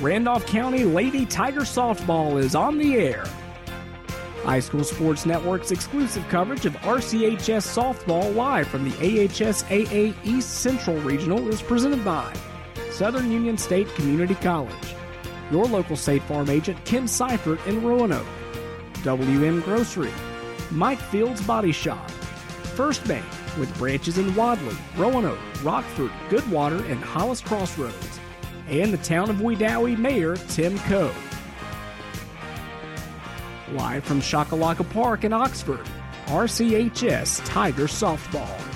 Randolph County Lady Tiger Softball is on the air. High School Sports Network's exclusive coverage of RCHS softball live from the AHSAA East Central Regional is presented by Southern Union State Community College, your local State Farm agent Kim Seifert in Roanoke, WM Grocery, Mike Fields Body Shop, First Bank with branches in Wadley, Roanoke, Rockford, Goodwater, and Hollis Crossroads, and the town of Wedowee Mayor Tim Coe. Live from Choccolocco Park in Oxford, RCHS Tiger Softball.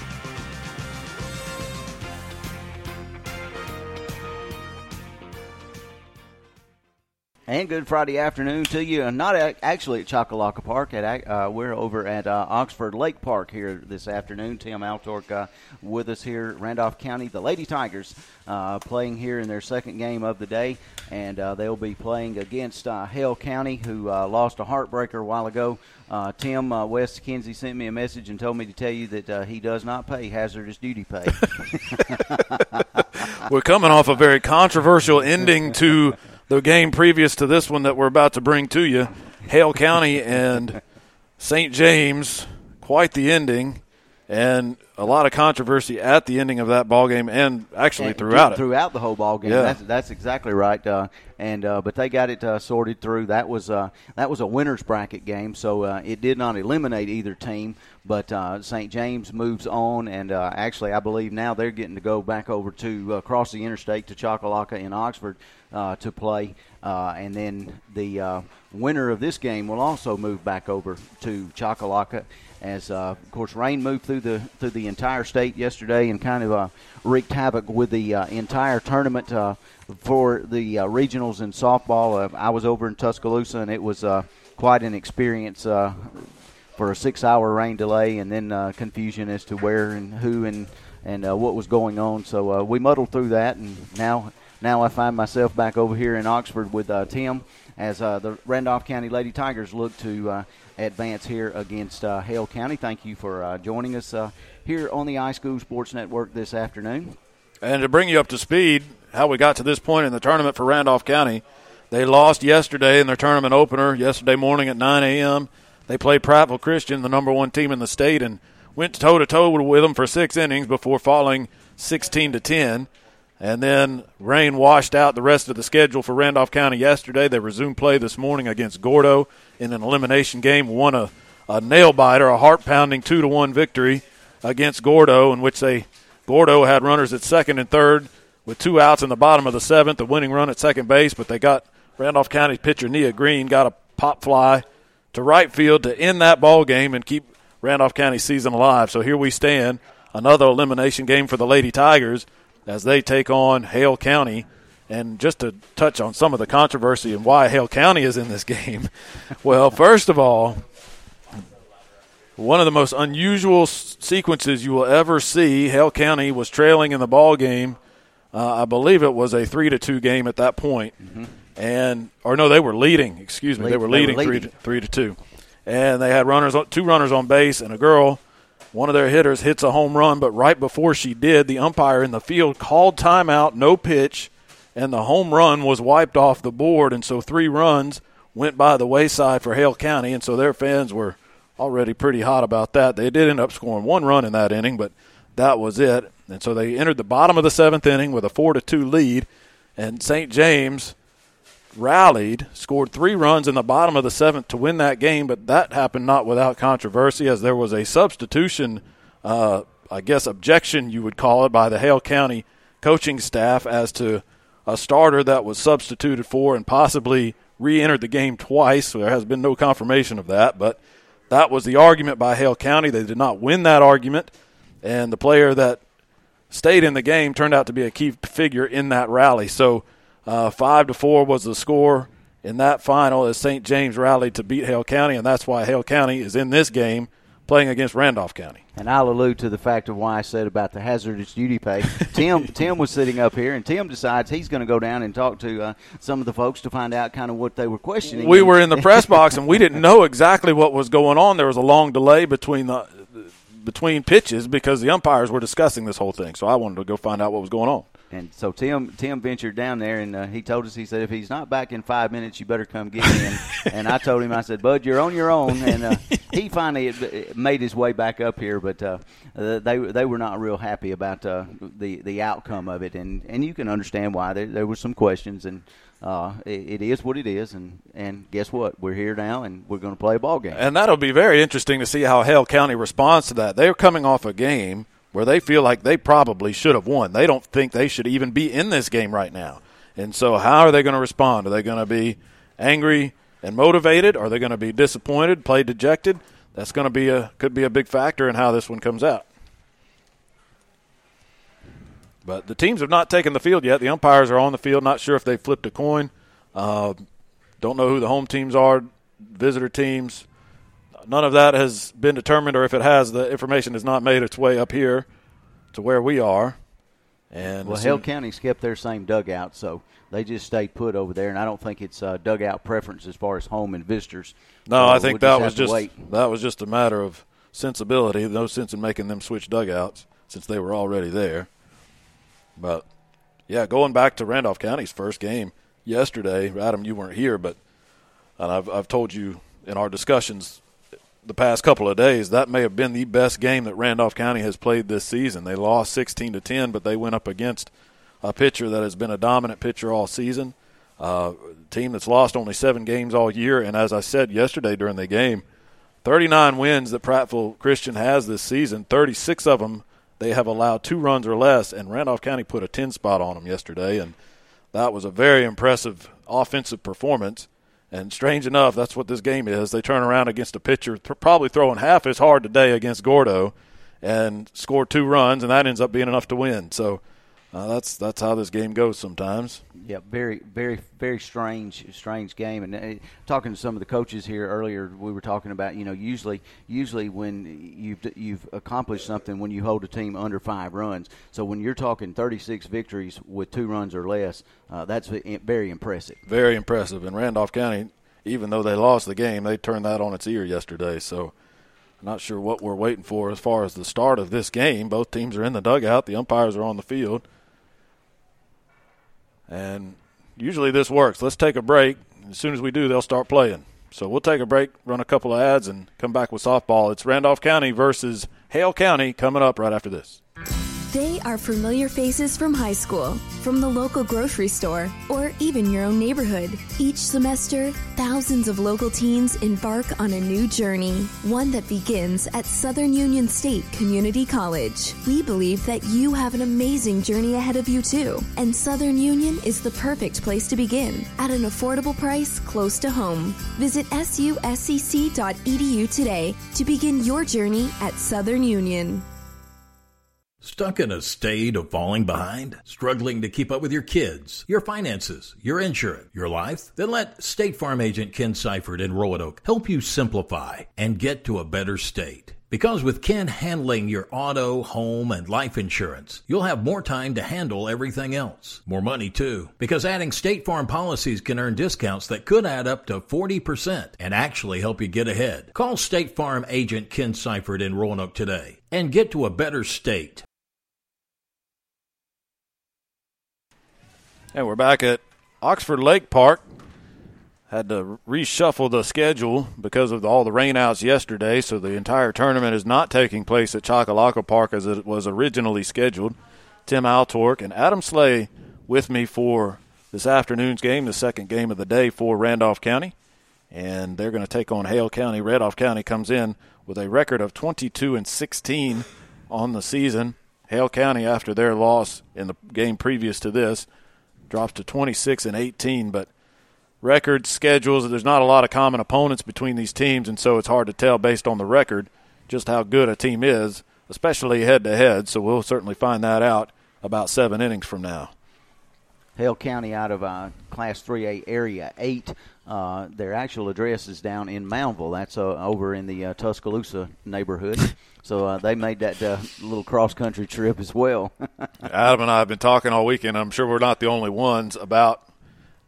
And good Friday afternoon to you. And not actually at Choccolocco Park. At, uh, we're over at uh, Oxford Lake Park here this afternoon. Tim Altork uh, with us here, Randolph County. The Lady Tigers uh, playing here in their second game of the day. And uh, they'll be playing against uh, Hale County, who lost a heartbreaker a while ago. Tim West Kinsey sent me a message and told me to tell you that he does not pay hazardous duty pay. we're coming off a very controversial ending to the game previous to this one that we're about to bring to you, Hale County and St. James, quite the ending, and a lot of controversy at the ending of that ball game, and actually and throughout it. Throughout the whole ball game, yeah. that's, that's exactly right. Uh, and uh, but they got it uh, sorted through. That was uh, that was a winners bracket game, so uh, it did not eliminate either team. But uh, St. James moves on, and uh, actually, I believe now they're getting to go back over to across the interstate to Choccolocco in Oxford to play, and then the winner of this game will also move back over to Choccolocco as uh, of course rain moved through the through the entire state yesterday and kind of uh, wreaked havoc with the uh, entire tournament uh, for the uh, regionals in softball. Uh, I was over in Tuscaloosa and it was quite an experience for a six-hour rain delay and then confusion as to where and who and and what was going on. So we muddled through that and now now I find myself back over here in Oxford with Tim as the Randolph County Lady Tigers look to advance here against uh, Hale County. Thank you for uh, joining us uh, here on the High School Sports Network this afternoon. And to bring you up to speed, how we got to this point in the tournament for Randolph County, they lost yesterday in their tournament opener, yesterday morning at 9 a.m. They played Prattville Christian, the number one team in the state, and went toe to toe with them for six innings before falling 16 to 10. And then rain washed out the rest of the schedule for Randolph County yesterday. They resumed play this morning against Gordo in an elimination game, won a, a nail biter, a heart pounding two to one victory against Gordo, in which they Gordo had runners at second and third with two outs in the bottom of the seventh, a winning run at second base, but they got Randolph County pitcher Nia Green got a pop fly to right field to end that ball game and keep Randolph County season alive. So here we stand, another elimination game for the Lady Tigers as they take on Hale County and just to touch on some of the controversy and why Hale County is in this game, well, first of all, one of the most unusual sequences you will ever see. Hale County was trailing in the ball game. Uh, I believe it was a three to two game at that point. Mm-hmm. and or no, they were leading. Excuse me, they were leading, they were leading. Three, to, three to two, and they had runners, two runners on base, and a girl. One of their hitters hits a home run, but right before she did, the umpire in the field called timeout, no pitch, and the home run was wiped off the board, and so three runs went by the wayside for Hale County, and so their fans were already pretty hot about that. They did end up scoring one run in that inning, but that was it. And so they entered the bottom of the seventh inning with a four to two lead, and St. James rallied, scored three runs in the bottom of the seventh to win that game, but that happened not without controversy as there was a substitution, uh, I guess objection you would call it, by the Hale County coaching staff as to a starter that was substituted for and possibly re entered the game twice. There has been no confirmation of that, but that was the argument by Hale County. They did not win that argument, and the player that stayed in the game turned out to be a key figure in that rally. So uh, five to four was the score in that final as St. James rallied to beat Hale County, and that's why Hale County is in this game playing against Randolph County. And I'll allude to the fact of why I said about the hazardous duty pay. Tim Tim was sitting up here, and Tim decides he's going to go down and talk to uh, some of the folks to find out kind of what they were questioning. We were in the press box, and we didn't know exactly what was going on. There was a long delay between the between pitches because the umpires were discussing this whole thing. So I wanted to go find out what was going on. And so Tim Tim ventured down there, and uh, he told us he said if he's not back in five minutes, you better come get me. And, I told him I said, Bud, you're on your own. And uh, he finally made his way back up here, but uh, they they were not real happy about uh, the the outcome of it, and and you can understand why there there were some questions and. Uh, it, it is what it is, and, and guess what? We're here now, and we're going to play a ball game. And that'll be very interesting to see how Hale County responds to that. They're coming off a game where they feel like they probably should have won. They don't think they should even be in this game right now. And so, how are they going to respond? Are they going to be angry and motivated? Are they going to be disappointed, play dejected? That's going to be a could be a big factor in how this one comes out. But the teams have not taken the field yet. The umpires are on the field. Not sure if they flipped a coin. Uh, don't know who the home teams are, visitor teams none of that has been determined, or if it has, the information has not made its way up here to where we are. And well, Hale County's kept their same dugout, so they just stayed put over there. And I don't think it's uh, dugout preference as far as home and visitors. No, I think we'll that was just that was just a matter of sensibility. No sense in making them switch dugouts since they were already there. But yeah, going back to Randolph County's first game yesterday, Adam, you weren't here, but and I've I've told you in our discussions the past couple of days, that may have been the best game that Randolph County has played this season. They lost 16 to 10, but they went up against a pitcher that has been a dominant pitcher all season. Uh, team that's lost only seven games all year, and as I said yesterday during the game, 39 wins that Prattville Christian has this season. 36 of them they have allowed two runs or less, and Randolph County put a 10 spot on them yesterday, and that was a very impressive offensive performance. And strange enough, that's what this game is. They turn around against a pitcher probably throwing half as hard today against Gordo and score two runs, and that ends up being enough to win. So uh, that's that's how this game goes sometimes. Yeah, very, very, very strange, strange game. And uh, talking to some of the coaches here earlier, we were talking about you know usually, usually when you've you've accomplished something when you hold a team under five runs. So when you're talking 36 victories with two runs or less, uh, that's very impressive. Very impressive. And Randolph County, even though they lost the game, they turned that on its ear yesterday. So. Not sure what we're waiting for as far as the start of this game. Both teams are in the dugout. The umpires are on the field. And usually this works. Let's take a break. As soon as we do, they'll start playing. So we'll take a break, run a couple of ads, and come back with softball. It's Randolph County versus Hale County coming up right after this. They are familiar faces from high school, from the local grocery store, or even your own neighborhood. Each semester, thousands of local teens embark on a new journey, one that begins at Southern Union State Community College. We believe that you have an amazing journey ahead of you, too, and Southern Union is the perfect place to begin at an affordable price close to home. Visit suscc.edu today to begin your journey at Southern Union. Stuck in a state of falling behind? Struggling to keep up with your kids, your finances, your insurance, your life? Then let State Farm agent Ken Seifert in Roanoke help you simplify and get to a better state. Because with Ken handling your auto, home, and life insurance, you'll have more time to handle everything else. More money too. Because adding State Farm policies can earn discounts that could add up to 40% and actually help you get ahead. Call State Farm agent Ken Seifert in Roanoke today and get to a better state. And we're back at Oxford Lake Park. Had to reshuffle the schedule because of all the rainouts yesterday, so the entire tournament is not taking place at Choccolocco Park as it was originally scheduled. Tim Altork and Adam Slay with me for this afternoon's game, the second game of the day for Randolph County. And they're going to take on Hale County. Randolph County comes in with a record of 22 and 16 on the season. Hale County, after their loss in the game previous to this, drops to 26 and 18. But record schedules, there's not a lot of common opponents between these teams, and so it's hard to tell based on the record just how good a team is, especially head to head. So we'll certainly find that out about seven innings from now. Hale County out of uh, Class 3A Area 8. Uh, their actual address is down in Moundville. That's uh, over in the uh, Tuscaloosa neighborhood. So uh, they made that uh, little cross country trip as well. Adam and I have been talking all weekend. I'm sure we're not the only ones about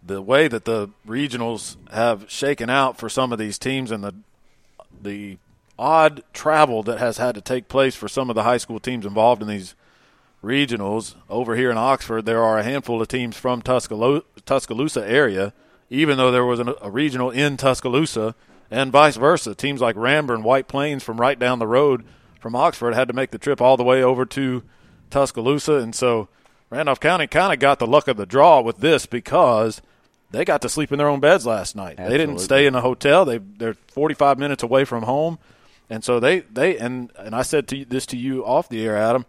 the way that the regionals have shaken out for some of these teams and the the odd travel that has had to take place for some of the high school teams involved in these regionals. Over here in Oxford, there are a handful of teams from Tuscaloosa, Tuscaloosa area, even though there was an, a regional in Tuscaloosa, and vice versa. Teams like Ranburne, White Plains from right down the road from Oxford had to make the trip all the way over to Tuscaloosa. And so Randolph County kind of got the luck of the draw with this because they got to sleep in their own beds last night. Absolutely. They didn't stay in a hotel. They they're 45 minutes away from home. And so they, they and, and I said to this to you off the air, Adam,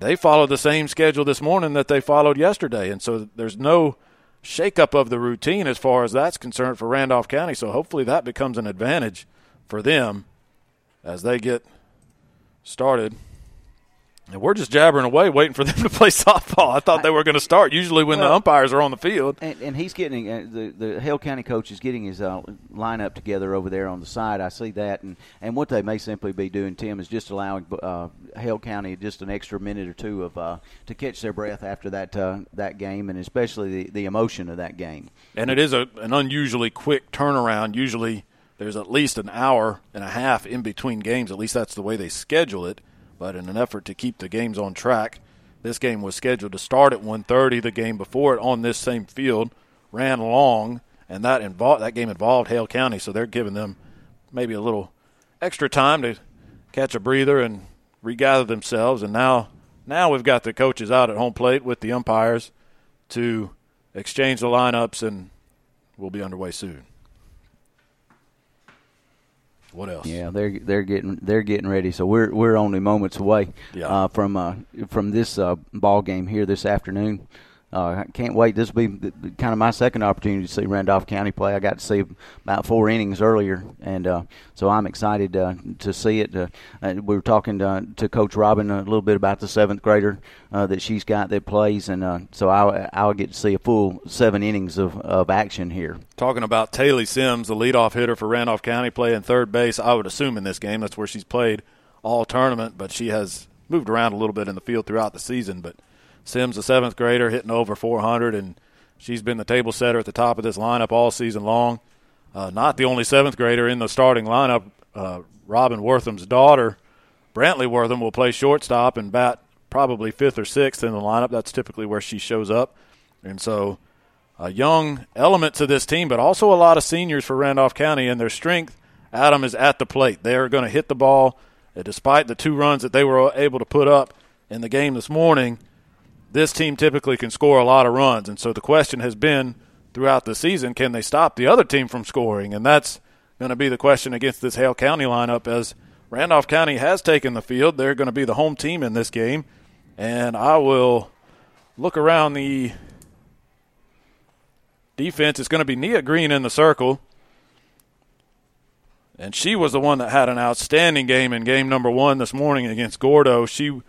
they followed the same schedule this morning that they followed yesterday. And so there's no shakeup of the routine as far as that's concerned for Randolph County. So hopefully that becomes an advantage for them as they get started. And we're just jabbering away, waiting for them to play softball. I thought they were going to start. Usually, when Well- the umpires are on the field, And, and he's getting uh, the the Hale County coach is getting his uh, lineup together over there on the side. I see that, and, and what they may simply be doing, Tim, is just allowing uh, Hale County just an extra minute or two of uh, to catch their breath after that uh, that game, and especially the, the emotion of that game. and it is a, an unusually quick turnaround. Usually, there's at least an hour and a half in between games. At least that's the way they schedule it. But in an effort to keep the games on track, this game was scheduled to start at 1:30. The game before it on this same field ran long, and that involved that game involved Hale County, so they're giving them maybe a little extra time to catch a breather and regather themselves. And now, now we've got the coaches out at home plate with the umpires to exchange the lineups, and we'll be underway soon. What else? Yeah, they're they're getting they're getting ready. So we're we're only moments away Yeah. uh, from uh, from this uh, ball game here this afternoon. Uh, I can't wait. This will be kind of my second opportunity to see Randolph County play. I got to see about four innings earlier, and uh, so I'm excited uh, to see it. Uh, we were talking to, to Coach Robin a little bit about the seventh grader uh, that she's got that plays, and uh, so I'll, I'll get to see a full seven innings of, of action here. Talking about Taylor Sims, the leadoff hitter for Randolph County, playing third base. I would assume in this game that's where she's played all tournament, but she has moved around a little bit in the field throughout the season. But Sims, a seventh grader, hitting over 400, and she's been the table setter at the top of this lineup all season long. Uh, not the only seventh grader in the starting lineup. Uh, Robin Wortham's daughter, Brantley Wortham, will play shortstop and bat probably fifth or sixth in the lineup. That's typically where she shows up. And so a young element to this team, but also a lot of seniors for Randolph County, and their strength, Adam, is at the plate. They are going to hit the ball. Uh, Despite the two runs that they were able to put up in the game this morning, this team typically can score a lot of runs. And so the question has been throughout the season can they stop the other team from scoring? And that's going to be the question against this Hale County lineup as Randolph County has taken the field. They're going to be the home team in this game. And I will look around the defense. It's going to be Nia Green in the circle. And she was the one that had an outstanding game in game number one this morning against Gordo. She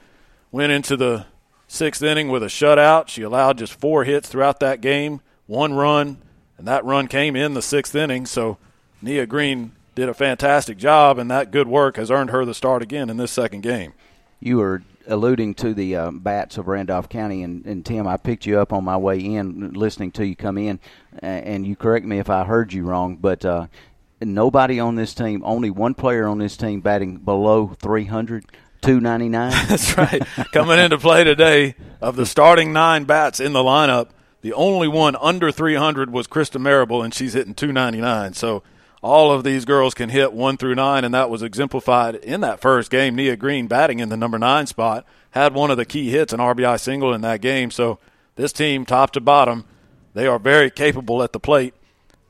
went into the sixth inning with a shutout. She allowed just four hits throughout that game, one run, and that run came in the sixth inning. So Nia Green did a fantastic job, and that good work has earned her the start again in this second game. you were alluding to the uh, bats of Randolph County, and, and Tim, I picked you up on my way in, listening to you come in, and you correct me if I heard you wrong, but uh, nobody on this team, only one player on this team batting below 300, 299. That's right. Coming into play today, of the starting nine bats in the lineup, the only one under 300 was Krista Marable, and she's hitting 299. So all of these girls can hit one through nine, and that was exemplified in that first game. Nia Green batting in the number nine spot had one of the key hits, an RBI single in that game. So this team, top to bottom, they are very capable at the plate,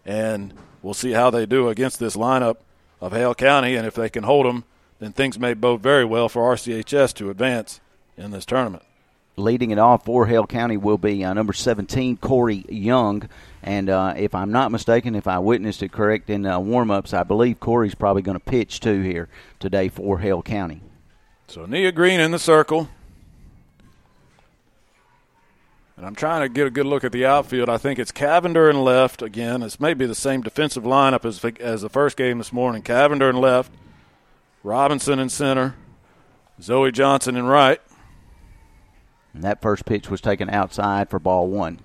and we'll see how they do against this lineup of Hale County, and if they can hold them, then things may bode very well for RCHS to advance in this tournament. Leading it off for Hale County will be uh, number 17, Corey Young. And uh, if I'm not mistaken, if I witnessed it correct in uh, warm ups, I believe Corey's probably going to pitch too here today for Hale County. So Nia Green in the circle. And I'm trying to get a good look at the outfield. I think it's Cavender and left again. It's maybe the same defensive lineup as as the first game this morning. Cavender and left, Robinson in center, Zoe Johnson in right. And that first pitch was taken outside for ball one.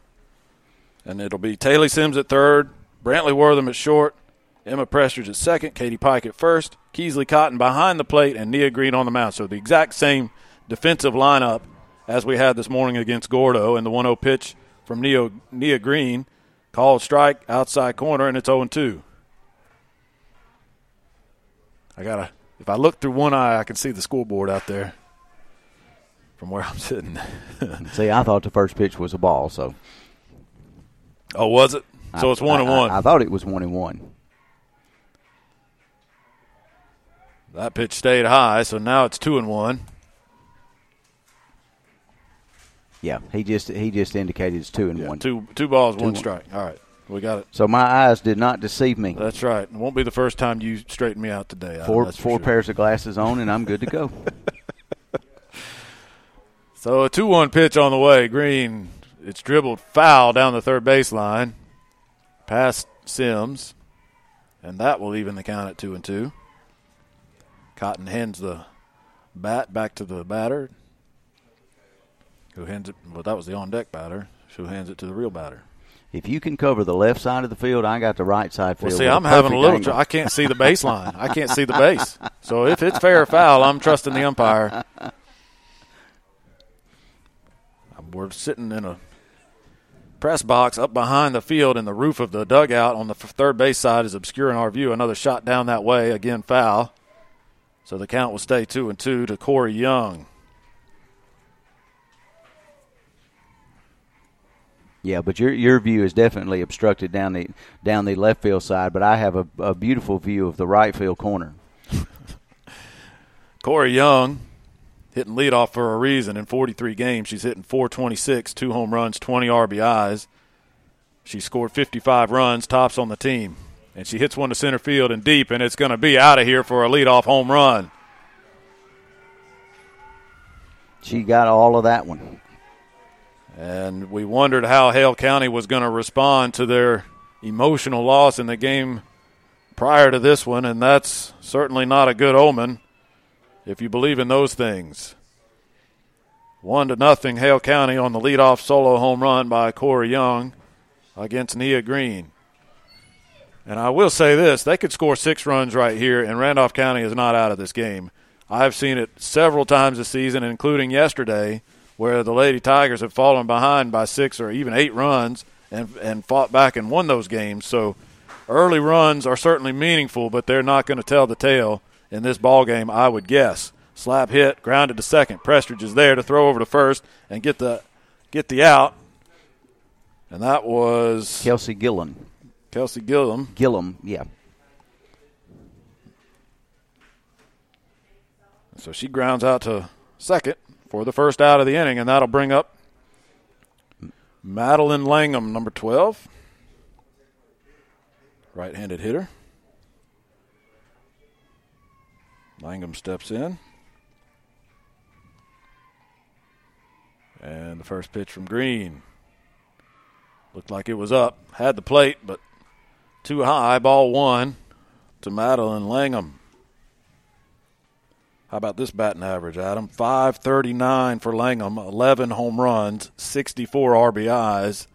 And it'll be Taylor Sims at third, Brantley Wortham at short, Emma Prestridge at second, Katie Pike at first, Keesley Cotton behind the plate, and Nia Green on the mound. So the exact same defensive lineup as we had this morning against Gordo, and the 1 0 pitch from Nia, Nia Green. Called strike outside corner, and it's 0 2. I got to, if I look through one eye, I can see the scoreboard out there from where I'm sitting. See, I thought the first pitch was a ball, so. Oh, was it? So I, it's one I, and one. I, I thought it was one and one. That pitch stayed high, so now it's two and one. Yeah, he just he just indicated it's two and Yeah, one. two two balls, Two one one. strike. All right, we got it. So my eyes did not deceive me. That's right. It won't be the first time you straighten me out today. Adam, four four sure. pairs of glasses on, and I'm good to go. So a two-one pitch on the way. Green. It's dribbled foul down the third baseline, past Sims, and that will even the count at two and two. Cotton hands the bat back to the batter, who hands it. Well, that was the on-deck batter. Who hands it to the real batter? If you can cover the left side of the field, I got the right side field. Well, see, I'm having a little. Tr- I can't see the baseline. I can't see the base. So if it's fair or foul, I'm trusting the umpire. We're sitting in a press box up behind the field, and the roof of the dugout on the f- third base side is obscuring our view. Another shot down that way, again foul. So the count will stay two and two to Corey Young. Yeah, but your your view is definitely obstructed down the down the left field side. But I have a, a beautiful view of the right field corner. Corey Young hitting leadoff for a reason. In 43 games, she's hitting 426, two home runs, 20 RBIs. She scored 55 runs, tops on the team. And she hits one to center field and deep, and it's going to be out of here for a leadoff home run. She got all of that one. And we wondered how Hale County was going to respond to their emotional loss in the game prior to this one, and that's certainly not a good omen if you believe in those things. One to nothing, Hale County on the leadoff solo home run by Corey Young against Nia Green. And I will say this: they could score six runs right here, and Randolph County is not out of this game. I've seen it several times this season, including yesterday, where the Lady Tigers have fallen behind by six or even eight runs and and fought back and won those games. So early runs are certainly meaningful, but they're not going to tell the tale in this ball game, I would guess. Slap hit, grounded to second. Prestridge is there to throw over to first and get the get the out. And that was Kelsey Gillen, Kelsey Gillum. Gillum, yeah. So she grounds out to second for the first out of the inning, and that'll bring up Madeline Langham, number 12. Right handed hitter. Langham steps in. And the first pitch from Green. Looked like it was up. Had the plate, but too high. Ball one to Madeline Langham. How about this batting average, Adam? 539 for Langham, 11 home runs, 64 RBIs.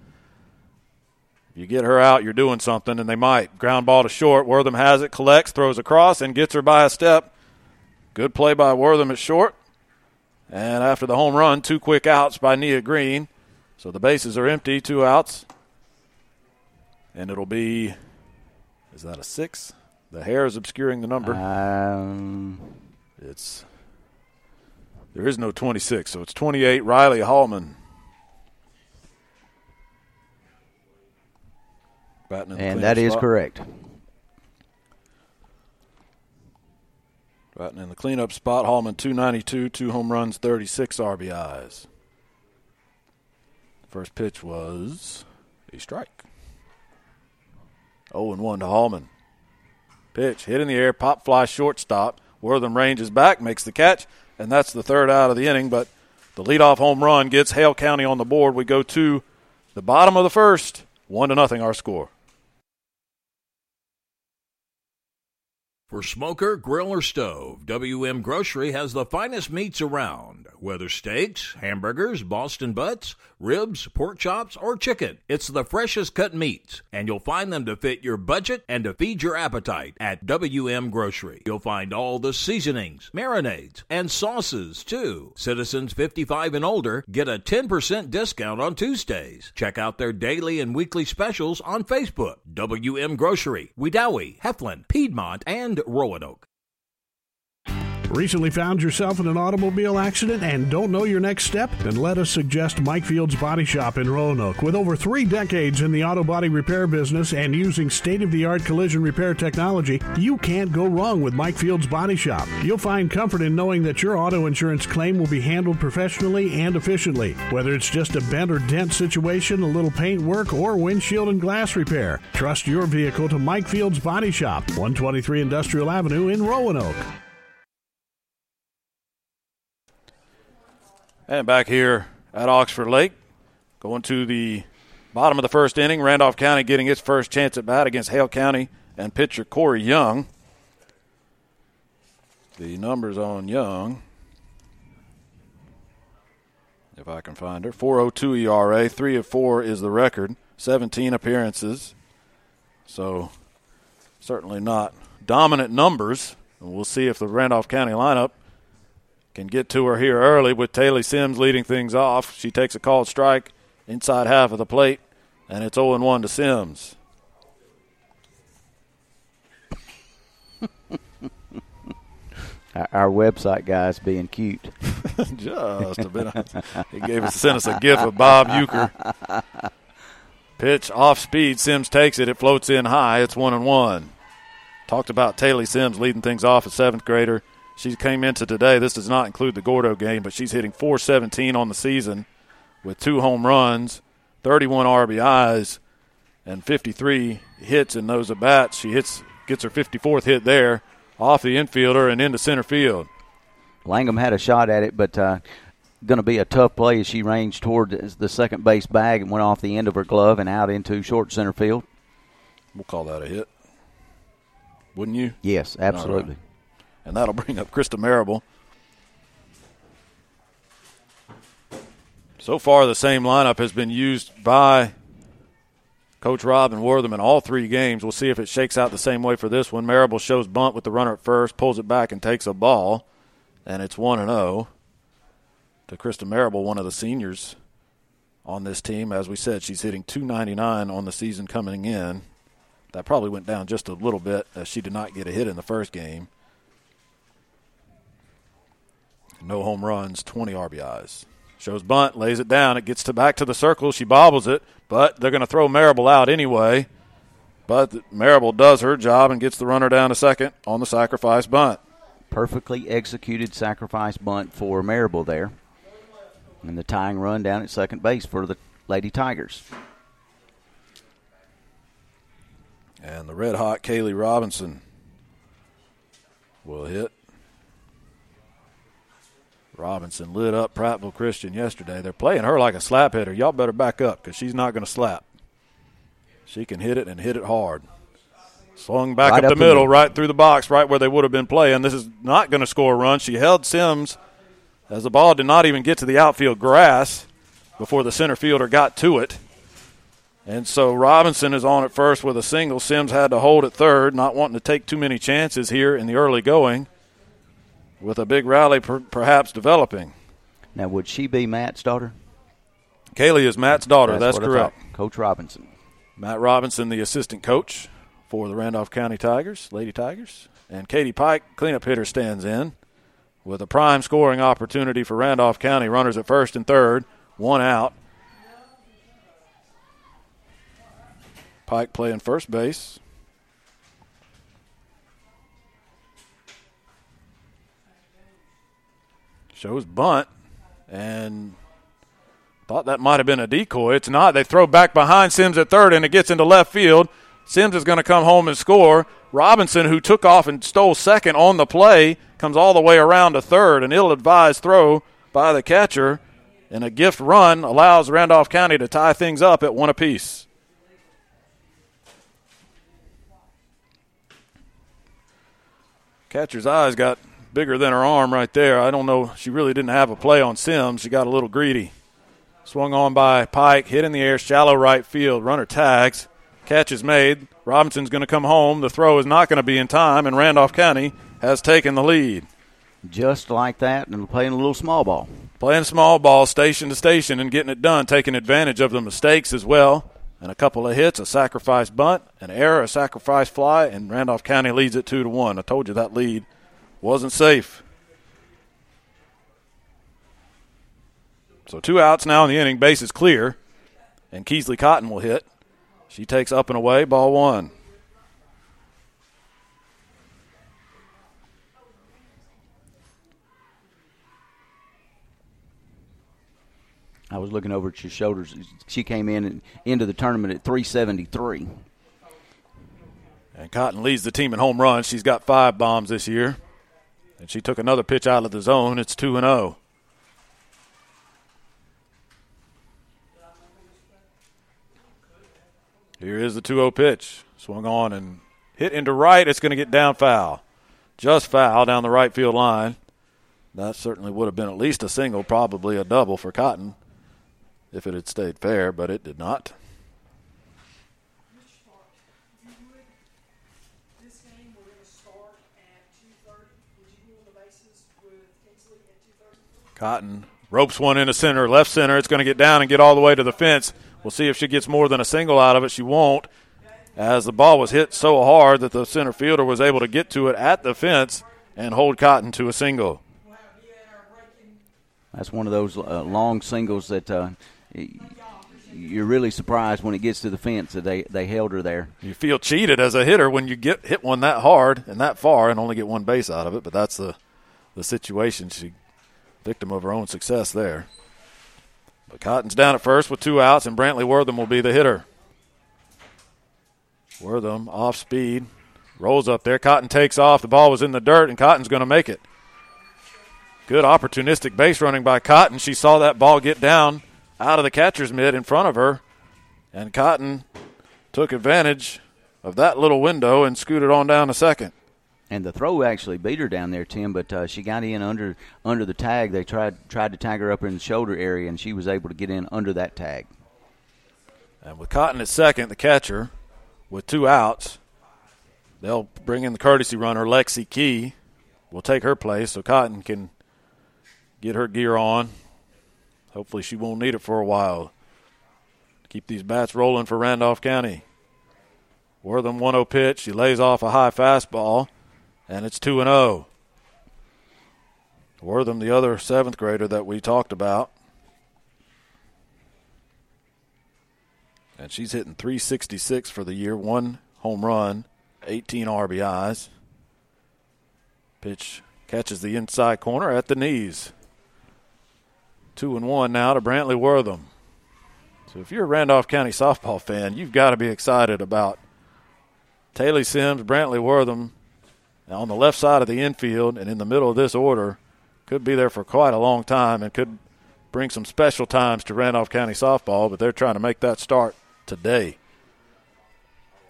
If you get her out, you're doing something, and they might. Ground ball to short. Wortham has it, collects, throws across, and gets her by a step. Good play by Wortham at short. And after the home run, two quick outs by Nia Green. So the bases are empty, two outs. And it'll be, is that a six? The hair is obscuring the number. Um, It's there is no 26, so it's 28. Riley Hallman. Batting in the and that is spot. correct. Batting in the cleanup spot. Hallman 292, two home runs, 36 RBIs. First pitch was a strike. 0 and 1 to Hallman. Pitch hit in the air, pop fly shortstop. Wortham ranges back, makes the catch, and that's the third out of the inning. But the leadoff home run gets Hale County on the board. We go to the bottom of the first, one to nothing. Our score. For smoker, grill, or stove, WM Grocery has the finest meats around. Whether steaks, hamburgers, Boston butts, ribs, pork chops, or chicken, it's the freshest cut meats, and you'll find them to fit your budget and to feed your appetite at WM Grocery. You'll find all the seasonings, marinades, and sauces too. Citizens 55 and older get a 10% discount on Tuesdays. Check out their daily and weekly specials on Facebook. WM Grocery, Wedowee, Heflin, Piedmont, and Roanoke. Recently found yourself in an automobile accident and don't know your next step? Then let us suggest Mike Fields Body Shop in Roanoke. With over three decades in the auto body repair business and using state of the art collision repair technology, you can't go wrong with Mike Fields Body Shop. You'll find comfort in knowing that your auto insurance claim will be handled professionally and efficiently. Whether it's just a bent or dent situation, a little paint work, or windshield and glass repair, trust your vehicle to Mike Fields Body Shop, 123 Industrial Avenue in Roanoke. And back here at Oxford Lake, going to the bottom of the first inning, Randolph County getting its first chance at bat against Hale County and pitcher Corey Young. The numbers on Young, if I can find her, 402 ERA, 3 of 4 is the record, 17 appearances. So certainly not dominant numbers. And we'll see if the Randolph County lineup can get to her here early with Taylor Sims leading things off. She takes a called strike inside half of the plate, and it's 0 1 to Sims. Our website guy's being cute. Just a bit. he gave us sent us a gif of Bob Uecker. Pitch off speed. Sims takes it. It floats in high. It's one and one. Talked about Taylor Sims leading things off, a seventh grader. She came into today. This does not include the Gordo game, but she's hitting 417 on the season with two home runs, 31 RBIs, and 53 hits in those at bats. She hits, gets her 54th hit there off the infielder and into center field. Langham had a shot at it, but uh, going to be a tough play as she ranged toward the second base bag and went off the end of her glove and out into short center field. We'll call that a hit. Wouldn't you? Yes, absolutely. And that'll bring up Krista Marable. So far, the same lineup has been used by Coach Robin Wortham in all three games. We'll see if it shakes out the same way for this one. Marable shows bunt with the runner at first, pulls it back, and takes a ball, and it's 1 0 to Krista Marable, one of the seniors on this team. As we said, she's hitting 299 on the season coming in. That probably went down just a little bit as she did not get a hit in the first game. No home runs, 20 RBIs. Shows bunt, lays it down. It gets to back to the circle. She bobbles it, but they're going to throw Marable out anyway. But Marable does her job and gets the runner down to second on the sacrifice bunt. Perfectly executed sacrifice bunt for Marable there. And the tying run down at second base for the Lady Tigers. And the red hot Kaylee Robinson will hit. Robinson lit up Prattville Christian yesterday. They're playing her like a slap hitter. Y'all better back up because she's not going to slap. She can hit it and hit it hard. Swung back Right up, up the the middle, middle. right through the box, right where they would have been playing. This is not going to score a run. She held Sims as the ball did not even get to the outfield grass before the center fielder got to it. And so Robinson is on at first with a single. Sims had to hold at third, not wanting to take too many chances here in the early going, with a big rally per- perhaps developing. Now, would she be Matt's daughter? Kaylee is Matt's daughter. That's, what I correct. Coach Robinson. Matt Robinson, the assistant coach for the Randolph County Tigers, Lady Tigers. And Katie Pike, cleanup hitter, stands in with a prime scoring opportunity for Randolph County. Runners at first and third, one out. Pike playing first base. Shows bunt and thought that might have been a decoy. It's not. They throw back behind Sims at third and it gets into left field. Sims is going to come home and score. Robinson, who took off and stole second on the play, comes all the way around to third. An ill advised throw by the catcher and a gift run allows Randolph County to tie things up at one apiece. Catcher's eyes got bigger than her arm right there. I don't know. She really didn't have a play on Sims. She got a little greedy. Swung on by Pike, hit in the air, shallow right field. Runner tags. Catch is made. Robinson's going to come home. The throw is not going to be in time, and Randolph County has taken the lead. Just like that, and playing a little small ball. Playing small ball, station to station, and getting it done, taking advantage of the mistakes as well. And a couple of hits, a sacrifice bunt, an error, a sacrifice fly, and Randolph County leads it two to one. I told you that lead wasn't safe. So two outs now in the inning, base is clear, and Keesley Cotton will hit. She takes up and away, ball one. I was looking over at your shoulders. She came in and into the tournament at 373. And Cotton leads the team in home runs. She's got five bombs this year. And she took another pitch out of the zone. It's 2 and 0. Here is the 2 0 pitch. Swung on and hit into right. It's going to get down foul. Just foul down the right field line. That certainly would have been at least a single, probably a double for Cotton if it had stayed fair, but it did not. Cotton ropes one into center, left center. It's going to get down and get all the way to the fence. We'll see if she gets more than a single out of it. She won't, as the ball was hit so hard that the center fielder was able to get to it at the fence and hold Cotton to a single. That's one of those uh, long singles that uh, you're really surprised when it gets to the fence that they, they held her there. You feel cheated as a hitter when you get hit one that hard and that far and only get one base out of it, but that's the the situation. She victim of her own success there. But Cotton's down at first with two outs, and Brantley Wortham will be the hitter. Wortham off speed, rolls up there. Cotton takes off. The ball was in the dirt, and Cotton's going to make it. Good opportunistic base running by Cotton. She saw that ball get down out of the catcher's mitt in front of her, and Cotton took advantage of that little window and scooted on down to second. And the throw actually beat her down there, Tim, but uh, she got in under under the tag. They tried tried to tag her up in the shoulder area, and she was able to get in under that tag. And with Cotton at second, the catcher, with two outs, they'll bring in the courtesy runner, Lexi Key, will take her place so Cotton can get her gear on. Hopefully, she won't need it for a while. Keep these bats rolling for Randolph County. Wortham 1 0 pitch. She lays off a high fastball and it's 2 and 0. Wortham, the other seventh grader that we talked about. And she's hitting 366 for the year, one home run, 18 RBIs. Pitch catches the inside corner at the knees. Two and one now to Brantley Wortham. So if you're a Randolph County softball fan, you've got to be excited about Taylor Sims, Brantley Wortham, on the left side of the infield and in the middle of this order could be there for quite a long time and could bring some special times to Randolph County softball, but they're trying to make that start today.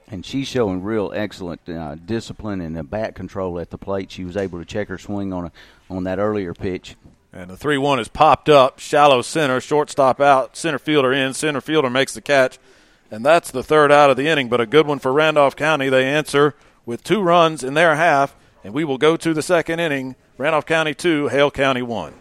And she's showing real excellent uh, discipline and uh, bat control at the plate. She was able to check her swing on a, on that earlier pitch. And the 3 1 is popped up, shallow center, shortstop out, center fielder in, center fielder makes the catch. And that's the third out of the inning, but a good one for Randolph County. They answer with two runs in their half, and we will go to the second inning. Randolph County 2, Hale County 1.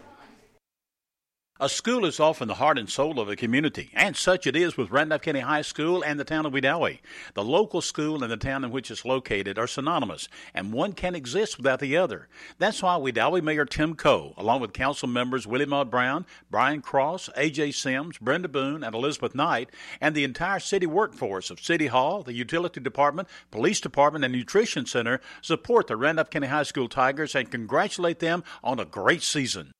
A school is often the heart and soul of a community, and such it is with Randolph County High School and the town of Wedowee. The local school and the town in which it's located are synonymous, and one can't exist without the other. That's why Wedowee Mayor Tim Coe, along with council members Willie Maud Brown, Brian Cross, A.J. Sims, Brenda Boone, and Elizabeth Knight, and the entire city workforce of City Hall, the Utility Department, Police Department, and Nutrition Center support the Randolph County High School Tigers and congratulate them on a great season.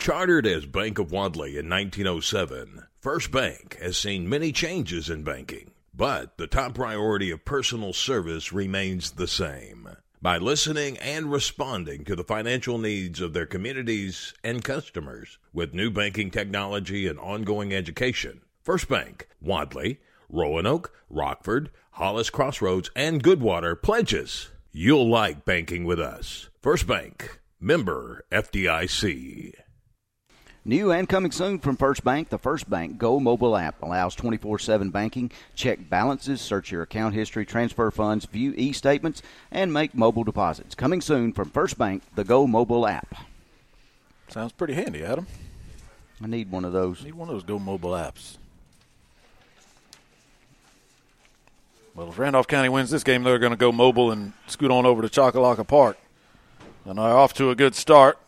Chartered as Bank of Wadley in 1907, First Bank has seen many changes in banking, but the top priority of personal service remains the same. By listening and responding to the financial needs of their communities and customers with new banking technology and ongoing education, First Bank, Wadley, Roanoke, Rockford, Hollis Crossroads, and Goodwater pledges you'll like banking with us. First Bank, member FDIC. New and coming soon from First Bank, the First Bank Go mobile app allows 24 7 banking, check balances, search your account history, transfer funds, view e statements, and make mobile deposits. Coming soon from First Bank, the Go mobile app. Sounds pretty handy, Adam. I need one of those. Need one of those Go mobile apps. Well, if Randolph County wins this game, they're going to go mobile and scoot on over to Choccolocco Park. And they're off to a good start.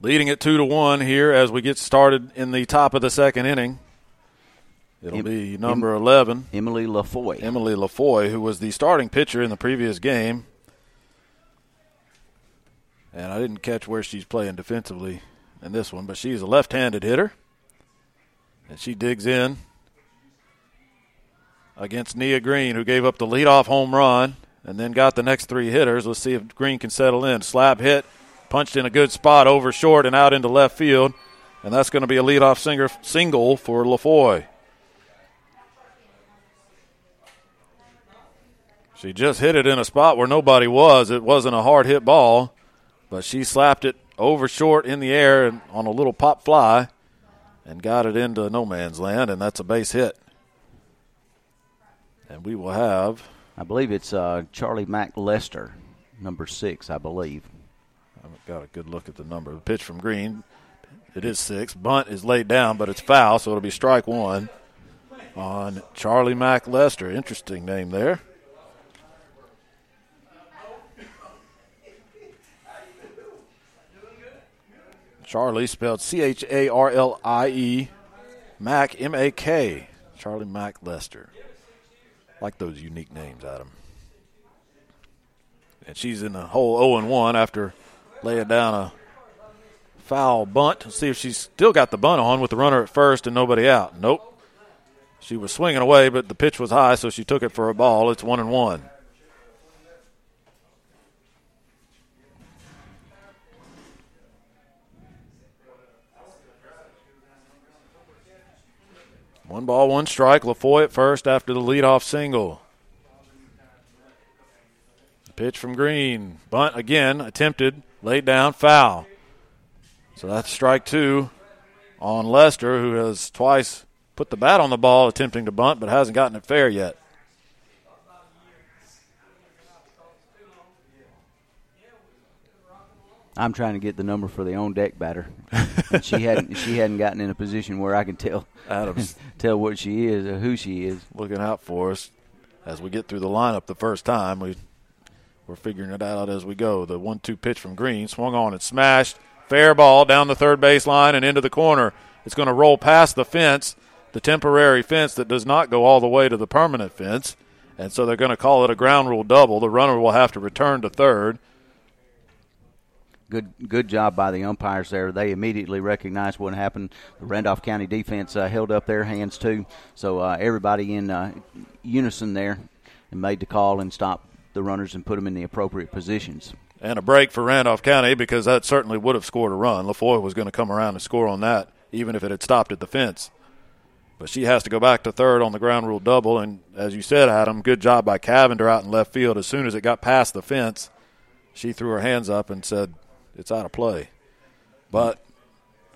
Leading it two to one here as we get started in the top of the second inning. It'll Em- be number Em- eleven, Emily LaFoy. Emily LaFoy, who was the starting pitcher in the previous game. And I didn't catch where she's playing defensively in this one, but she's a left-handed hitter, and she digs in against Nia Green, who gave up the leadoff home run and then got the next three hitters. Let's see if Green can settle in. Slap hit, punched in a good spot over short and out into left field, and that's going to be a leadoff singer, single for LaFoy. She just hit it in a spot where nobody was. It wasn't a hard hit ball, but she slapped it over short in the air and on a little pop fly and got it into no man's land, and that's a base hit. And we will have, I believe it's uh, Charlie Mack Lester, number six, I believe. Haven't got a good look at the number. The pitch from Green, it is six. Bunt is laid down, but it's foul, so it'll be strike one on Charlie Mack Lester. Interesting name there. Charlie spelled C H A R L I E, Mac M A K. Charlie Mack Lester. Like those unique names, Adam. And she's in the hole 0 and 1 after laying down a foul bunt. Let's see if she's still got the bunt on with the runner at first and nobody out. Nope. She was swinging away, but the pitch was high, so she took it for a ball. It's 1 and 1. One ball, one strike. LaFoy at first after the leadoff single. Pitch from Green. Bunt again, attempted, laid down, foul. So that's strike two on Lester, who has twice put the bat on the ball attempting to bunt, but hasn't gotten it fair yet. I'm trying to get the number for the on deck batter. and she hadn't she hadn't gotten in a position where I can tell Adams tell what she is or who she is. looking out for us as we get through the lineup the first time. We we're figuring it out as we go. The one-two pitch from Green swung on and smashed. Fair ball down the third base line and into the corner. It's going to roll past the fence, the temporary fence that does not go all the way to the permanent fence, and so they're going to call it a ground rule double. The runner will have to return to third. Good good job by the umpires there. They immediately recognized what happened. The Randolph County defense uh, held up their hands too. So uh, everybody in uh, unison there and made the call and stopped the runners and put them in the appropriate positions. and a break for Randolph County because that certainly would have scored a run. LaFoy was going to come around and score on that, even if it had stopped at the fence. But she has to go back to third on the ground rule double. And as you said, Adam, good job by Cavender out in left field. As soon as it got past the fence, she threw her hands up and said, It's out of play. But,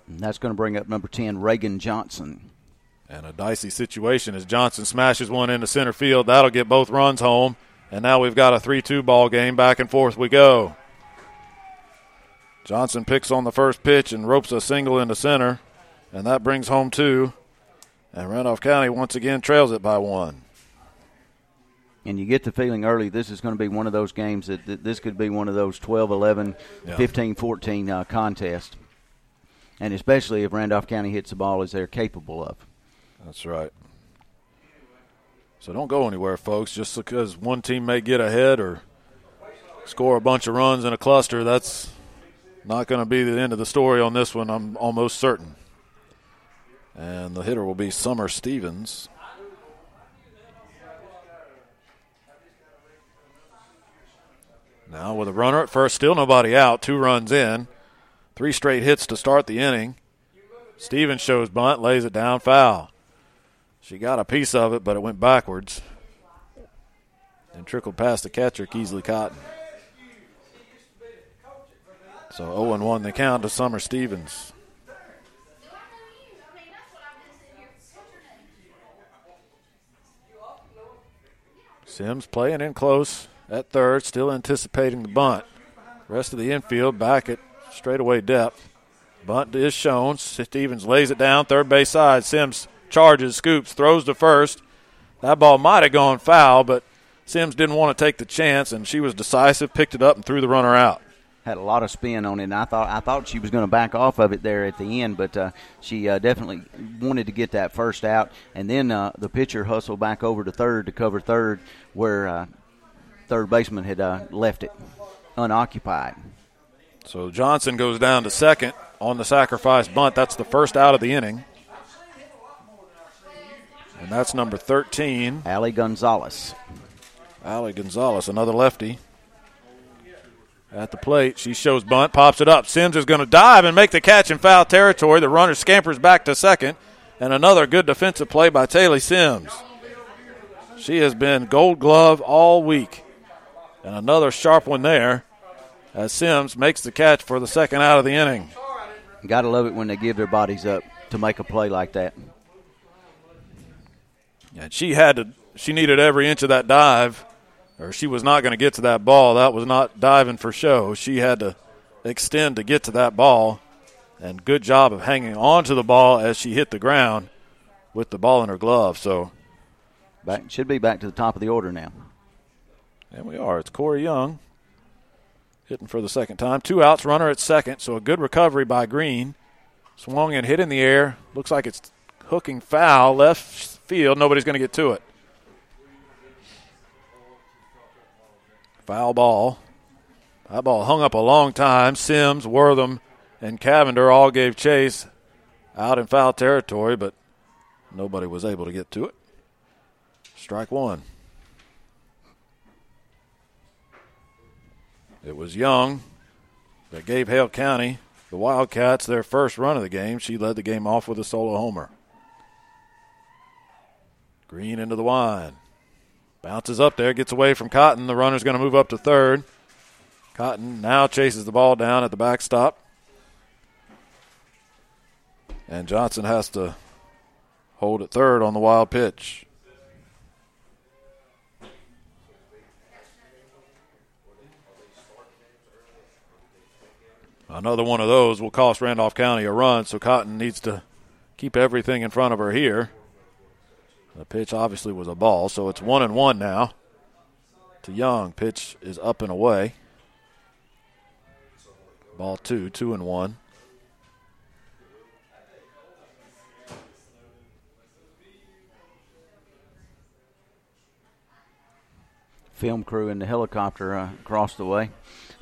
And that's going to bring up number 10, Reagan Johnson. and a dicey situation as Johnson smashes one into center field. That'll get both runs home. And now we've got a 3 2 ball game. Back and forth we go. Johnson picks on the first pitch and ropes a single into center, and that brings home two. And Randolph County once again trails it by one. And you get the feeling early this is going to be one of those games that, that this could be one of those 12 11, Yeah. 15 14 uh, contests. And especially if Randolph County hits the ball as they're capable of. That's right. So don't go anywhere, folks. Just because one team may get ahead or score a bunch of runs in a cluster, that's not going to be the end of the story on this one, I'm almost certain. And the hitter will be Summer Stevens. Now with a runner at first, still nobody out, two runs in. Three straight hits to start the inning. Stevens shows bunt, lays it down, foul. She got a piece of it, but it went backwards and trickled past the catcher, Keesley Cotton. So 0 1 the count to Summer Stevens. Sims playing in close at third, still anticipating the bunt. Rest of the infield back at straightaway depth. Bunt is shown. Stevens lays it down, third base side. Sims charges, scoops, throws to first. That ball might have gone foul, but Sims didn't want to take the chance, and she was decisive, picked it up, and threw the runner out. Had a lot of spin on it, and I thought I thought she was going to back off of it there at the end, but uh, she uh, definitely wanted to get that first out, and then uh, the pitcher hustled back over to third to cover third, where uh, third baseman had uh, left it unoccupied. So Johnson goes down to second on the sacrifice bunt. That's the first out of the inning. And that's number 13. Allie Gonzalez. Allie Gonzalez, another lefty. At the plate, she shows bunt, pops it up. Sims is going to dive and make the catch in foul territory. The runner scampers back to second. And another good defensive play by Taylor Sims. She has been gold glove all week. And another sharp one there as Sims makes the catch for the second out of the inning. Got to love it when they give their bodies up to make a play like that. And she had to, she needed every inch of that dive, or she was not going to get to that ball. That was not diving for show. She had to extend to get to that ball. And good job of hanging on to the ball as she hit the ground with the ball in her glove. So, back should be back to the top of the order now. And we are. It's Corey Young hitting for the second time. Two outs, runner at second. So a good recovery by Green. Swung and hit in the air. Looks like it's hooking foul left field. Nobody's going to get to it. Foul ball. That ball hung up a long time. Sims, Wortham, and Cavender all gave chase out in foul territory, but nobody was able to get to it. Strike one. It was Young that gave Hale County, the Wildcats, their first run of the game. She led the game off with a solo homer. Green into the wine. Bounces up there, gets away from Cotton. The runner's going to move up to third. Cotton now chases the ball down at the backstop. And Johnson has to hold at third on the wild pitch. Another one of those will cost Randolph County a run, so Cotton needs to keep everything in front of her here. The pitch obviously was a ball, so it's one and one now. To Young, pitch is up and away. Ball two, two and one. Film crew in the helicopter uh, across the way.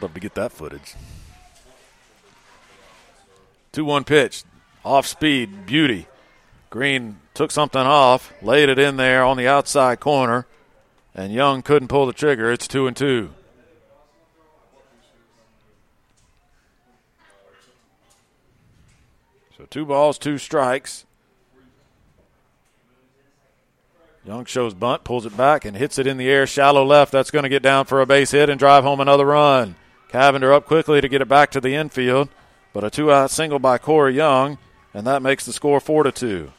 Love to get that footage. 2 1 pitch. Off speed. Beauty. Green took something off, laid it in there on the outside corner, and Young couldn't pull the trigger. It's 2 and 2. So two balls, two strikes. Young shows bunt, pulls it back, and hits it in the air, shallow left. That's going to get down for a base hit and drive home another run. Cavender up quickly to get it back to the infield, but a two-out single by Corey Young, and that makes the score four to two.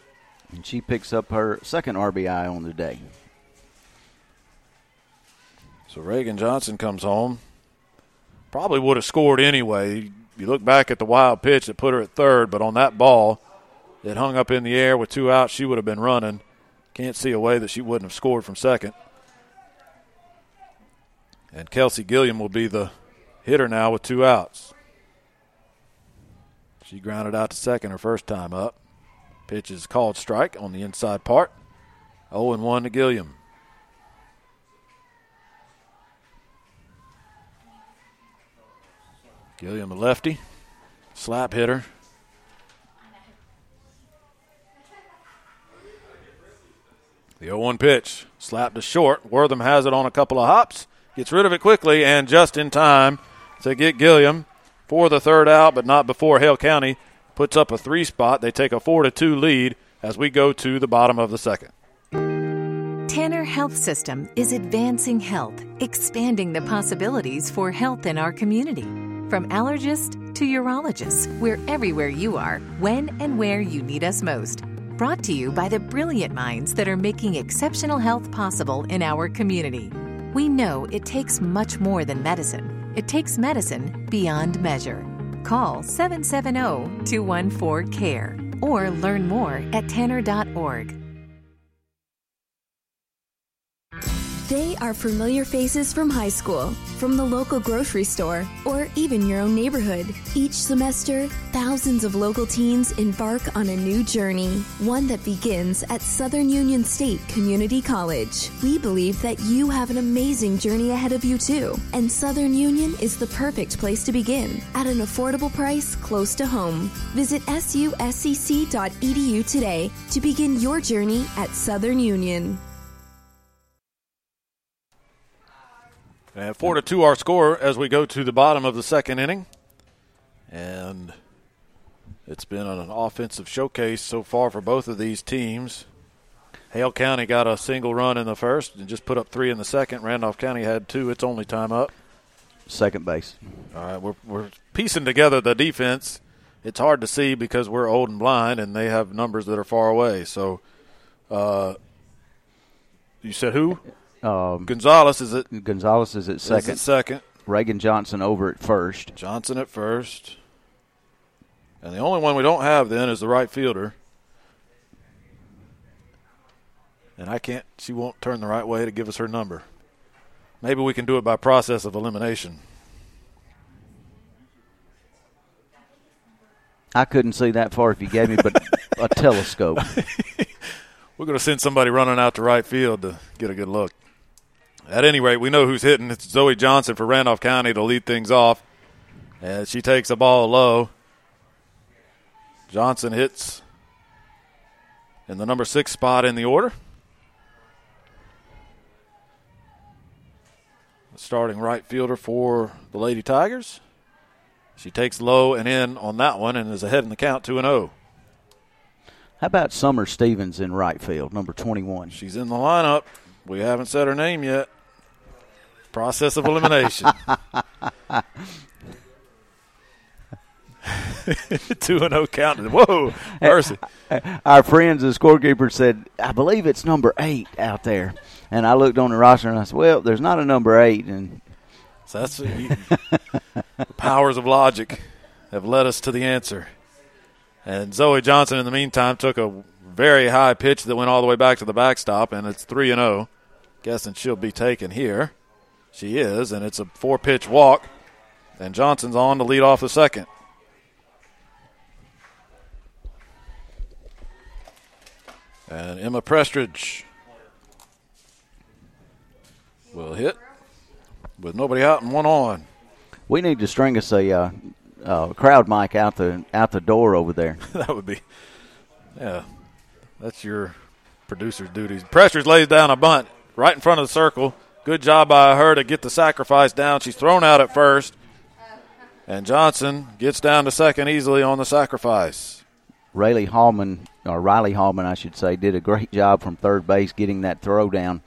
And she picks up her second RBI on the day. So Reagan Johnson comes home. Probably would have scored anyway. You look back at the wild pitch that put her at third, but on that ball, it hung up in the air with two outs. She would have been running. Can't see a way that she wouldn't have scored from second. And Kelsey Gilliam will be the hitter now with two outs. She grounded out to second her first time up. Pitch is called strike on the inside part. 0 1 to Gilliam. Gilliam, a lefty, slap hitter. The 0 1 pitch, slapped to short. Wortham has it on a couple of hops, gets rid of it quickly, and just in time to get Gilliam for the third out, but not before Hale County puts up a three spot. They take a four to two lead as we go to the bottom of the second. Tanner Health System is advancing health, expanding the possibilities for health in our community. From allergist to urologist, we're everywhere you are, when and where you need us most. Brought to you by the brilliant minds that are making exceptional health possible in our community. We know it takes much more than medicine, it takes medicine beyond measure. Call 770 214 CARE or learn more at tanner.org. They are familiar faces from high school, from the local grocery store, or even your own neighborhood. Each semester, thousands of local teens embark on a new journey, one that begins at Southern Union State Community College. We believe that you have an amazing journey ahead of you, too, and Southern Union is the perfect place to begin at an affordable price close to home. Visit suscc.edu today to begin your journey at Southern Union. And four to two, our score as we go to the bottom of the second inning. And it's been an offensive showcase so far for both of these teams. Hale County got a single run in the first and just put up three in the second. Randolph County had two. It's only time up. Second base. All right, we're, we're piecing together the defense. It's hard to see because we're old and blind, and they have numbers that are far away. So, uh, you said who? Um, Gonzalez is at Gonzalez is at is second. at second. Reagan Johnson over at first. Johnson at first. And the only one we don't have then is the right fielder. And I can't, she won't turn the right way to give us her number. Maybe we can do it by process of elimination. I couldn't see that far if you gave me but a telescope. We're going to send somebody running out to right field to get a good look. At any rate, we know who's hitting. It's Zoe Johnson for Randolph County to lead things off. And she takes the ball low. Johnson hits in the number six spot in the order. Starting right fielder for the Lady Tigers. She takes low and in on that one and is ahead in the count 2 and oh. 0. How about Summer Stevens in right field, number 21? She's in the lineup. We haven't said her name yet. Process of elimination. Two and oh zero counted. Whoa, mercy! Our friends, the scorekeeper, said, I believe it's number eight out there. And I looked on the roster and I said, well, there's not a number eight. And So that's the powers of logic have led us to the answer. And Zoe Johnson, in the meantime, took a very high pitch that went all the way back to the backstop, and it's three and zero. Guessing she'll be taken here. She is, and it's a four pitch walk. And Johnson's on to lead off the second. And Emma Prestridge will hit with nobody out and one on. we need to string us a uh, uh, crowd mic out the out the door over there. that would be, yeah, that's your producer's duties. Prestridge lays down a bunt right in front of the circle. Good job by her to get the sacrifice down. She's thrown out at first. And Johnson gets down to second easily on the sacrifice. Rayleigh Hallman, or Riley Hallman, I should say, did a great job from third base getting that throw down.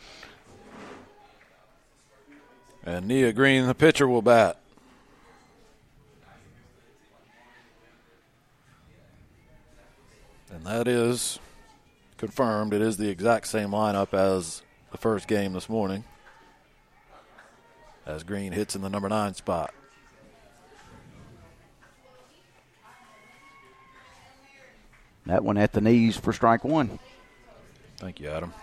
And Nia Green, the pitcher, will bat. And that is confirmed. It is the exact same lineup as the first game this morning. As Green hits in the number nine spot. That one at the knees for strike one. Thank you, Adam.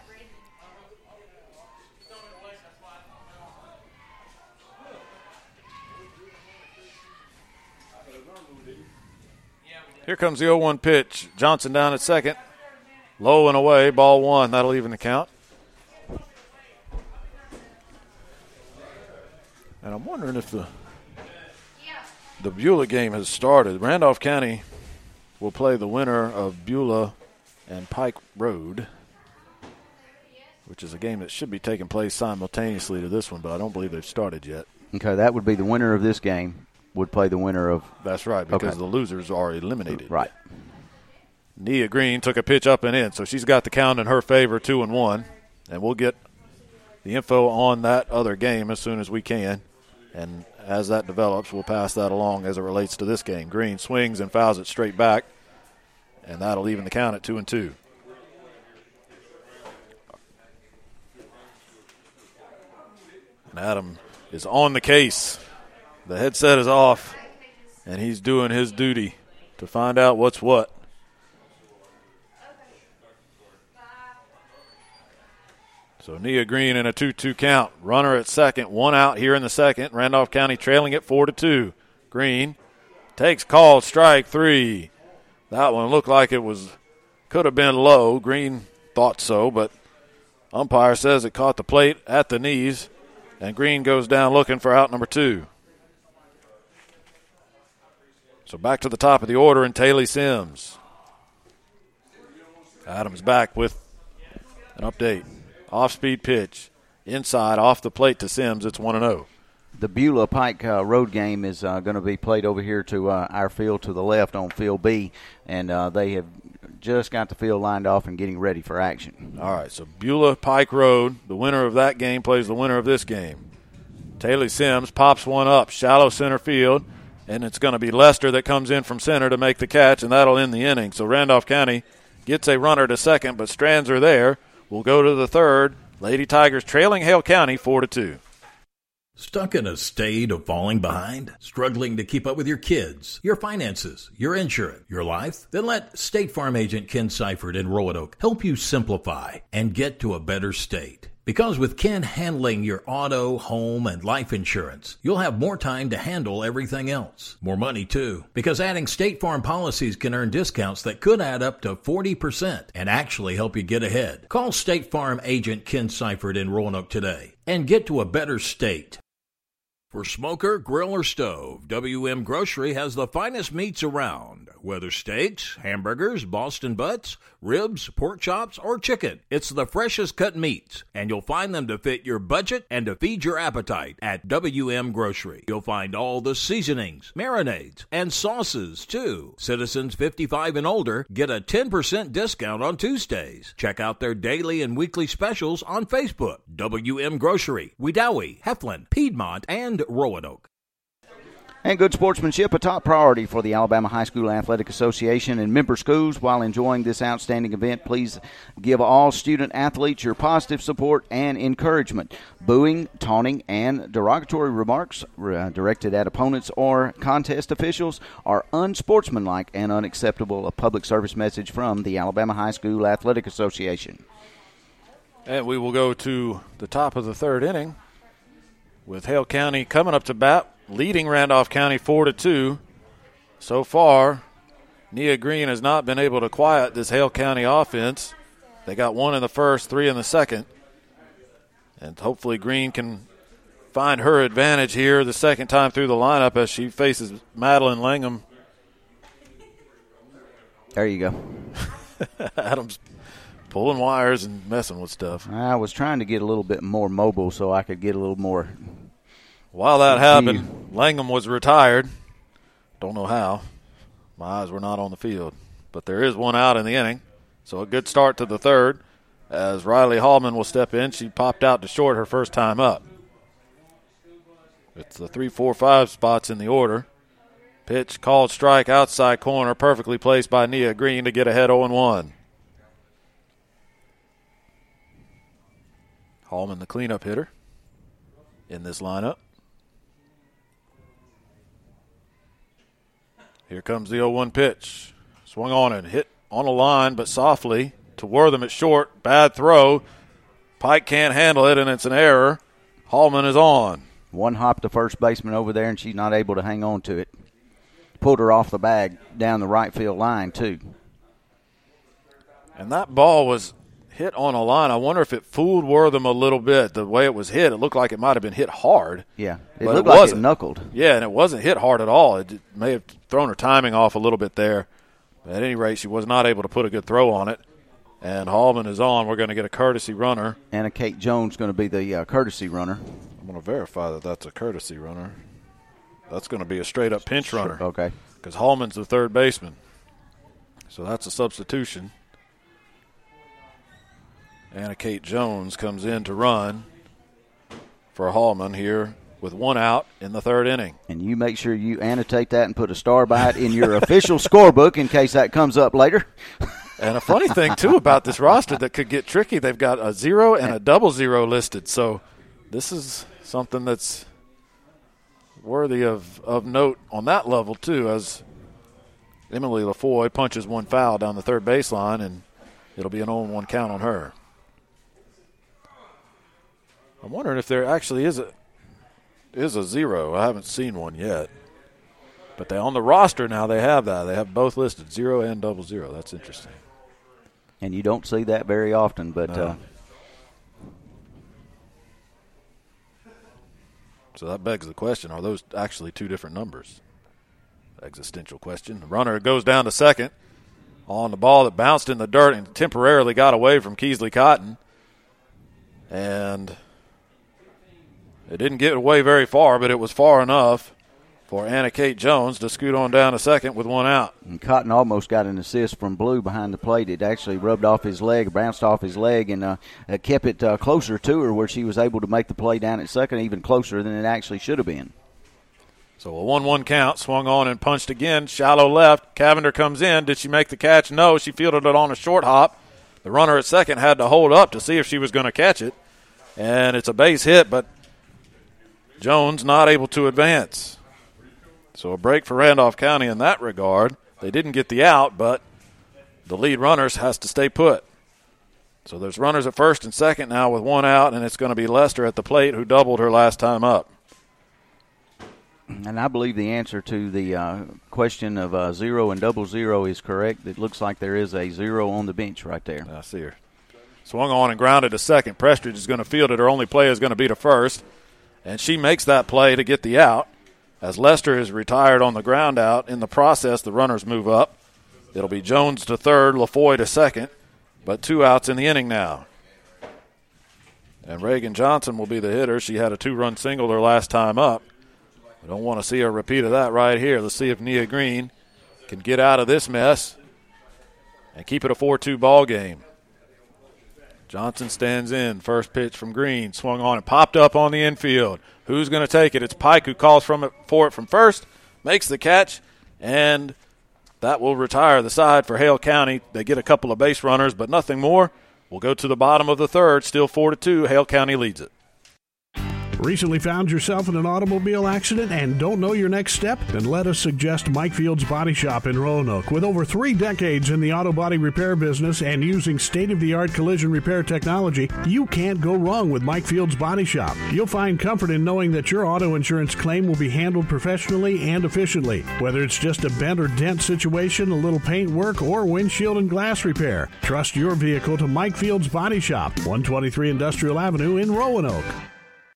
Here comes the 0 1 pitch. Johnson down at second. Low and away. Ball one. That'll even the count. Wondering if the the Beulah game has started. Randolph County will play the winner of Beulah and Pike Road, which is a game that should be taking place simultaneously to this one, but I don't believe they've started yet. Okay, that would be the winner of this game. would play the winner of. That's right, because Okay. the losers are eliminated. Right. Nia Green took a pitch up and in, so she's got the count in her favor, two and one, and we'll get the info on that other game as soon as we can. And as that develops, we'll pass that along as it relates to this game. Green swings and fouls it straight back, and that'll even the count at two and two. And Adam is on the case. The headset is off, and he's doing his duty to find out what's what. So Nia Green in a 2-2 count. Runner at second, one out here in the second. Randolph County trailing it 4 to 2. Green takes called strike 3. That one looked like it was could have been low. Green thought so, but umpire says it caught the plate at the knees and Green goes down looking for out number 2. So back to the top of the order and Taylor Sims. Adams back with an update. Off speed pitch. Inside, off the plate to Sims. It's 1 0. The Beulah Pike uh, Road game is uh, going to be played over here to uh, our field to the left on field B, and uh, they have just got the field lined off and getting ready for action. All right, so Beulah Pike Road, the winner of that game plays the winner of this game. Taylor Sims pops one up, shallow center field, and it's going to be Lester that comes in from center to make the catch, and that'll end the inning. So Randolph County gets a runner to second, but Strands are there. We'll go to the third. Lady Tigers trailing Hale County four to two. Stuck in a state of falling behind? Struggling to keep up with your kids, your finances, your insurance, your life? Then let State Farm agent Ken Seifert in Roanoke help you simplify and get to a better state. Because with Ken handling your auto, home, and life insurance, you'll have more time to handle everything else. More money too. Because adding State Farm policies can earn discounts that could add up to 40% and actually help you get ahead. Call State Farm agent Ken Seifert in Roanoke today and get to a better state. For smoker, grill, or stove, WM Grocery has the finest meats around. Whether steaks, hamburgers, Boston butts, ribs, pork chops, or chicken, it's the freshest cut meats, and you'll find them to fit your budget and to feed your appetite at WM Grocery. You'll find all the seasonings, marinades, and sauces too. Citizens 55 and older get a 10% discount on Tuesdays. Check out their daily and weekly specials on Facebook. WM Grocery, Wedowee, Heflin, Piedmont, and Roanoke. And good sportsmanship, a top priority for the Alabama High School Athletic Association and member schools. While enjoying this outstanding event, please give all student athletes your positive support and encouragement. Booing, taunting, and derogatory remarks uh, directed at opponents or contest officials are unsportsmanlike and unacceptable. A public service message from the Alabama High School Athletic Association. And we will go to the top of the third inning with Hale County coming up to bat, leading Randolph County 4 to 2. So far, Nia Green has not been able to quiet this Hale County offense. They got one in the first, three in the second. And hopefully Green can find her advantage here the second time through the lineup as she faces Madeline Langham. There you go. Adams pulling wires and messing with stuff. I was trying to get a little bit more mobile so I could get a little more. While that happened, Langham was retired. Don't know how. My eyes were not on the field. But there is one out in the inning. So a good start to the third as Riley Hallman will step in. She popped out to short her first time up. It's the three, four, five spots in the order. Pitch called strike outside corner, perfectly placed by Nia Green to get ahead 0 1. Hallman, the cleanup hitter in this lineup. Here comes the 0 1 pitch. Swung on and hit on a line, but softly to Wortham at short. Bad throw. Pike can't handle it, and it's an error. Hallman is on. One hop to first baseman over there, and she's not able to hang on to it. Pulled her off the bag down the right field line, too. And that ball was hit on a line. I wonder if it fooled Wortham a little bit. The way it was hit, it looked like it might have been hit hard. Yeah, it looked it like wasn't. it knuckled. Yeah, and it wasn't hit hard at all. It may have thrown her timing off a little bit there. But at any rate, she was not able to put a good throw on it. And Hallman is on. We're going to get a courtesy runner. Anna Kate Jones going to be the uh, courtesy runner. I'm going to verify that that's a courtesy runner. That's going to be a straight up pinch runner. Okay. Because Hallman's the third baseman. So that's a substitution. Anna Kate Jones comes in to run for Hallman here with one out in the third inning. And you make sure you annotate that and put a star by it in your official scorebook in case that comes up later. And a funny thing too about this roster that could get tricky, they've got a zero and a double zero listed. So this is something that's worthy of, of note on that level too, as Emily LaFoy punches one foul down the third baseline and it'll be an 0-1 count on her. I'm wondering if there actually is a is a zero. I haven't seen one yet. But they on the roster now they have that. They have both listed, zero and double zero. That's interesting. And you don't see that very often, but No. uh, So that begs the question: Are those actually two different numbers? Existential question. The runner goes down to second on the ball that bounced in the dirt and temporarily got away from Keesley Cotton, and it didn't get away very far, but it was far enough for Anna Kate Jones to scoot on down a second with one out. and Cotton almost got an assist from Blue behind the plate. It actually rubbed off his leg, bounced off his leg, and uh, kept it uh, closer to her, where she was able to make the play down at second, even closer than it actually should have been. So a 1 1 count, swung on and punched again. Shallow left. Cavender comes in. Did she make the catch? No. She fielded it on a short hop. The runner at second had to hold up to see if she was going to catch it. And it's a base hit, but Jones not able to advance. So a break for Randolph County in that regard. They didn't get the out, but the lead runners has to stay put. So there's runners at first and second now with one out, and it's going to be Lester at the plate who doubled her last time up. And I believe the answer to the uh, question of uh, zero and double zero is correct. It looks like there is a zero on the bench right there. I see her. Swung on and grounded to second. Prestridge is going to field it. Her only play is going to be to first. And she makes that play to get the out. As Lester is retired on the ground out, in the process, the runners move up. It'll be Jones to third, LaFoy to second, but two outs in the inning now. And Reagan Johnson will be the hitter. She had a two run single her last time up. We don't want to see a repeat of that right here. Let's see if Nia Green can get out of this mess and keep it a 4 2 ball game. Johnson stands in. First pitch from Green. Swung on and popped up on the infield. Who's going to take it? It's Pike who calls from it for it from first, makes the catch, and that will retire the side for Hale County. They get a couple of base runners, but nothing more. We'll go to the bottom of the third. Still four to two. Hale County leads it. Recently found yourself in an automobile accident and don't know your next step? Then let us suggest Mike Fields Body Shop in Roanoke. With over three decades in the auto body repair business and using state of the art collision repair technology, you can't go wrong with Mike Fields Body Shop. You'll find comfort in knowing that your auto insurance claim will be handled professionally and efficiently. Whether it's just a bent or dent situation, a little paint work, or windshield and glass repair, trust your vehicle to Mike Fields Body Shop, 123 Industrial Avenue in Roanoke.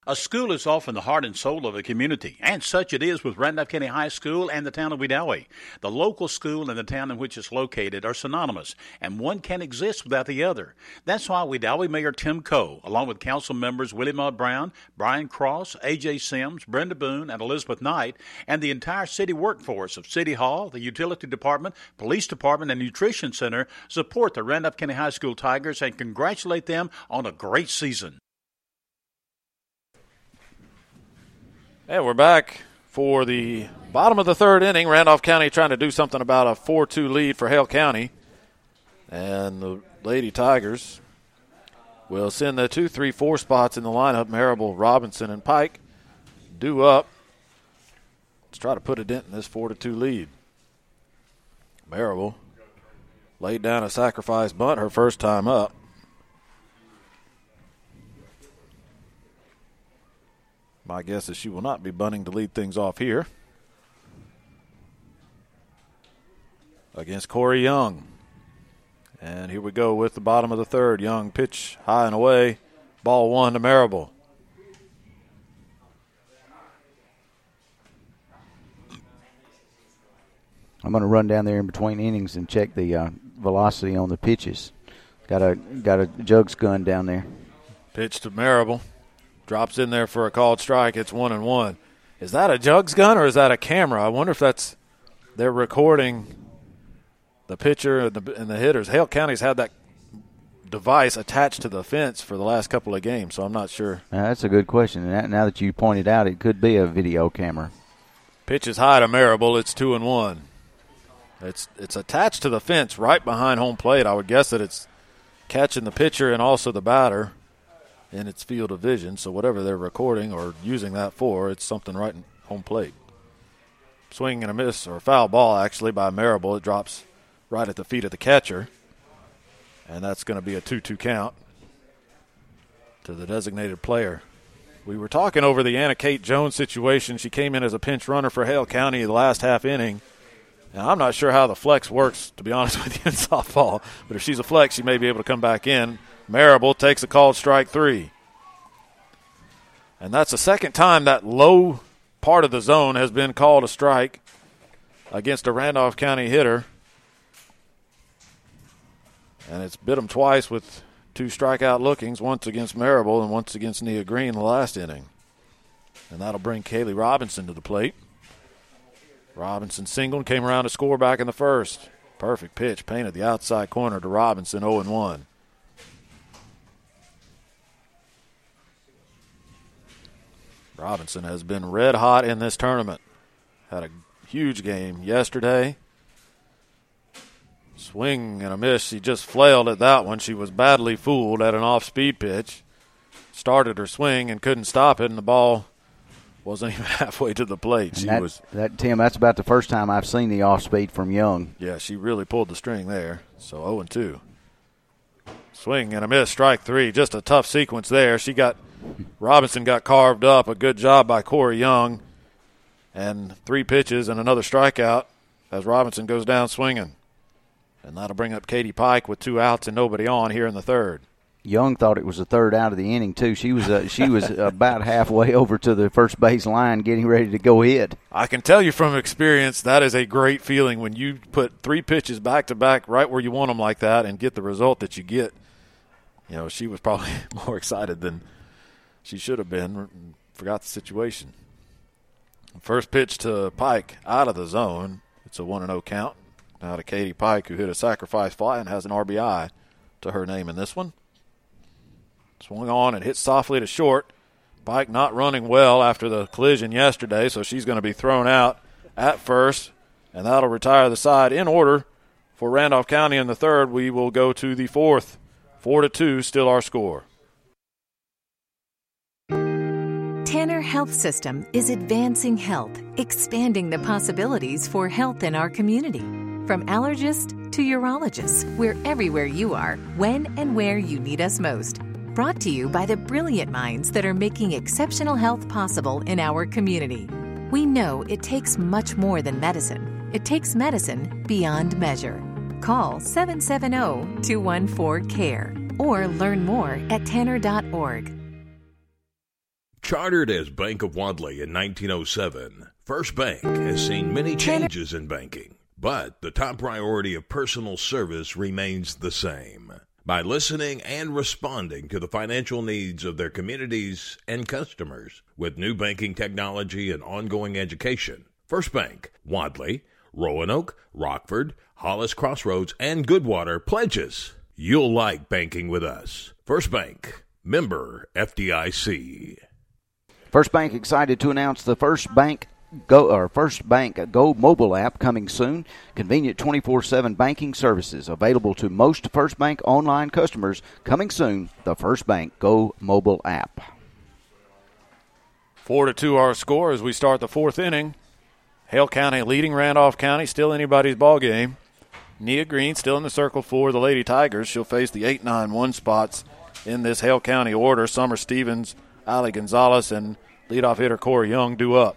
A school is often the heart and soul of a community, and such it is with Randolph County High School and the town of Wedowee. The local school and the town in which it's located are synonymous, and one can't exist without the other. That's why Wedowee Mayor Tim Coe, along with council members Willie Maud Brown, Brian Cross, A.J. Sims, Brenda Boone, and Elizabeth Knight, and the entire city workforce of City Hall, the Utility Department, Police Department, and Nutrition Center support the Randolph County High School Tigers and congratulate them on a great season. And we're back for the bottom of the third inning. Randolph County trying to do something about a 4 2 lead for Hale County. And the Lady Tigers will send the 2 3 4 spots in the lineup Marable, Robinson, and Pike. Due up. Let's try to put a dent in this 4 2 lead. Marable laid down a sacrifice bunt her first time up. My guess is she will not be bunting to lead things off here. Against Corey Young. And here we go with the bottom of the third. Young pitch high and away. Ball one to Marable. I'm going to run down there in between innings and check the uh, velocity on the pitches. Got a got a jugs gun down there. Pitch to Marable. Drops in there for a called strike. It's one and one. Is that a jugs gun or is that a camera? I wonder if that's they're recording the pitcher and the, and the hitters. Hale County's had that device attached to the fence for the last couple of games, so I'm not sure. Now, that's a good question. Now that you pointed out, it could be a video camera. Pitch is high to Marable. It's two and one. It's it's attached to the fence right behind home plate. I would guess that it's catching the pitcher and also the batter in its field of vision. So whatever they're recording or using that for, it's something right in home plate. Swing and a miss or a foul ball actually by Marable. It drops right at the feet of the catcher. And that's going to be a 2 2 count to the designated player. We were talking over the Anna Kate Jones situation. She came in as a pinch runner for Hale County the last half inning. And I'm not sure how the flex works, to be honest with you, in softball. But if she's a flex, she may be able to come back in. Marable takes a called strike three. And that's the second time that low part of the zone has been called a strike against a Randolph County hitter. And it's bit him twice with two strikeout lookings, once against Marable and once against Nia Green in the last inning. And that'll bring Kaylee Robinson to the plate. Robinson singled, came around to score back in the first. Perfect pitch, painted the outside corner to Robinson, 0 1. Robinson has been red hot in this tournament. Had a huge game yesterday. Swing and a miss. She just flailed at that one. She was badly fooled at an off speed pitch. Started her swing and couldn't stop it, and the ball wasn't even halfway to the plate. And she that, was that Tim. That's about the first time I've seen the off speed from Young. Yeah, she really pulled the string there. So 0 and 2. Swing and a miss, strike three. Just a tough sequence there. She got Robinson got carved up. A good job by Corey Young, and three pitches and another strikeout as Robinson goes down swinging, and that'll bring up Katie Pike with two outs and nobody on here in the third. Young thought it was the third out of the inning too. She was uh, she was about halfway over to the first base line, getting ready to go hit. I can tell you from experience that is a great feeling when you put three pitches back to back right where you want them like that and get the result that you get. You know, she was probably more excited than she should have been. Forgot the situation. First pitch to Pike out of the zone. It's a 1 0 count. Now to Katie Pike, who hit a sacrifice fly and has an RBI to her name in this one. Swung on and hit softly to short. Pike not running well after the collision yesterday, so she's going to be thrown out at first, and that'll retire the side in order for Randolph County in the third. We will go to the fourth. Four to two, still our score. Tanner Health System is advancing health, expanding the possibilities for health in our community. From allergist to urologist, we're everywhere you are, when and where you need us most. Brought to you by the brilliant minds that are making exceptional health possible in our community. We know it takes much more than medicine, it takes medicine beyond measure. Call 770 214 CARE or learn more at tanner.org. Chartered as Bank of Wadley in 1907, First Bank has seen many changes in banking, but the top priority of personal service remains the same. By listening and responding to the financial needs of their communities and customers with new banking technology and ongoing education, First Bank, Wadley, Roanoke, Rockford, Hollis Crossroads, and Goodwater pledges you'll like banking with us. First Bank, member FDIC. First Bank excited to announce the First Bank Go or First Bank Go mobile app coming soon. Convenient 24/7 banking services available to most First Bank online customers. Coming soon, the First Bank Go mobile app. Four to two, our score as we start the fourth inning. Hale County leading Randolph County, still anybody's ball game. Nia Green still in the circle for the Lady Tigers. She'll face the 8 9 1 spots in this Hale County order. Summer Stevens, Ali Gonzalez, and leadoff hitter Corey Young due up.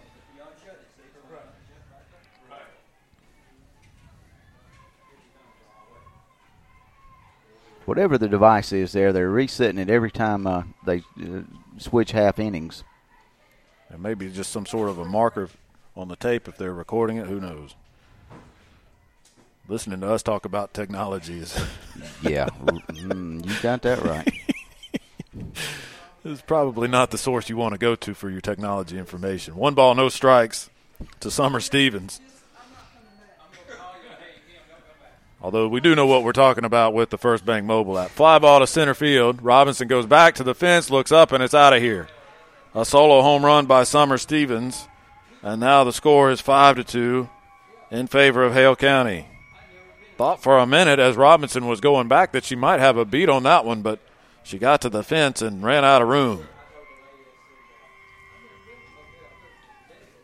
Whatever the device is there, they're resetting it every time uh, they uh, switch half innings. And maybe just some sort of a marker on the tape if they're recording it. Who knows? Listening to us talk about technology is. yeah, mm, you got that right. is probably not the source you want to go to for your technology information. One ball, no strikes to Summer Stevens. Although we do know what we're talking about with the First Bank mobile app. Fly ball to center field. Robinson goes back to the fence, looks up, and it's out of here. A solo home run by Summer Stevens. And now the score is 5 to 2 in favor of Hale County. Thought for a minute as Robinson was going back that she might have a beat on that one, but she got to the fence and ran out of room.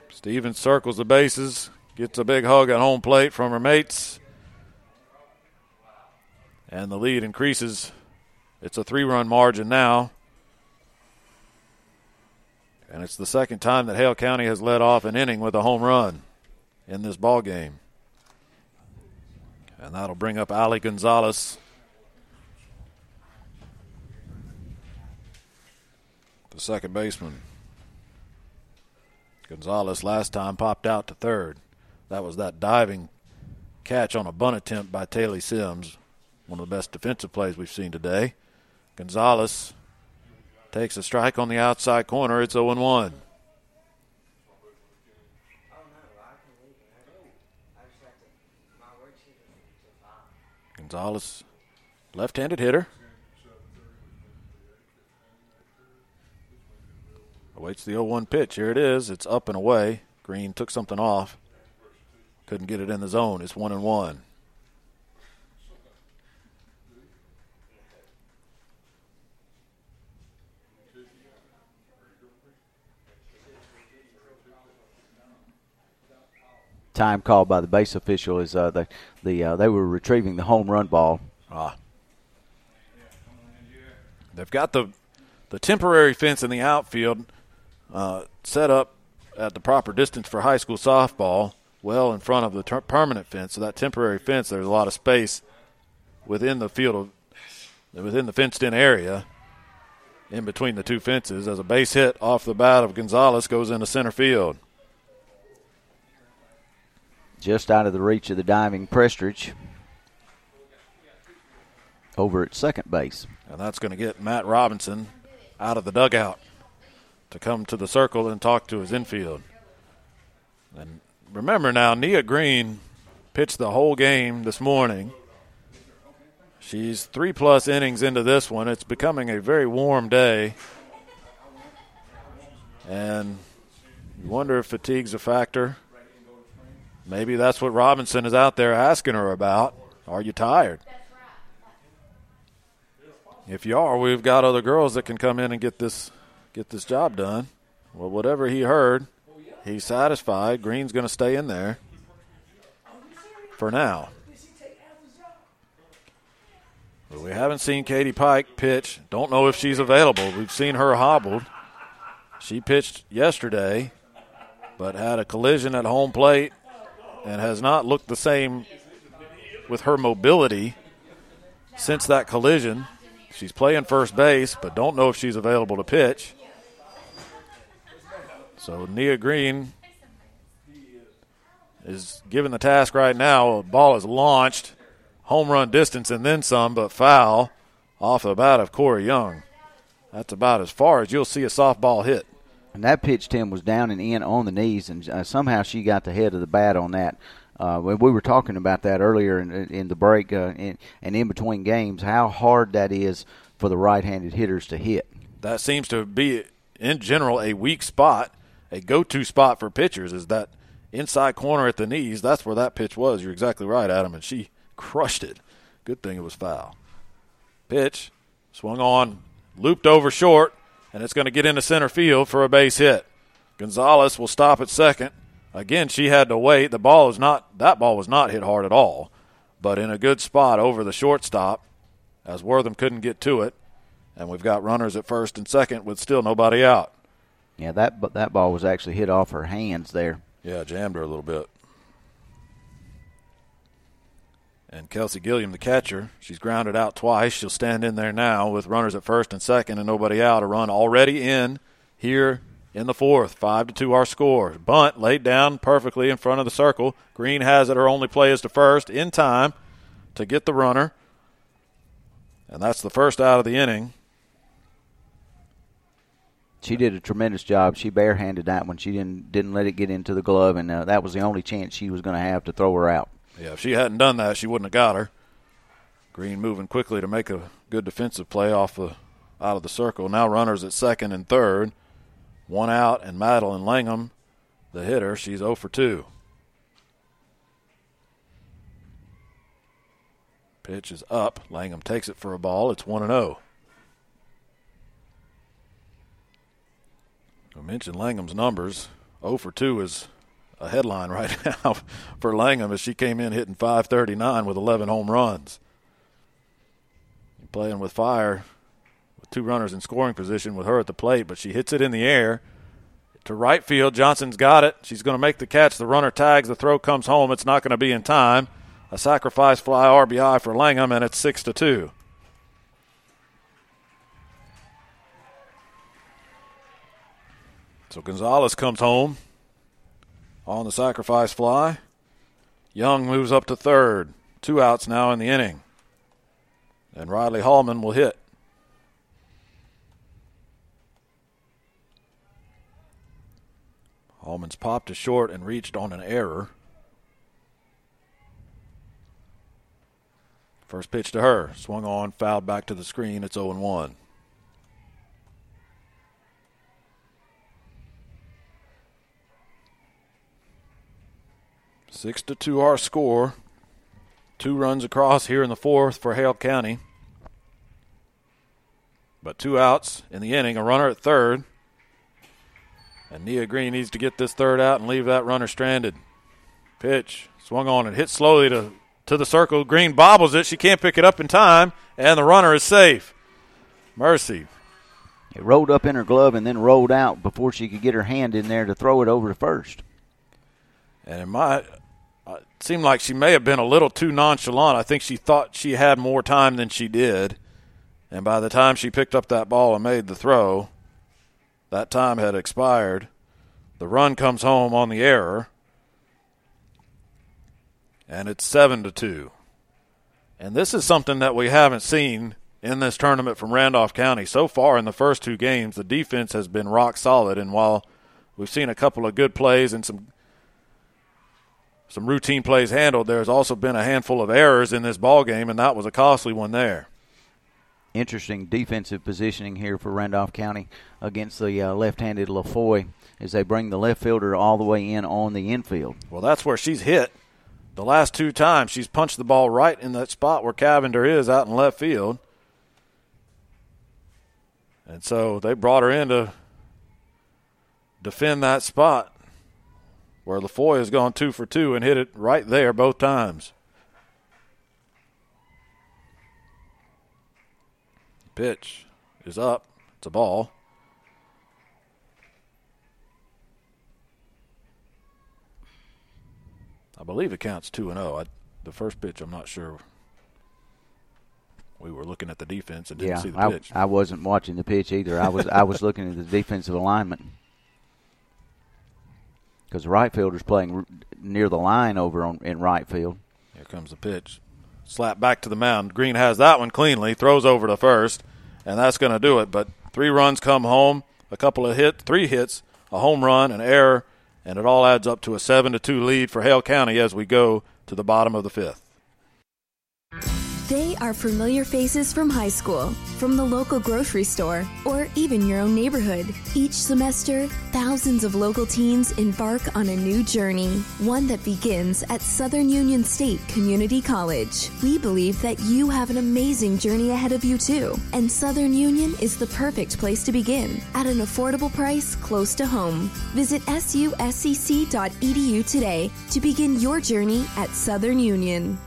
Stevens circles the bases, gets a big hug at home plate from her mates, and the lead increases. It's a three run margin now. And it's the second time that Hale County has led off an inning with a home run in this ball game. And that'll bring up Ali Gonzalez. The second baseman. Gonzalez last time popped out to third. That was that diving catch on a bunt attempt by Taylor Sims. One of the best defensive plays we've seen today. Gonzalez takes a strike on the outside corner. It's 0 1. Gonzalez, left handed hitter. Awaits the 0 1 pitch. Here it is. It's up and away. Green took something off. Couldn't get it in the zone. It's 1 and 1. time called by the base official is uh, the the uh, they were retrieving the home run ball. Ah. They've got the the temporary fence in the outfield uh, set up at the proper distance for high school softball, well in front of the ter- permanent fence. So that temporary fence, there's a lot of space within the field of within the fenced-in area in between the two fences as a base hit off the bat of Gonzalez goes into center field just out of the reach of the diving Prestridge over at second base. And that's going to get Matt Robinson out of the dugout to come to the circle and talk to his infield. And remember now, Nia Green pitched the whole game this morning. She's three plus innings into this one. It's becoming a very warm day. And you wonder if fatigue's a factor. Maybe that's what Robinson is out there asking her about. Are you tired? If you are, we've got other girls that can come in and get this get this job done. Well, whatever he heard, he's satisfied. Green's going to stay in there for now. But we haven't seen Katie Pike pitch. Don't know if she's available. We've seen her hobbled. She pitched yesterday, but had a collision at home plate and has not looked the same with her mobility since that collision. She's playing first base, but don't know if she's available to pitch. So Nia Green is given the task right now. A ball is launched, home run distance and then some, but foul off the bat of Corey Young. That's about as far as you'll see a softball hit. And that pitch, Tim, was down and in on the knees, and uh, somehow she got the head of the bat on that. Uh, we were talking about that earlier in, in the break uh, in, and in between games, how hard that is for the right-handed hitters to hit. That seems to be, in general, a weak spot, a go-to spot for pitchers is that inside corner at the knees. That's where that pitch was. You're exactly right, Adam, and she crushed it. Good thing it was foul. Pitch swung on, looped over short, and it's going to get into center field for a base hit. Gonzalez will stop at second. Again, she had to wait. The ball is not that ball was not hit hard at all, but in a good spot over the shortstop, as Wortham couldn't get to it, and we've got runners at first and second with still nobody out. Yeah, that that ball was actually hit off her hands there. Yeah, jammed her a little bit. And Kelsey Gilliam, the catcher, she's grounded out twice. She'll stand in there now with runners at first and second and nobody out. A run already in here in the fourth. Five to two our score. Bunt laid down perfectly in front of the circle. Green has it. Her only play is to first in time to get the runner. And that's the first out of the inning. She did a tremendous job. She barehanded that one. She didn't didn't let it get into the glove, and uh, that was the only chance she was going to have to throw her out. Yeah, if she hadn't done that, she wouldn't have got her. Green moving quickly to make a good defensive play off the out of the circle. Now runners at second and third. One out, and Madeline Langham, the hitter, she's 0 for 2. Pitch is up. Langham takes it for a ball. It's 1 and 0. I mentioned Langham's numbers. 0 for 2 is a headline right now for Langham as she came in hitting 539 with 11 home runs playing with fire with two runners in scoring position with her at the plate, but she hits it in the air to right field. Johnson's got it. She's going to make the catch. The runner tags. The throw comes home. It's not going to be in time. A sacrifice fly RBI for Langham, and it's six to two. So Gonzalez comes home on the sacrifice fly. Young moves up to third. Two outs now in the inning. And Riley Hallman will hit. Hallman's popped to short and reached on an error. First pitch to her. Swung on, fouled back to the screen. It's 0 1. Six to two our score. Two runs across here in the fourth for Hale County. But two outs in the inning, a runner at third. And Nia Green needs to get this third out and leave that runner stranded. Pitch swung on and hit slowly to, to the circle. Green bobbles it. She can't pick it up in time, and the runner is safe. Mercy. It rolled up in her glove and then rolled out before she could get her hand in there to throw it over to first. And in my Uh, it seemed like she may have been a little too nonchalant. I think she thought she had more time than she did. And by the time she picked up that ball and made the throw, that time had expired. The run comes home on the error. And it's 7 to 2. And this is something that we haven't seen in this tournament from Randolph County. So far in the first two games, the defense has been rock solid. And while we've seen a couple of good plays and some some routine plays handled. There's also been a handful of errors in this ball game, and that was a costly one there. Interesting defensive positioning here for Randolph County against the uh, left-handed LaFoy as they bring the left fielder all the way in on the infield. Well, that's where she's hit. The last two times she's punched the ball right in that spot where Cavender is out in left field. And so they brought her in to defend that spot where LaFoy has gone two for two and hit it right there both times. Pitch is up. It's a ball. I believe it counts 2 and 0. The first pitch, I'm not sure. We were looking at the defense and didn't yeah, see the I, pitch. I wasn't watching the pitch either. I was I was looking at the defensive alignment because the right fielder's playing near the line over on in right field. Here comes the pitch. Slap back to the mound. Green has that one cleanly. Throws over to first, and that's going to do it. But three runs come home, a couple of hits, three hits, a home run, an error, and it all adds up to a seven to two lead for Hale County as we go to the bottom of the fifth. They are familiar faces from high school, from the local grocery store, or even your own neighborhood. Each semester, thousands of local teens embark on a new journey, one that begins at Southern Union State Community College. We believe that you have an amazing journey ahead of you, too, and Southern Union is the perfect place to begin at an affordable price close to home. Visit suscc.edu today to begin your journey at Southern Union.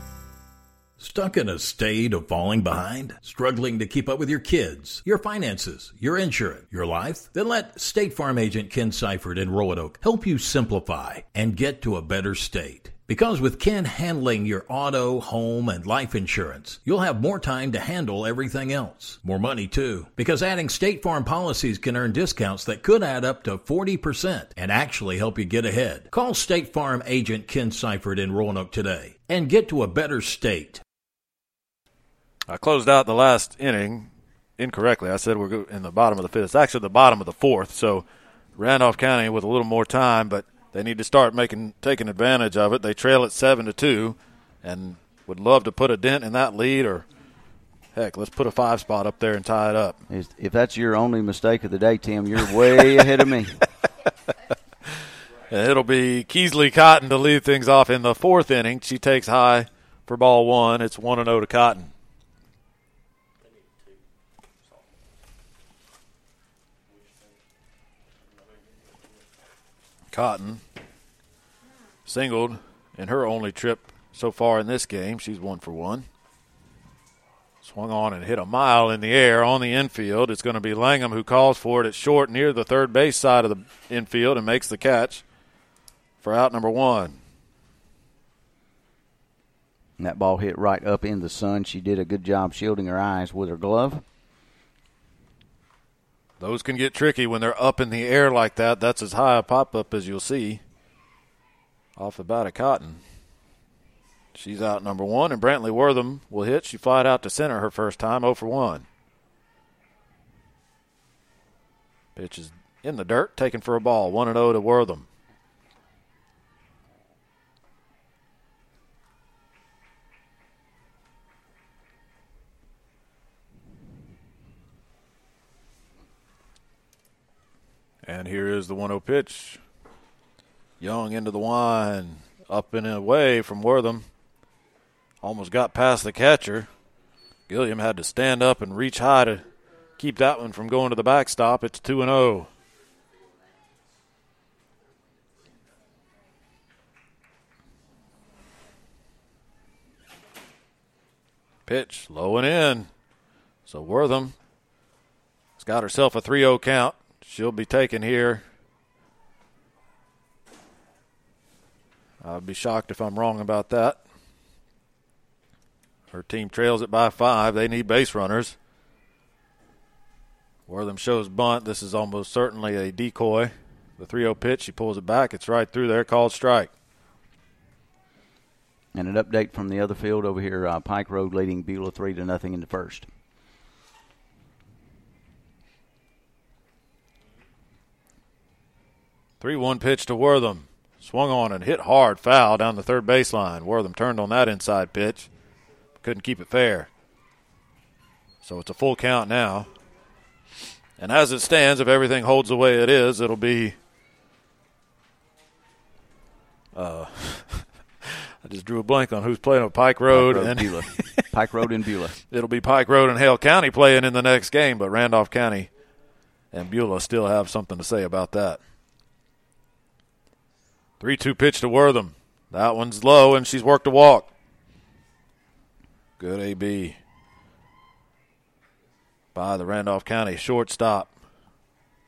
Stuck in a state of falling behind? Struggling to keep up with your kids, your finances, your insurance, your life? Then let State Farm agent Ken Seifert in Roanoke help you simplify and get to a better state. Because with Ken handling your auto, home, and life insurance, you'll have more time to handle everything else. More money too. Because adding State Farm policies can earn discounts that could add up to 40% and actually help you get ahead. Call State Farm agent Ken Seifert in Roanoke today and get to a better state. I closed out the last inning incorrectly. I said we're in the bottom of the fifth. It's actually the bottom of the fourth. So Randolph County with a little more time, but they need to start making taking advantage of it. They trail at seven to two, and would love to put a dent in that lead, or heck, let's put a five spot up there and tie it up. If that's your only mistake of the day, Tim, you're way ahead of me. It'll be Keesley Cotton to lead things off in the fourth inning. She takes high for ball one. It's 1 0 to Cotton. Cotton singled in her only trip so far in this game. She's one for one. Swung on and hit a mile in the air on the infield. It's going to be Langham who calls for it at short near the third base side of the infield and makes the catch for out number one. And that ball hit right up in the sun. She did a good job shielding her eyes with her glove. Those can get tricky when they're up in the air like that. That's as high a pop up as you'll see off the bat of Cotton. She's out number one, and Brantley Wortham will hit. She flied out to center her first time, 0 for 1. Pitch is in the dirt, taken for a ball, 1 and 0 to Wortham. And here is the 1 0 pitch. Young into the wine, up and away from Wortham. Almost got past the catcher. Gilliam had to stand up and reach high to keep that one from going to the backstop. It's 2 0. Pitch low and in. So Wortham has got herself a 3 0 count she'll be taken here. I'd be shocked if I'm wrong about that. Her team trails it by five. They need base runners. Wortham shows bunt. This is almost certainly a decoy. The 3 0 pitch, she pulls it back. It's right through there, called strike. And an update from the other field over here uh, Pike Road leading Beulah 3 to nothing in the first. 3 1 pitch to Wortham. Swung on and hit hard foul down the third baseline. Wortham turned on that inside pitch. Couldn't keep it fair. So it's a full count now. And as it stands, if everything holds the way it is, it'll be. Uh, I just drew a blank on who's playing with Pike Road, Pike Road and Beulah. Pike Road and Beulah. It'll be Pike Road and Hale County playing in the next game, but Randolph County and Beulah still have something to say about that. 3 2 pitch to Wortham. That one's low, and she's worked a walk. Good AB by the Randolph County shortstop.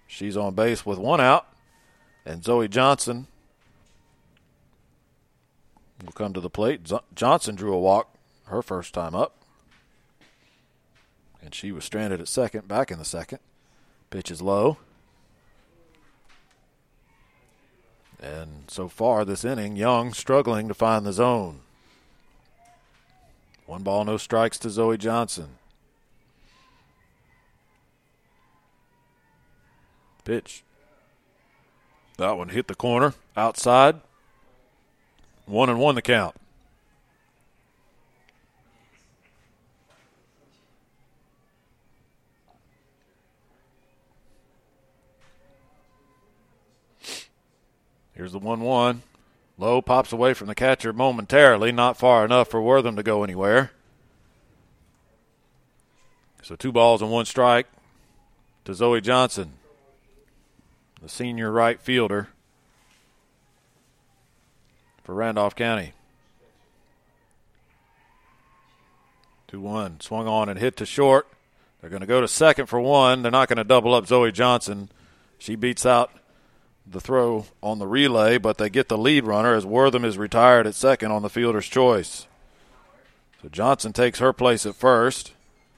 She's on base with one out, and Zoe Johnson will come to the plate. Z- Johnson drew a walk her first time up, and she was stranded at second, back in the second. Pitch is low. And so far this inning, Young struggling to find the zone. One ball, no strikes to Zoe Johnson. Pitch. That one hit the corner outside. One and one the count. Here's the 1 1. Low pops away from the catcher momentarily, not far enough for Wortham to go anywhere. So two balls and one strike to Zoe Johnson, the senior right fielder for Randolph County. 2 1. Swung on and hit to short. They're going to go to second for one. They're not going to double up Zoe Johnson. She beats out the throw on the relay, but they get the lead runner as Wortham is retired at second on the fielder's choice. So Johnson takes her place at first.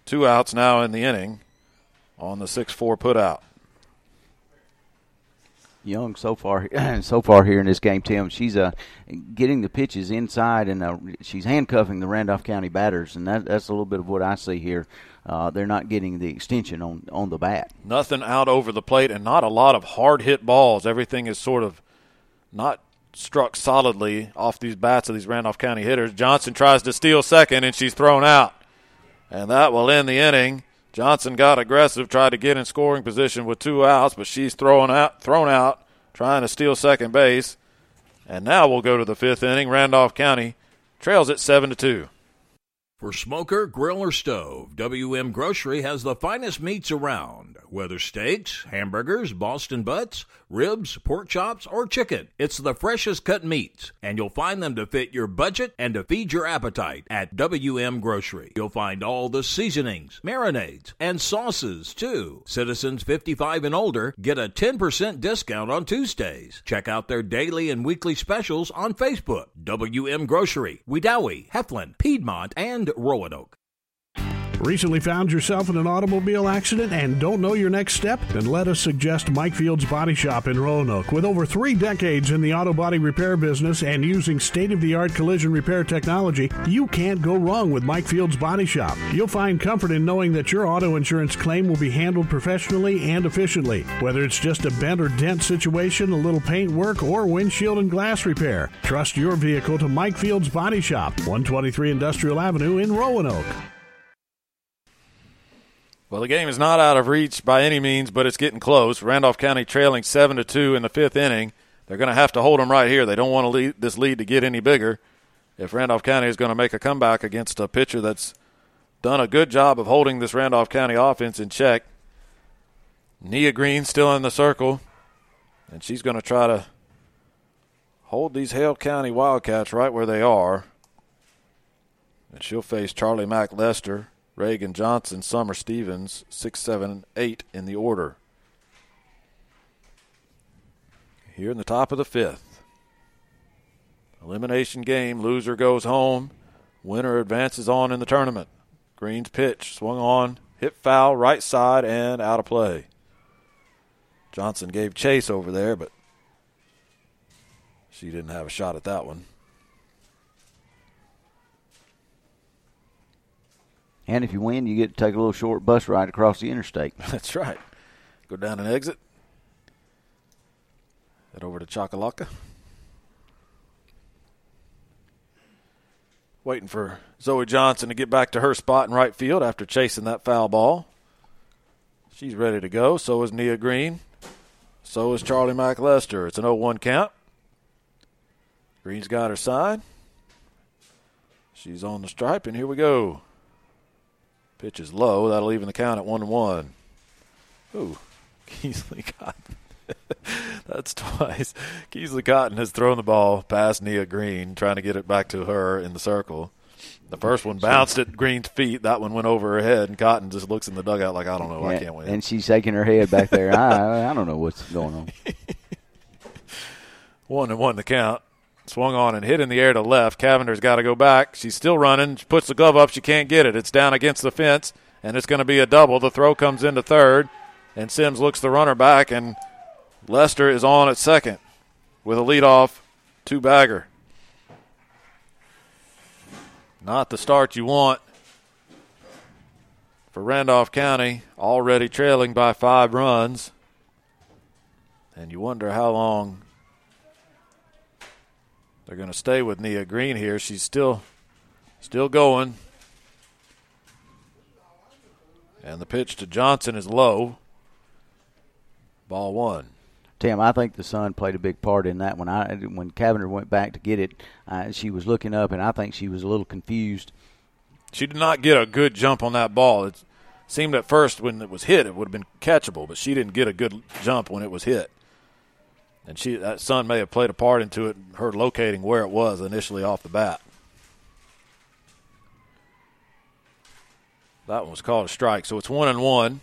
Two outs now in the inning on the 6 4 putout. Young so far so far here in this game, Tim. She's uh, getting the pitches inside, and uh, she's handcuffing the Randolph County batters, and that, that's a little bit of what I see here. Uh, they're not getting the extension on on the bat. Nothing out over the plate, and not a lot of hard hit balls. Everything is sort of not struck solidly off these bats of these Randolph County hitters. Johnson tries to steal second, and she's thrown out, and that will end the inning. Johnson got aggressive, tried to get in scoring position with two outs, but she's thrown out, thrown out, trying to steal second base. And now we'll go to the fifth inning. Randolph County trails at seven to two. For smoker, grill, or stove, WM Grocery has the finest meats around. Whether steaks, hamburgers, Boston butts, ribs, pork chops, or chicken, it's the freshest cut meats, and you'll find them to fit your budget and to feed your appetite at WM Grocery. You'll find all the seasonings, marinades, and sauces too. Citizens 55 and older get a 10% discount on Tuesdays. Check out their daily and weekly specials on Facebook. WM Grocery, Wedowee, Heflin, Piedmont, and Roanoke. Recently found yourself in an automobile accident and don't know your next step? Then let us suggest Mike Fields Body Shop in Roanoke. With over three decades in the auto body repair business and using state of the art collision repair technology, you can't go wrong with Mike Fields Body Shop. You'll find comfort in knowing that your auto insurance claim will be handled professionally and efficiently. Whether it's just a bent or dent situation, a little paint work, or windshield and glass repair, trust your vehicle to Mike Fields Body Shop, 123 Industrial Avenue in Roanoke. Well, the game is not out of reach by any means, but it's getting close. Randolph County trailing seven to two in the fifth inning. They're going to have to hold them right here. They don't want to lead, this lead to get any bigger. If Randolph County is going to make a comeback against a pitcher that's done a good job of holding this Randolph County offense in check, Nia Green still in the circle, and she's going to try to hold these Hale County Wildcats right where they are. And she'll face Charlie Mack Lester Reagan Johnson, Summer Stevens, six, seven, eight in the order. Here in the top of the fifth. Elimination game. Loser goes home. Winner advances on in the tournament. Green's pitch swung on, hit foul, right side, and out of play. Johnson gave chase over there, but she didn't have a shot at that one. And if you win, you get to take a little short bus ride across the interstate. That's right. Go down an exit. Head over to Choccolocco. Waiting for Zoe Johnson to get back to her spot in right field after chasing that foul ball. She's ready to go. So is Nia Green. So is Charlie McLester. It's an 0 1 count. Green's got her side. She's on the stripe, and here we go. Pitch is low. That'll even the count at one and one. Ooh, Keesley Cotton. That's twice. Keesley Cotton has thrown the ball past Nia Green, trying to get it back to her in the circle. The first one bounced at Green's feet. That one went over her head, and Cotton just looks in the dugout like, I don't know, yeah, I can't win. And she's shaking her head back there. I, I don't know what's going on. one and one the count. Swung on and hit in the air to left. Cavender's got to go back. She's still running. She puts the glove up. She can't get it. It's down against the fence, and it's going to be a double. The throw comes into third, and Sims looks the runner back, and Lester is on at second with a leadoff two bagger. Not the start you want for Randolph County, already trailing by five runs. And you wonder how long they're going to stay with Nia Green here. She's still still going. And the pitch to Johnson is low. Ball one. Tim, I think the sun played a big part in that. When I when Cavender went back to get it, uh, she was looking up, and I think she was a little confused. She did not get a good jump on that ball. It seemed at first when it was hit, it would have been catchable, but she didn't get a good jump when it was hit and she that sun may have played a part into it, her locating where it was initially off the bat. That one was called a strike, so it's one and one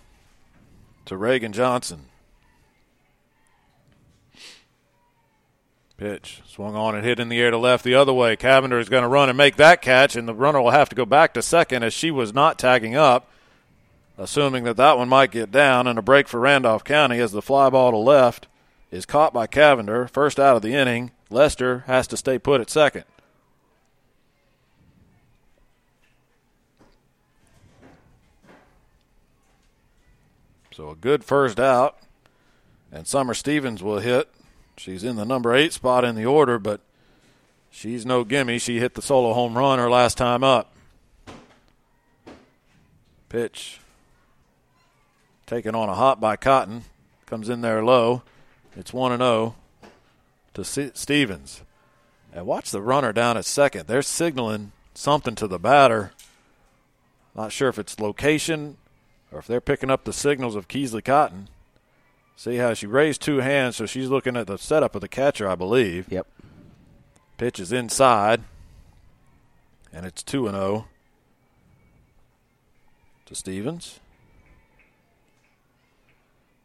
to Reagan Johnson. Pitch swung on and hit in the air to left the other way. Cavender is going to run and make that catch, and the runner will have to go back to second as she was not tagging up, assuming that that one might get down. And a break for Randolph County as the fly ball to left is caught by Cavender, first out of the inning. Lester has to stay put at second. So a good first out. And Summer Stevens will hit. She's in the number eight spot in the order, but she's no gimme. She hit the solo home run her last time up. Pitch taken on a hop by Cotton. Comes in there low. It's 1 and 0 to Stevens. And watch the runner down at second. They're signaling something to the batter. Not sure if it's location or if they're picking up the signals of Keesley Cotton. See how she raised two hands, so she's looking at the setup of the catcher, I believe. Yep. Pitch is inside, and it's 2 and 0 to Stevens.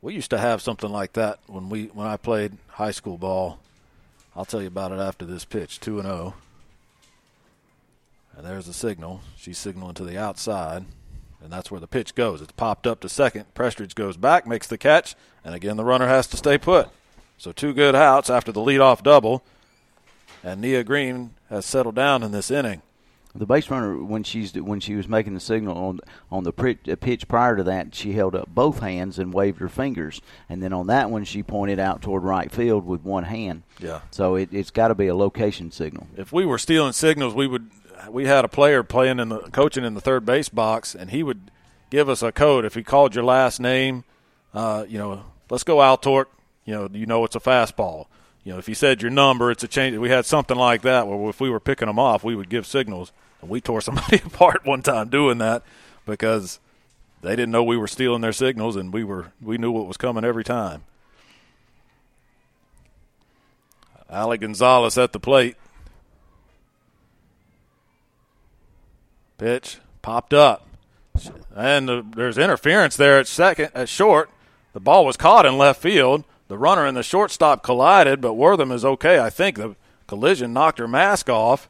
We used to have something like that when we when I played high school ball. I'll tell you about it after this pitch. Two and zero. Oh. And there's the signal. She's signaling to the outside, and that's where the pitch goes. It's popped up to second. Prestridge goes back, makes the catch, and again the runner has to stay put. So two good outs after the leadoff double, and Nia Green has settled down in this inning. The base runner, when she's when she was making the signal on on the uh, pitch prior to that, she held up both hands and waved her fingers, and then on that one, she pointed out toward right field with one hand. Yeah. So it, it's got to be a location signal. If we were stealing signals, we would. We had a player playing in the coaching in the third base box, and he would give us a code if he called your last name. Uh, you know, let's go Al Torque. You know, you know it's a fastball. You know, if you said your number, it's a change. We had something like that where if we were picking them off, we would give signals. And we tore somebody apart one time doing that because they didn't know we were stealing their signals, and we were we knew what was coming every time. Ali Gonzalez at the plate. Pitch popped up, and the, there's interference there at second at short. The ball was caught in left field. The runner and the shortstop collided, but Wortham is okay. I think the collision knocked her mask off.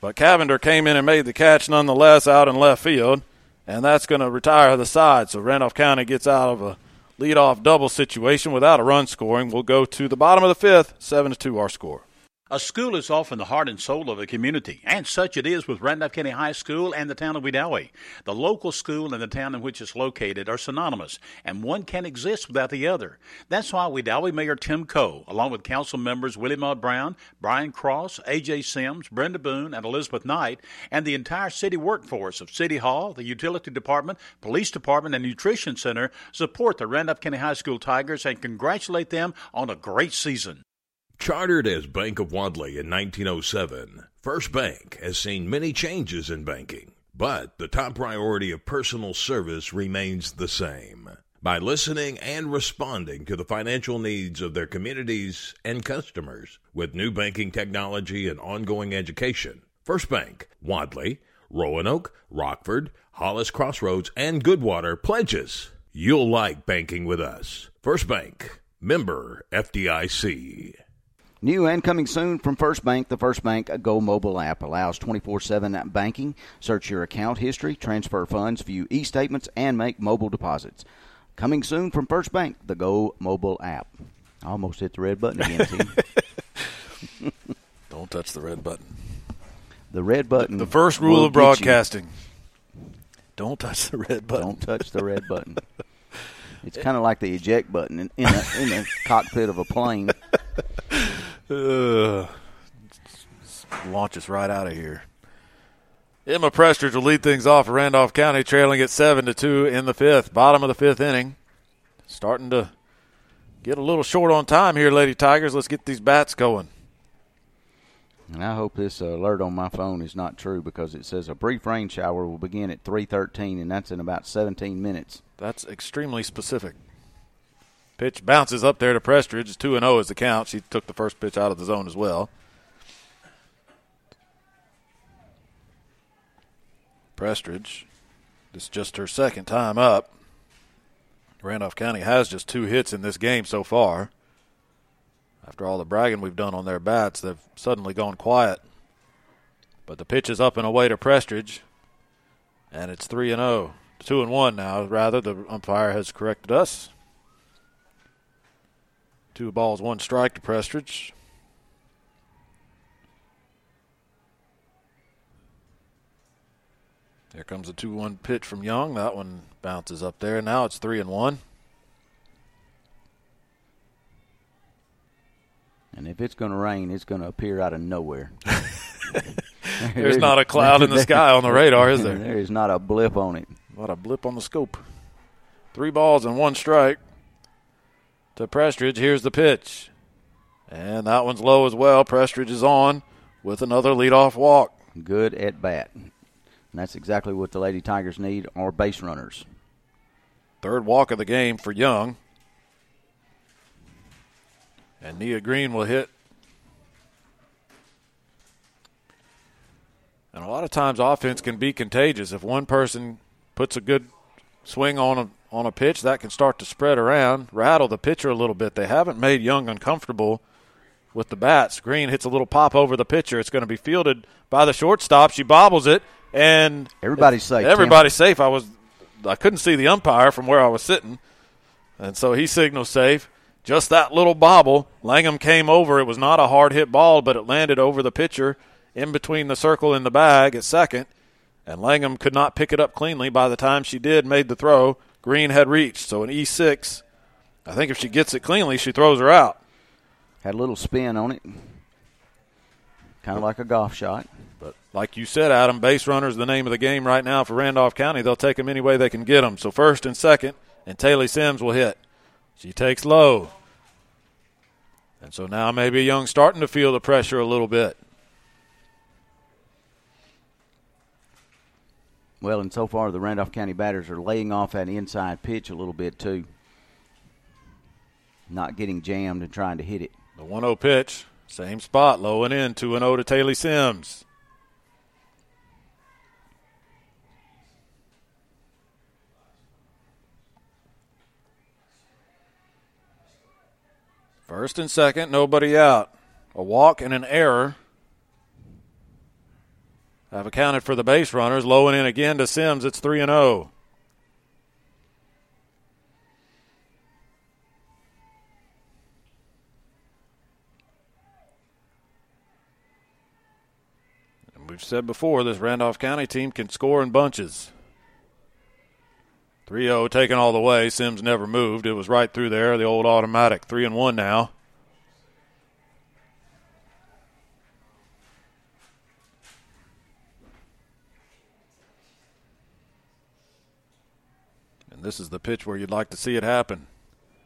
But Cavender came in and made the catch nonetheless out in left field, and that's going to retire the side. So Randolph County gets out of a leadoff double situation without a run scoring. We'll go to the bottom of the fifth, seven to two our score. A school is often the heart and soul of a community, and such it is with Randolph County High School and the town of Wedowee. The local school and the town in which it's located are synonymous, and one can't exist without the other. That's why Wedowee Mayor Tim Coe, along with council members Willie Maud Brown, Brian Cross, A.J. Sims, Brenda Boone, and Elizabeth Knight, and the entire city workforce of City Hall, the Utility Department, Police Department, and Nutrition Center support the Randolph County High School Tigers and congratulate them on a great season. Chartered as Bank of Wadley in 1907, First Bank has seen many changes in banking, but the top priority of personal service remains the same. By listening and responding to the financial needs of their communities and customers with new banking technology and ongoing education, First Bank, Wadley, Roanoke, Rockford, Hollis Crossroads, and Goodwater pledges you'll like banking with us. First Bank, member FDIC. New and coming soon from First Bank, the First Bank Go mobile app allows 24 7 banking. Search your account history, transfer funds, view e statements, and make mobile deposits. Coming soon from First Bank, the Go mobile app. I almost hit the red button again, Don't touch the red button. The red button. The, the first rule of broadcasting. Don't touch the red button. Don't touch the red button. It's kind of like the eject button in, in, a, in the cockpit of a plane. Uh, launch us right out of here. Emma Prestridge will lead things off for Randolph County, trailing at seven to two in the fifth. Bottom of the fifth inning. Starting to get a little short on time here, Lady Tigers. Let's get these bats going. And I hope this alert on my phone is not true because it says a brief rain shower will begin at 3:13, and that's in about 17 minutes. That's extremely specific. Pitch bounces up there to Prestridge. It's 2 0 as the count. She took the first pitch out of the zone as well. Prestridge, this is just her second time up. Randolph County has just two hits in this game so far. After all the bragging we've done on their bats, they've suddenly gone quiet. But the pitch is up and away to Prestridge, and it's 3 and 0. 2 and 1 now, rather. The umpire has corrected us. Two balls, one strike to Prestridge. Here comes a 2 1 pitch from Young. That one bounces up there. Now it's 3 and 1. And if it's going to rain, it's going to appear out of nowhere. There's not a cloud in the sky on the radar, is there? There is not a blip on it. Not a blip on the scope. Three balls and one strike to Prestridge. Here's the pitch. And that one's low as well. Prestridge is on with another leadoff walk. Good at bat. And that's exactly what the Lady Tigers need are base runners. Third walk of the game for Young. And Nia Green will hit. And a lot of times offense can be contagious. If one person puts a good swing on a on a pitch, that can start to spread around, rattle the pitcher a little bit. They haven't made Young uncomfortable with the bats. Green hits a little pop over the pitcher. It's going to be fielded by the shortstop. She bobbles it, and everybody's safe. Everybody's Tim. safe. I was I couldn't see the umpire from where I was sitting, and so he signals safe. Just that little bobble. Langham came over. It was not a hard hit ball, but it landed over the pitcher in between the circle and the bag at second. And Langham could not pick it up cleanly. By the time she did, made the throw, Green had reached. So an E6. I think if she gets it cleanly, she throws her out. Had a little spin on it. Kind of like a golf shot. But like you said, Adam, base runner is the name of the game right now for Randolph County. They'll take them any way they can get them. So first and second, and Taylor Sims will hit. She takes low. And so now maybe Young starting to feel the pressure a little bit. Well, and so far the Randolph County batters are laying off that inside pitch a little bit too. Not getting jammed and trying to hit it. The 1 0 pitch, same spot, low and in, 2 0 to Taylor Sims. First and second, nobody out. A walk and an error have accounted for the base runners. Low and in again to Sims. It's 3 and 0. We've said before this Randolph County team can score in bunches. 3 0 taken all the way. Sims never moved. It was right through there, the old automatic. 3 and 1 now. This is the pitch where you'd like to see it happen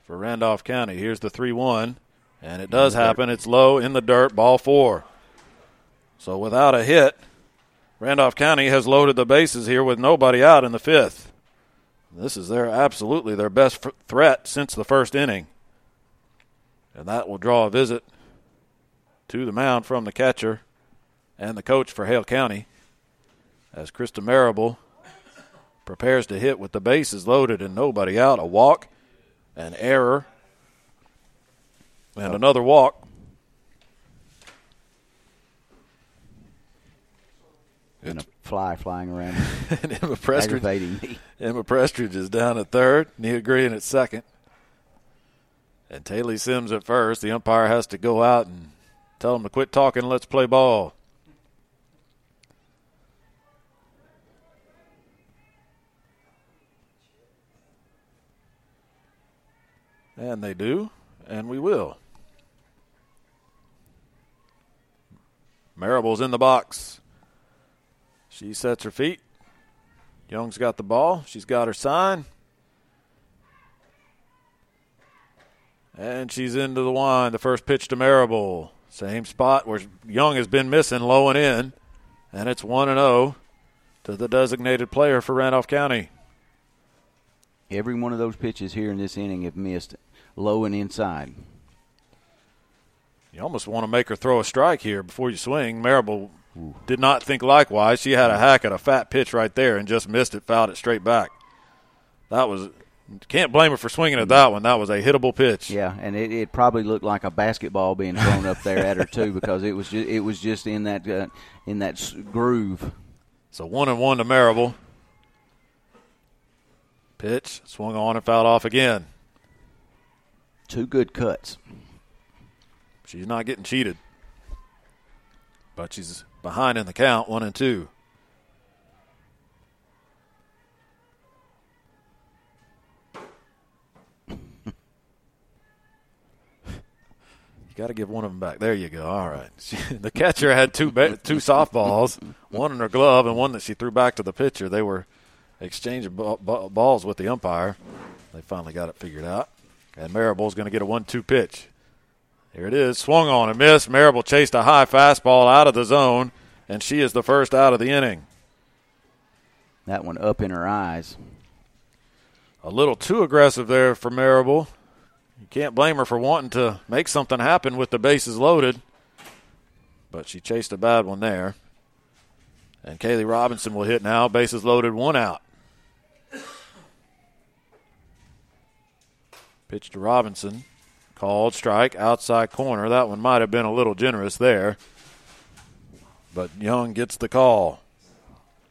for Randolph County. Here's the 3 1, and it does happen. It's low in the dirt, ball four. So without a hit, Randolph County has loaded the bases here with nobody out in the fifth. This is their absolutely their best f- threat since the first inning. And that will draw a visit to the mound from the catcher and the coach for Hale County as Krista Marable prepares to hit with the bases loaded and nobody out. A walk, an error, and another walk. And a fly flying around. and Emma Prestridge, me. Emma Prestridge is down at third. Nia Green at second. And Taylor Sims at first. The umpire has to go out and tell them to quit talking. Let's play ball. And they do, and we will. Marable's in the box. She sets her feet. Young's got the ball. She's got her sign. And she's into the wind. The first pitch to Marable. Same spot where Young has been missing, low and in. And it's 1 and 0 to the designated player for Randolph County. Every one of those pitches here in this inning have missed low and inside. You almost want to make her throw a strike here before you swing. Marable did not think likewise. She had a hack at a fat pitch right there and just missed it, fouled it straight back. That was can't blame her for swinging at that one. That was a hittable pitch. Yeah, and it, it probably looked like a basketball being thrown up there at her too, because it was just, it was just in that uh, in that groove. So one and one to Marable. Pitch swung on and fouled off again. Two good cuts. She's not getting cheated, but she's behind in the count, one and two. Got to give one of them back. There you go. All right. the catcher had two ba- two softballs, one in her glove and one that she threw back to the pitcher. They were exchanging b- b- balls with the umpire. They finally got it figured out. And Marable's going to get a one-two pitch. Here it is. Swung on and missed. Marable chased a high fastball out of the zone, and she is the first out of the inning. That one up in her eyes. A little too aggressive there for Marable. You can't blame her for wanting to make something happen with the bases loaded. But she chased a bad one there. And Kaylee Robinson will hit now. Bases loaded, one out. Pitch to Robinson. Called strike, outside corner. That one might have been a little generous there. But Young gets the call.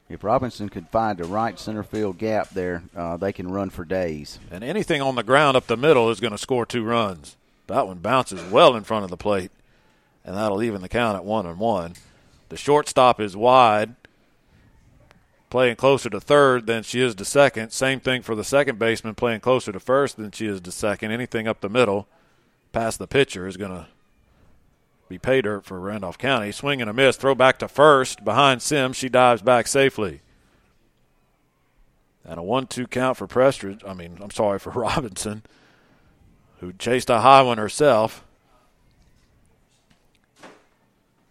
If Robinson could find the right center field gap there, uh, they can run for days. And anything on the ground up the middle is going to score two runs. That one bounces well in front of the plate, and that'll even the count at one and one. The shortstop is wide, playing closer to third than she is to second. Same thing for the second baseman, playing closer to first than she is to second. Anything up the middle, past the pitcher, is going to be pay dirt for Randolph County. Swing and a miss. Throw back to first behind Sims. She dives back safely. And a one-two count for Prestridge. I mean, I'm sorry for Robinson, who chased a high one herself.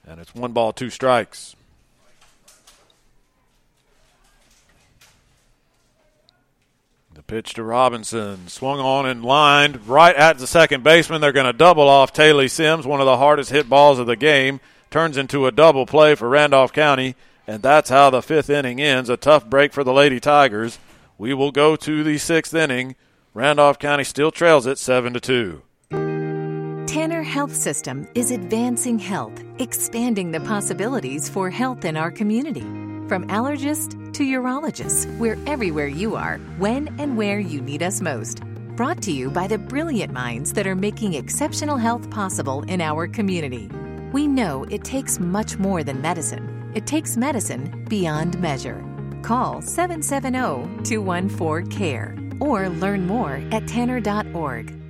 And it's one ball, two strikes. Pitch to Robinson. Swung on and lined right at the second baseman. They're going to double off Taylor Sims, one of the hardest hit balls of the game. Turns into a double play for Randolph County. And that's how the fifth inning ends. A tough break for the Lady Tigers. We will go to the sixth inning. Randolph County still trails it 7 to 2. Tanner Health System is advancing health, expanding the possibilities for health in our community. From allergist to urologist, we're everywhere you are, when and where you need us most. Brought to you by the brilliant minds that are making exceptional health possible in our community. We know it takes much more than medicine, it takes medicine beyond measure. Call 770 214 CARE or learn more at tanner.org.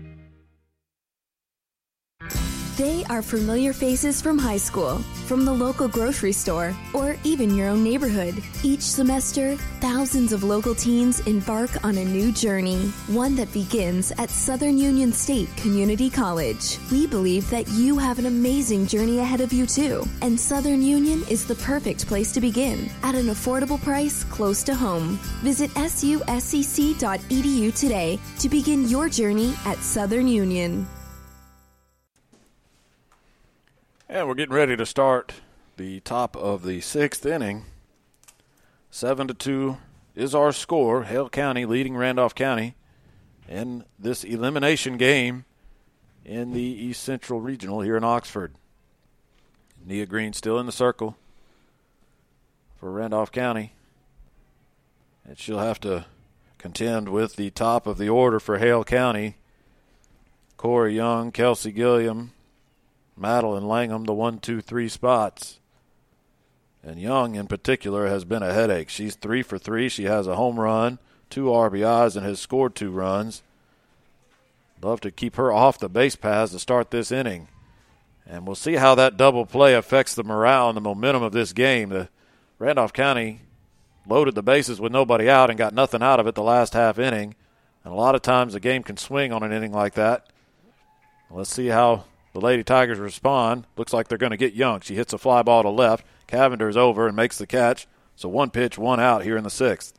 They are familiar faces from high school, from the local grocery store, or even your own neighborhood. Each semester, thousands of local teens embark on a new journey, one that begins at Southern Union State Community College. We believe that you have an amazing journey ahead of you, too, and Southern Union is the perfect place to begin at an affordable price close to home. Visit suscc.edu today to begin your journey at Southern Union. And we're getting ready to start the top of the sixth inning. Seven to two is our score. Hale County leading Randolph County in this elimination game in the East Central Regional here in Oxford. Nia Green still in the circle for Randolph County. And she'll have to contend with the top of the order for Hale County. Corey Young, Kelsey Gilliam, Madeline Langham, the one, two, three spots. And Young, in particular, has been a headache. She's three for three. She has a home run, two RBIs, and has scored two runs. Love to keep her off the base paths to start this inning. And we'll see how that double play affects the morale and the momentum of this game. The Randolph County loaded the bases with nobody out and got nothing out of it the last half inning. And a lot of times the game can swing on an inning like that. Let's see how the Lady Tigers respond. Looks like they're going to get Young. She hits a fly ball to left. Cavender's over and makes the catch. So one pitch, one out here in the sixth.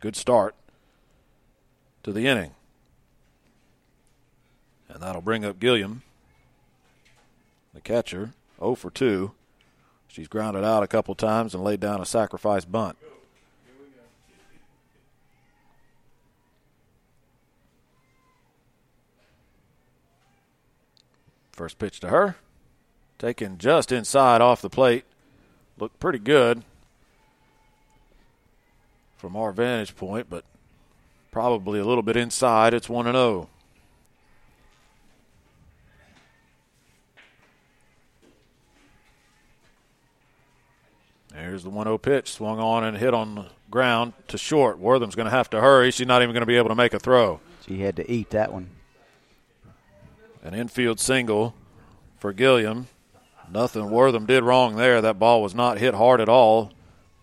Good start to the inning. And that'll bring up Gilliam, the catcher, 0 for 2. She's grounded out a couple times and laid down a sacrifice bunt. First pitch to her. Taken just inside off the plate. Looked pretty good from our vantage point, but probably a little bit inside. It's 1 0. There's the 1 0 pitch. Swung on and hit on the ground to short. Wortham's going to have to hurry. She's not even going to be able to make a throw. She had to eat that one. An infield single for Gilliam. Nothing Wortham did wrong there. That ball was not hit hard at all.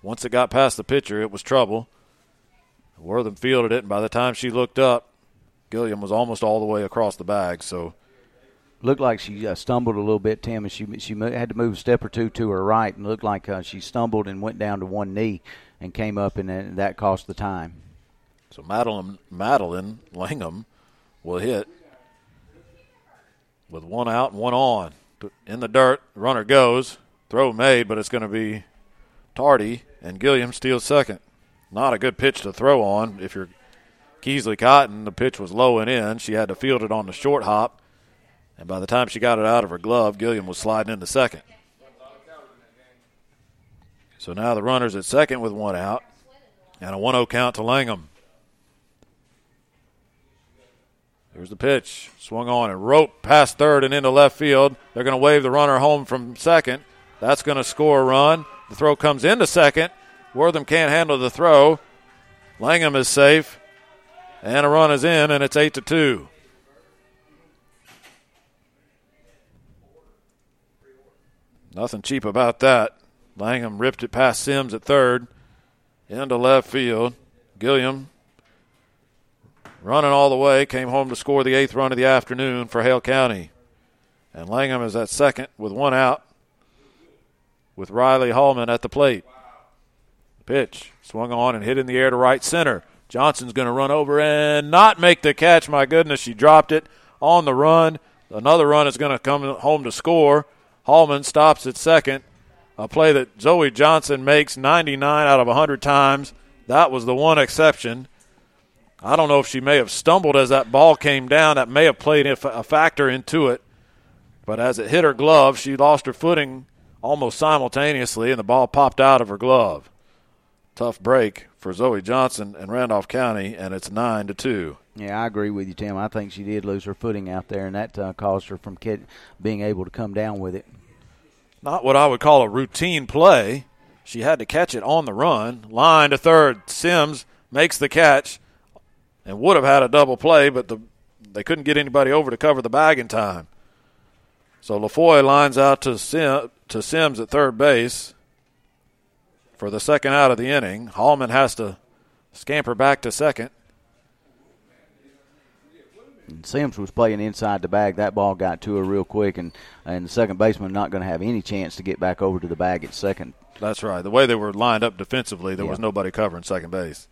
Once it got past the pitcher, it was trouble. Wortham fielded it, and by the time she looked up, Gilliam was almost all the way across the bag. So looked like she uh, stumbled a little bit, Tim, and she she had to move a step or two to her right, and looked like uh, she stumbled and went down to one knee and came up, and that cost the time. So Madeline Madeline Langham will hit with one out and one on in the dirt. Runner goes, throw made, but it's going to be tardy, and Gilliam steals second. Not a good pitch to throw on if you're Keesley Cotton. The pitch was low and in. She had to field it on the short hop and by the time she got it out of her glove, Gilliam was sliding into second. So now the runner's at second with one out and a 1 0 count to Langham. Here's the pitch. Swung on and rope past third and into left field. They're going to wave the runner home from second. That's going to score a run. The throw comes into second. Wortham can't handle the throw. Langham is safe. And a run is in, and it's 8 to 2. Nothing cheap about that. Langham ripped it past Sims at third into left field. Gilliam running all the way, came home to score the eighth run of the afternoon for Hale County. And Langham is at second with one out with Riley Hallman at the plate. Pitch swung on and hit in the air to right center. Johnson's going to run over and not make the catch. My goodness, she dropped it on the run. Another run is going to come home to score. Hallman stops at second. A play that Zoe Johnson makes 99 out of 100 times. That was the one exception. I don't know if she may have stumbled as that ball came down. That may have played a factor into it. But as it hit her glove, she lost her footing almost simultaneously, and the ball popped out of her glove. Tough break for Zoe Johnson and Randolph County, and it's nine to two. Yeah, I agree with you, Tim. I think she did lose her footing out there, and that uh, caused her from kid being able to come down with it. Not what I would call a routine play. She had to catch it on the run. Line to third. Sims makes the catch and would have had a double play, but the, they couldn't get anybody over to cover the bag in time. So LaFoy lines out to, Sim, to Sims at third base for the second out of the inning. Hallman has to scamper back to second. Sims was playing inside the bag. That ball got to her real quick, and and the second baseman not going to have any chance to get back over to the bag at second. That's right. The way they were lined up defensively, there yeah. was nobody covering second base.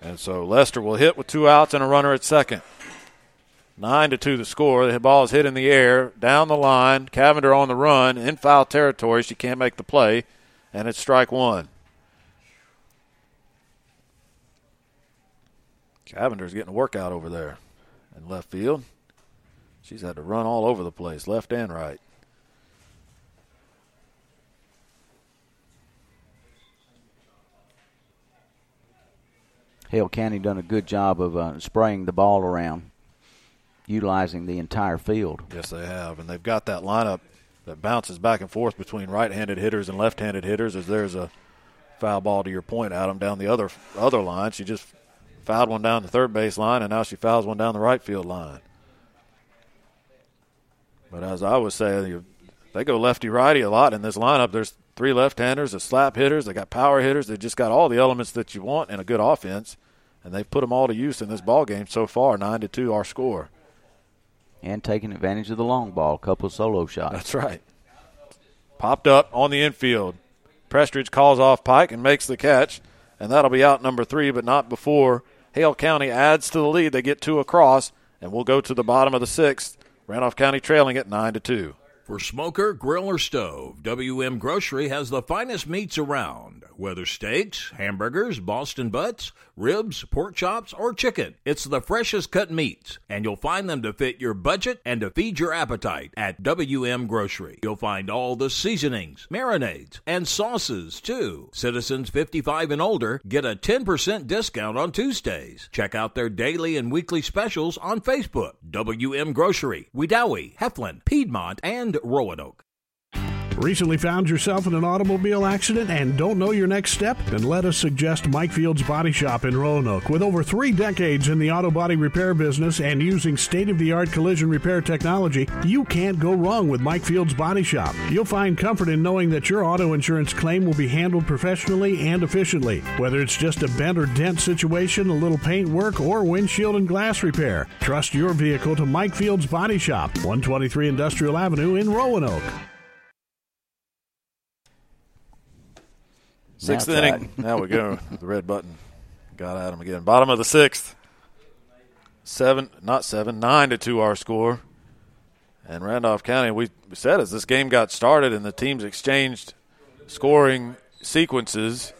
And so Lester will hit with two outs and a runner at second. Nine to two the score. The ball is hit in the air, down the line. Cavender on the run, in foul territory. She can't make the play, and it's strike one. Cavender's getting a workout over there in left field. She's had to run all over the place, left and right. Hale County done a good job of uh, spraying the ball around, utilizing the entire field. Yes, they have, and they've got that lineup that bounces back and forth between right-handed hitters and left-handed hitters. As there's a foul ball to your point, Adam, down the other other line. She just fouled one down the third base line, and now she fouls one down the right field line. But as I was saying, they go lefty righty a lot in this lineup. There's three left-handers, a slap hitters, they got power hitters. They just got all the elements that you want in a good offense, and they've put them all to use in this ball game so far. Nine to two, our score. And taking advantage of the long ball, a couple of solo shots. That's right. Popped up on the infield. Prestridge calls off Pike and makes the catch, and that'll be out number three, but not before Hale County adds to the lead. They get two across, and we'll go to the bottom of the sixth. Randolph County trailing at nine to two. For smoker, grill, or stove, WM Grocery has the finest meats around. Whether steaks, hamburgers, Boston butts, ribs, pork chops, or chicken, it's the freshest cut meats, and you'll find them to fit your budget and to feed your appetite at WM Grocery. You'll find all the seasonings, marinades, and sauces too. Citizens 55 and older get a 10% discount on Tuesdays. Check out their daily and weekly specials on Facebook. WM Grocery, Wedowee, Heflin, Piedmont, and Roanoke. Recently found yourself in an automobile accident and don't know your next step? Then let us suggest Mike Fields Body Shop in Roanoke. With over three decades in the auto body repair business and using state of the art collision repair technology, you can't go wrong with Mike Fields Body Shop. You'll find comfort in knowing that your auto insurance claim will be handled professionally and efficiently. Whether it's just a bent or dent situation, a little paint work, or windshield and glass repair, trust your vehicle to Mike Fields Body Shop, 123 Industrial Avenue in Roanoke. Sixth inning. Now we go. the red button. Got at him again. Bottom of the sixth. Seven, not seven, nine to two our score. And Randolph County, we said as this game got started and the teams exchanged scoring sequences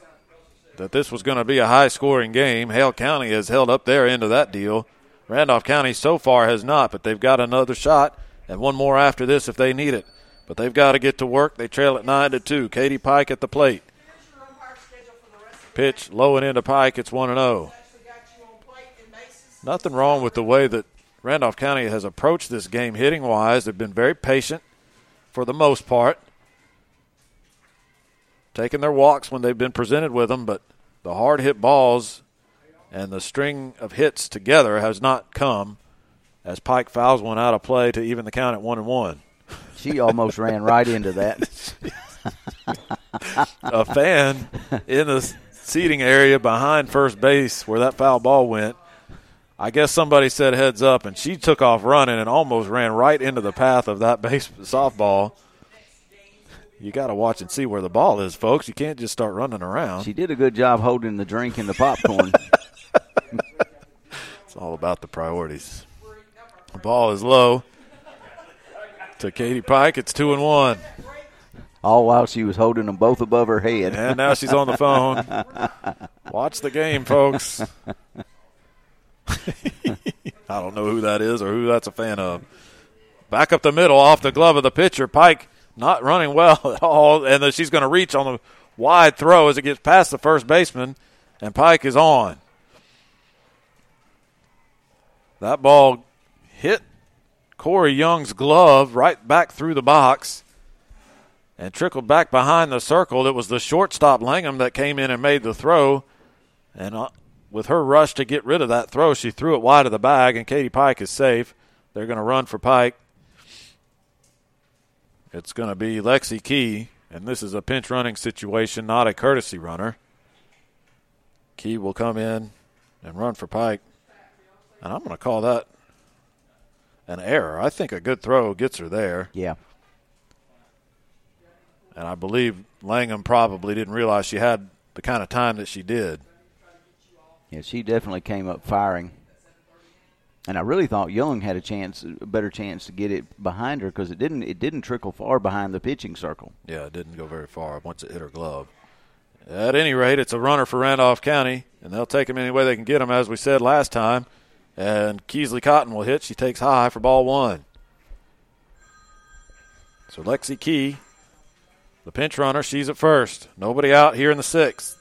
that this was going to be a high scoring game. Hale County has held up their end of that deal. Randolph County so far has not, but they've got another shot and one more after this if they need it. But they've got to get to work. They trail at nine to two. Katie Pike at the plate. Pitch low and into Pike. It's one and zero. Nothing wrong with the way that Randolph County has approached this game hitting wise. They've been very patient for the most part, taking their walks when they've been presented with them, but the hard hit balls and the string of hits together has not come as Pike fouls one out of play to even the count at one and one. She almost ran right into that. a fan in the seating area behind first base where that foul ball went. I guess somebody said heads up, and she took off running and almost ran right into the path of that base softball. You got to watch and see where the ball is, folks. You can't just start running around. She did a good job holding the drink and the popcorn. it's all about the priorities. The ball is low to Katie Pike. It's two and one. All while she was holding them both above her head. And now she's on the phone. Watch the game, folks. I don't know who that is or who that's a fan of. Back up the middle, off the glove of the pitcher. Pike not running well at all, and then she's going to reach on the wide throw as it gets past the first baseman, and Pike is on. That ball hit Corey Young's glove right back through the box and trickled back behind the circle. It was the shortstop Langham that came in and made the throw. And uh, with her rush to get rid of that throw, she threw it wide of the bag, and Katie Pike is safe. They're going to run for Pike. It's going to be Lexi Key, and this is a pinch running situation, not a courtesy runner. Key will come in and run for Pike. And I'm going to call that an error. I think a good throw gets her there. Yeah. And I believe Langham probably didn't realize she had the kind of time that she did. Yeah, she definitely came up firing. And I really thought Young had a chance, a better chance to get it behind her because it didn't. It didn't trickle far behind the pitching circle. Yeah, it didn't go very far once it hit her glove. At any rate, it's a runner for Randolph County, and they'll take him any way they can get him, as we said last time. And Keesley Cotton will hit. She takes high for ball one. So Lexi Key, the pinch runner, she's at first. Nobody out here in the sixth.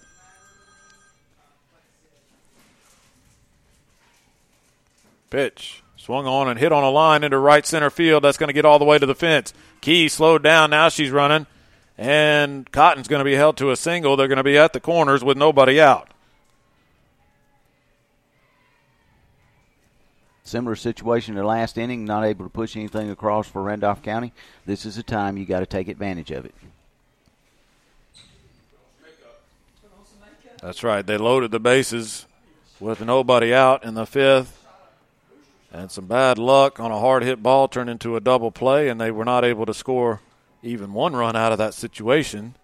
Pitch. Swung on and hit on a line into right center field. That's going to get all the way to the fence. Key slowed down. Now she's running. And Cotton's going to be held to a single. They're going to be at the corners with nobody out. Similar situation to last inning, not able to push anything across for Randolph County. This is a time you got to take advantage of it. That's right. They loaded the bases with nobody out in the fifth. And some bad luck on a hard hit ball turned into a double play, and they were not able to score even one run out of that situation.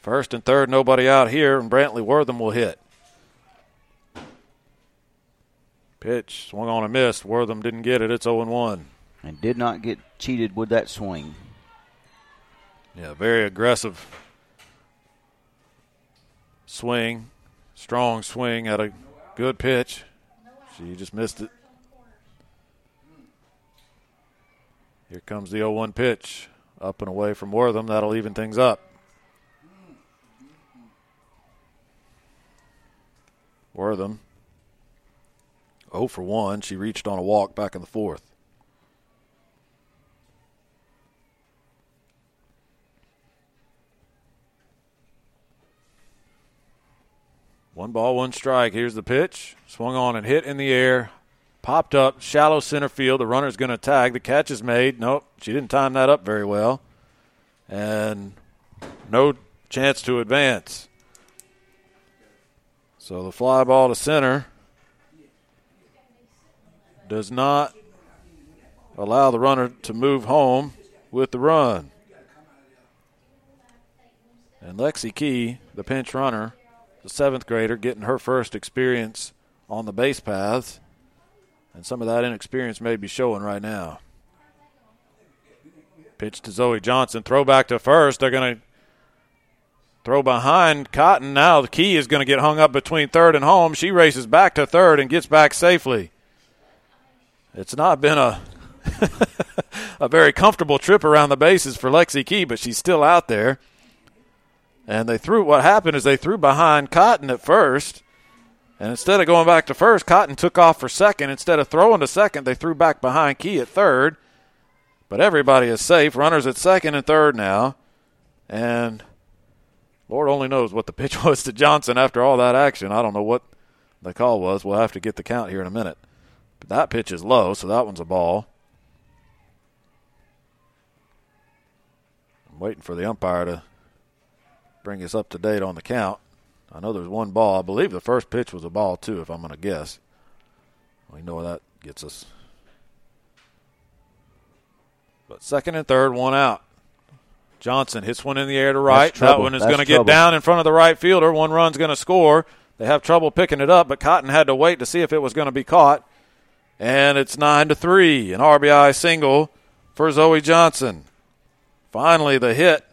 First and third, nobody out here, and Brantley Wortham will hit. Pitch swung on a miss. Wortham didn't get it. It's 0 1. And did not get cheated with that swing. Yeah, very aggressive swing. Strong swing at a good pitch. She just missed it. Here comes the 0 1 pitch. Up and away from Wortham. That'll even things up. Wortham 0 for 1. She reached on a walk back in the fourth. One ball, one strike. Here's the pitch. Swung on and hit in the air. Popped up, shallow center field. The runner's going to tag. The catch is made. Nope, she didn't time that up very well. And no chance to advance. So the fly ball to center does not allow the runner to move home with the run. And Lexi Key, the pinch runner, the seventh grader, getting her first experience on the base paths. And some of that inexperience may be showing right now. Pitch to Zoe Johnson. Throw back to first. They're going to throw behind Cotton. Now the key is going to get hung up between third and home. She races back to third and gets back safely. It's not been a a very comfortable trip around the bases for Lexi Key, but she's still out there. And they threw what happened is they threw behind Cotton at first. And instead of going back to first, Cotton took off for second. Instead of throwing to second, they threw back behind Key at third. But everybody is safe. Runners at second and third now. And Lord only knows what the pitch was to Johnson after all that action. I don't know what the call was. We'll have to get the count here in a minute. But that pitch is low, so that one's a ball. I'm waiting for the umpire to bring us up to date on the count. I know there's one ball. I believe the first pitch was a ball, too, if I'm going to guess. We know where that gets us. But second and third, one out. Johnson hits one in the air to right. That one is going to get down in front of the right fielder. One run's going to score. They have trouble picking it up, but Cotton had to wait to see if it was going to be caught. And it's nine to three, an RBI single for Zoe Johnson. Finally, the hit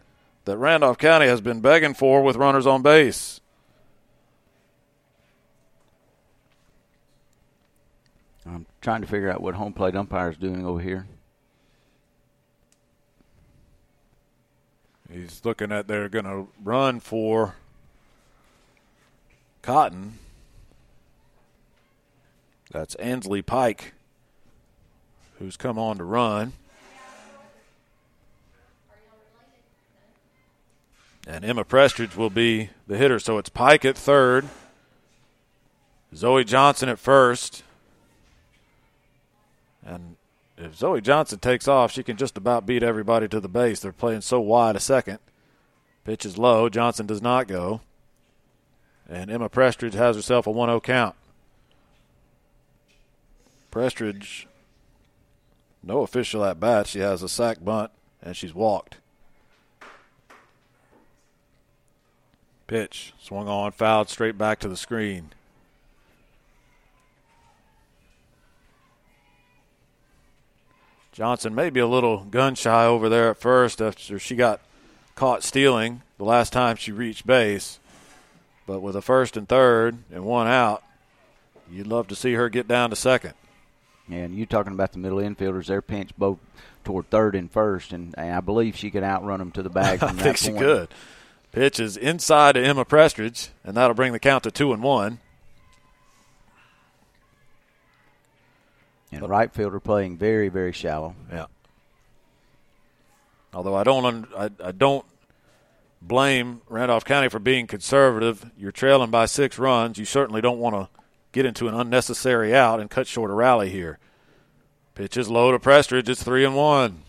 that Randolph County has been begging for with runners on base. I'm trying to figure out what home plate umpire is doing over here. He's looking at they're going to run for Cotton. That's Ansley Pike, who's come on to run. And Emma Prestridge will be the hitter. So it's Pike at third, Zoe Johnson at first. And if Zoe Johnson takes off, she can just about beat everybody to the base. They're playing so wide a second. Pitch is low. Johnson does not go. And Emma Prestridge has herself a 1 0 count. Prestridge, no official at bat. She has a sac bunt, and she's walked. Pitch swung on, fouled straight back to the screen. Johnson may be a little gun shy over there at first after she got caught stealing the last time she reached base. But with a first and third and one out, you'd love to see her get down to second. And you talking about the middle infielders, they're pinched both toward third and first, and, I believe she could outrun them to the bag. I think she could. Pitch is inside to Emma Prestridge, and that'll bring the count to two and one. And right fielder playing very, very shallow. Yeah. Although I don't, I, I don't blame Randolph County for being conservative. You're trailing by six runs. You certainly don't want to get into an unnecessary out and cut short a rally here. Pitch is low to Prestridge. It's three and one.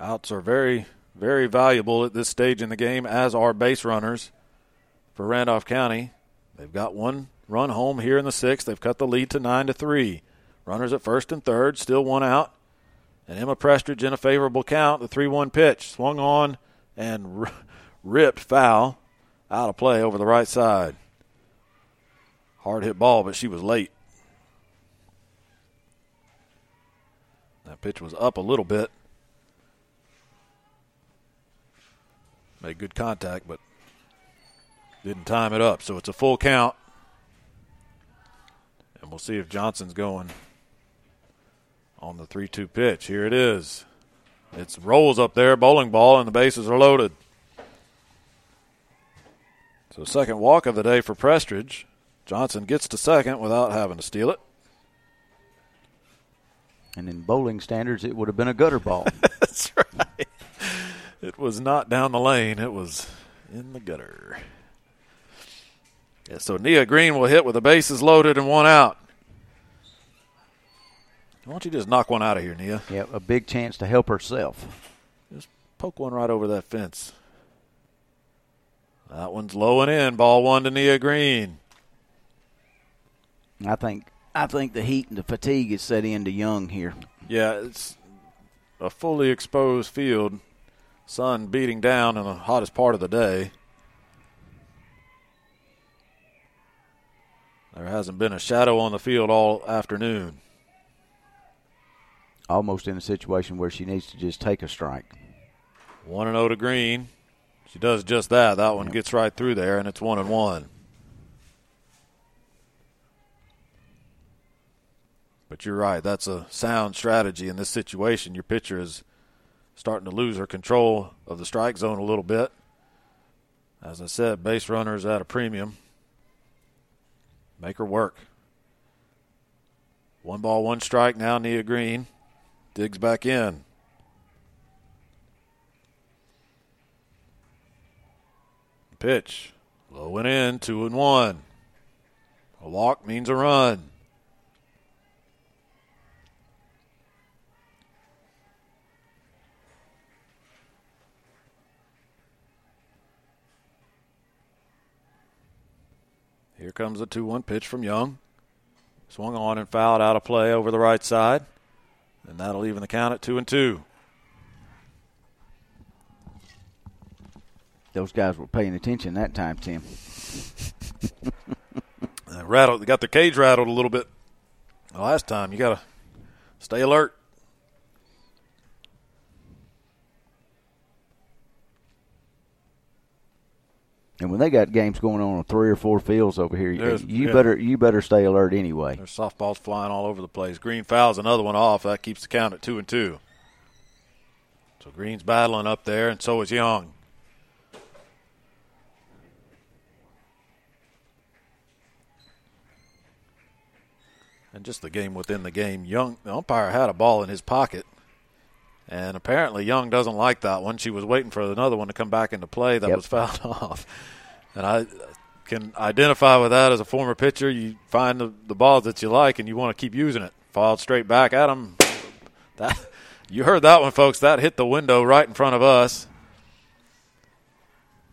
Outs are very, very valuable at this stage in the game, as are base runners for Randolph County. They've got one run home here in the sixth. They've cut the lead to nine to three. Runners at first and third, still one out. And Emma Prestridge in a favorable count. The three-one pitch swung on and r- ripped foul out of play over the right side. Hard hit ball, but she was late. That pitch was up a little bit. Made good contact, but didn't time it up. So it's a full count. And we'll see if Johnson's going on the 3 2 pitch. Here it is. It's rolls up there, bowling ball, and the bases are loaded. So, second walk of the day for Prestridge. Johnson gets to second without having to steal it. And in bowling standards, it would have been a gutter ball. That's right. It was not down the lane. It was in the gutter. Yeah, so Nia Green will hit with the bases loaded and one out. Why don't you just knock one out of here, Nia? Yeah, a big chance to help herself. Just poke one right over that fence. That one's low and in. Ball one to Nia Green. I think I think the heat and the fatigue is set into Young here. Yeah, it's a fully exposed field. Sun beating down in the hottest part of the day. There hasn't been a shadow on the field all afternoon. Almost in a situation where she needs to just take a strike. 1 and 0 to Green. She does just that. That one gets right through there, and it's 1 and 1. But you're right. That's a sound strategy in this situation. Your pitcher is starting to lose her control of the strike zone a little bit. As I said, base runners at a premium. Make her work. One ball, one strike now, Nia Green. Digs back in. Pitch. Low and in, two and one. A walk means a run. Here comes the 2 1 pitch from Young. Swung on and fouled out of play over the right side. And that'll even the count at 2 and 2. Those guys were paying attention that time, Tim. rattled, got the cage rattled a little bit last time. You got to stay alert. And when they got games going on on three or four fields over here, There's- you yeah. better you better stay alert anyway. There's softballs flying all over the place. Green fouls another one off. That keeps the count at two and two. So Green's battling up there, and so is Young. And just the game within the game. Young, the umpire had a ball in his pocket, and apparently Young doesn't like that one. She was waiting for another one to come back into play that Yep. was fouled off. And I can identify with that as a former pitcher. You find the, the balls that you like, and you want to keep using it. Fouled straight back at him. That you heard that one, folks. That hit the window right in front of us.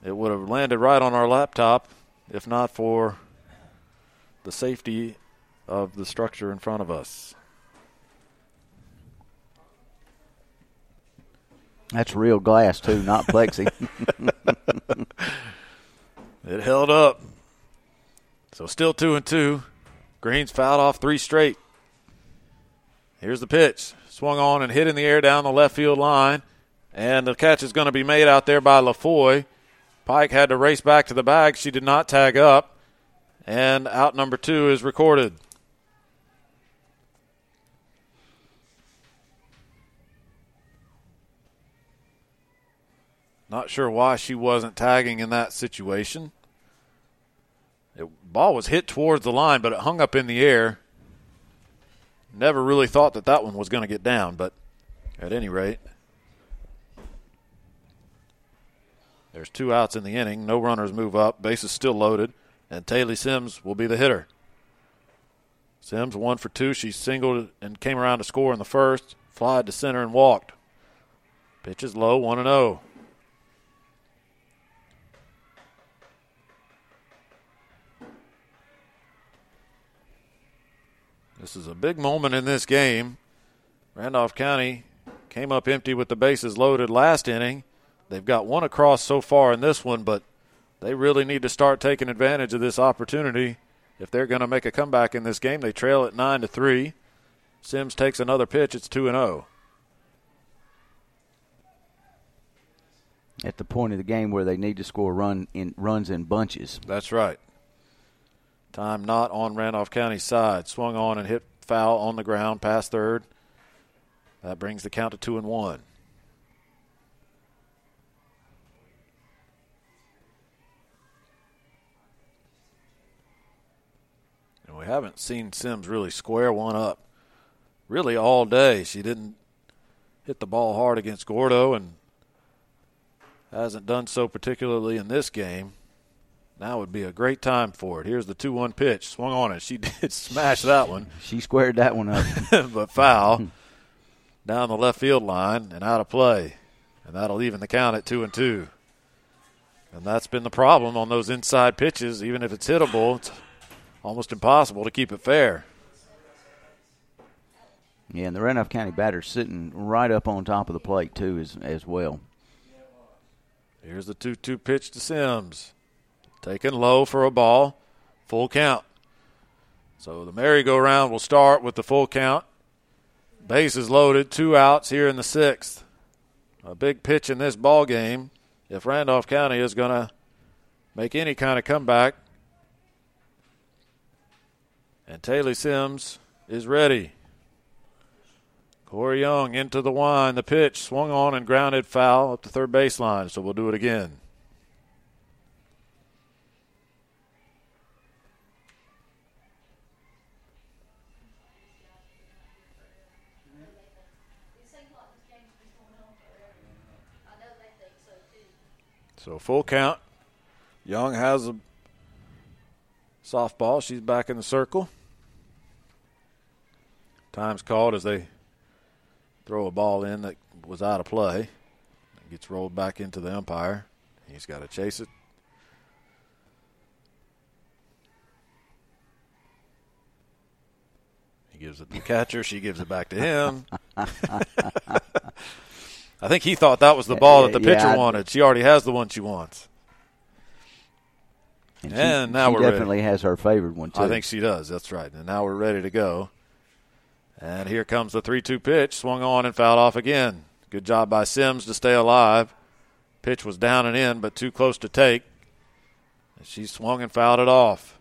It would have landed right on our laptop if not for the safety of the structure in front of us. That's real glass too, not plexi. It held up. So still two and two. Green's fouled off three straight. Here's the pitch. Swung on and hit in the air down the left field line. And the catch is going to be made out there by LaFoy. Pike had to race back to the bag. She did not tag up. And out number two is recorded. Not sure why she wasn't tagging in that situation. The ball was hit towards the line, but it hung up in the air. Never really thought that that one was going to get down, but at any rate, there's two outs in the inning. No runners move up. Base is still loaded, and Taylor Sims will be the hitter. Sims one for two. She singled and came around to score in the first. Flied to center and walked. Pitch is low, one and oh. zero. This is a big moment in this game. Randolph County came up empty with the bases loaded last inning. They've got one across so far in this one, but they really need to start taking advantage of this opportunity if they're going to make a comeback in this game. They trail at 9 to 3. Sims takes another pitch. It's 2 and oh. 0. At the point of the game where they need to score run in runs in bunches. That's right. Time not on Randolph County's side. Swung on and hit foul on the ground past third. That brings the count to 2 and 1. And we haven't seen Sims really square one up really all day. She didn't hit the ball hard against Gordo and Hasn't done so particularly in this game. Now would be a great time for it. Here's the 2 1 pitch. Swung on it. She did smash that one. She squared that one up. but foul down the left field line and out of play. And that'll even the count at 2 and 2. And that's been the problem on those inside pitches. Even if it's hittable, it's almost impossible to keep it fair. Yeah, and the Randolph County batter's sitting right up on top of the plate, too, as, as well. Here's the 2 2 pitch to Sims. Taken low for a ball. Full count. So the merry-go-round will start with the full count. Base is loaded. Two outs here in the sixth. A big pitch in this ball game. If Randolph County is going to make any kind of comeback. And Taylor Sims is ready. Corey Young into the wine. The pitch swung on and grounded foul up the third baseline. So we'll do it again. So full count. Young has a softball. She's back in the circle. Time's called as they throw a ball in that was out of play. It gets rolled back into the umpire. He's got to chase it. He gives it to the catcher. She gives it back to him. I think he thought that was the ball that the pitcher I- wanted. She already has the one she wants. And, And now she we're ready. definitely has her favorite one, too. I think she does. That's right. And now we're ready to go. And here comes the 3 2 pitch. Swung on and fouled off again. Good job by Sims to stay alive. Pitch was down and in, but too close to take. And she swung and fouled it off.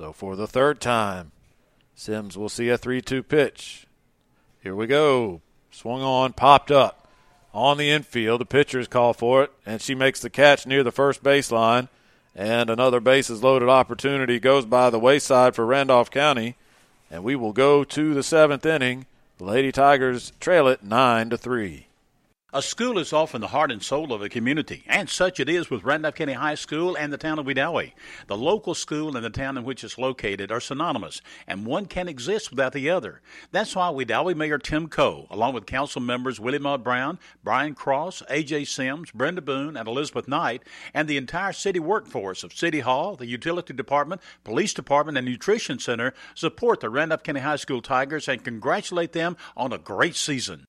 So for the third time, Sims will see a 3 2 pitch. Here we go. Swung on, popped up on the infield. The pitcher is called for it, and she makes the catch near the first baseline. And another bases loaded opportunity goes by the wayside for Randolph County. And we will go to the seventh inning. The Lady Tigers trail it nine to three. A school is often the heart and soul of a community, and such it is with Randolph County High School and the town of Wedowee. The local school and the town in which it's located are synonymous, and one can't exist without the other. That's why Wedowee Mayor Tim Coe, along with council members Willie Maud Brown, Brian Cross, A.J. Sims, Brenda Boone, and Elizabeth Knight, and the entire city workforce of City Hall, the Utility Department, Police Department, and Nutrition Center support the Randolph County High School Tigers and congratulate them on a great season.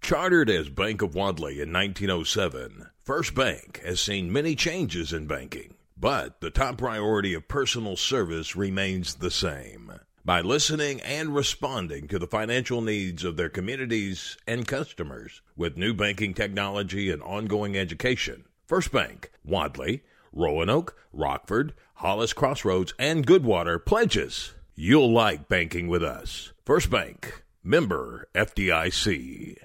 Chartered as Bank of Wadley in 1907, First Bank has seen many changes in banking, but the top priority of personal service remains the same. By listening and responding to the financial needs of their communities and customers with new banking technology and ongoing education, First Bank, Wadley, Roanoke, Rockford, Hollis Crossroads, and Goodwater pledges you'll like banking with us. First Bank, member FDIC.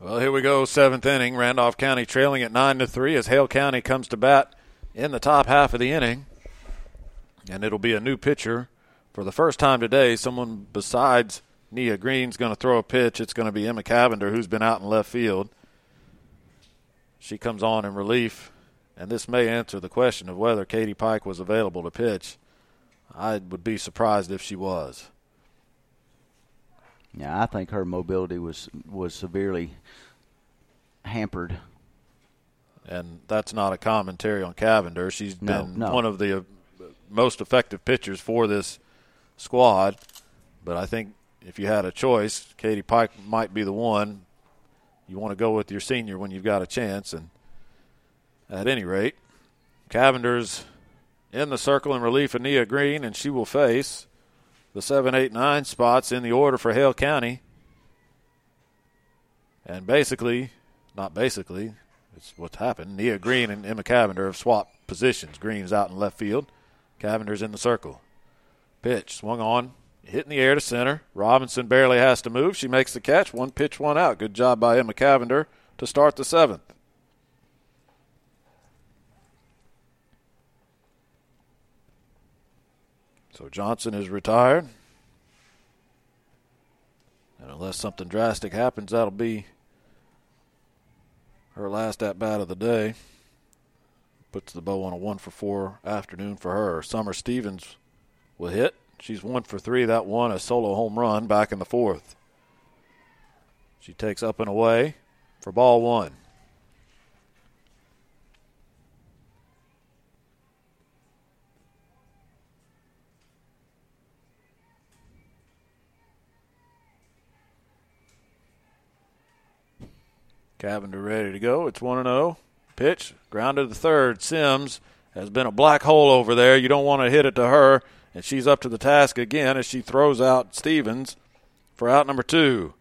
Well, here we go, seventh inning. Randolph County trailing at nine to three as Hale County comes to bat in the top half of the inning, and it'll be a new pitcher for the first time today. Someone besides Nia Green's going to throw a pitch. It's going to be Emma Cavender, who's been out in left field. She comes on in relief, and this may answer the question of whether Katie Pike was available to pitch. I would be surprised if she was. Yeah, I think her mobility was was severely hampered. and that's not a commentary on Cavender. She's No, been no. one of the uh, most effective pitchers for this squad. But I think if you had a choice, Katie Pike might be the one. You want to go with your senior when you've got a chance. And at any rate, Cavender's in the circle in relief of Nia Green, and she will face the 7, 8, 9 spots in the order for Hale County. And basically, not basically, it's what's happened. Nia Green and Emma Cavender have swapped positions. Green's out in left field. Cavender's in the circle. Pitch swung on, hit in the air to center. Robinson barely has to move. She makes the catch. One pitch, one out. Good job by Emma Cavender to start the seventh. So Johnson is retired. And unless something drastic happens, that'll be her last at bat of the day. Puts the bow on a one for four afternoon for her. Summer Stevens will hit. She's one for three. That one a solo home run back in the fourth. She takes up and away for ball one. Cavender ready to go. It's 1 0. Pitch, grounded to the third. Sims has been a black hole over there. You don't want to hit it to her. And she's up to the task again as she throws out Stevens for out number two.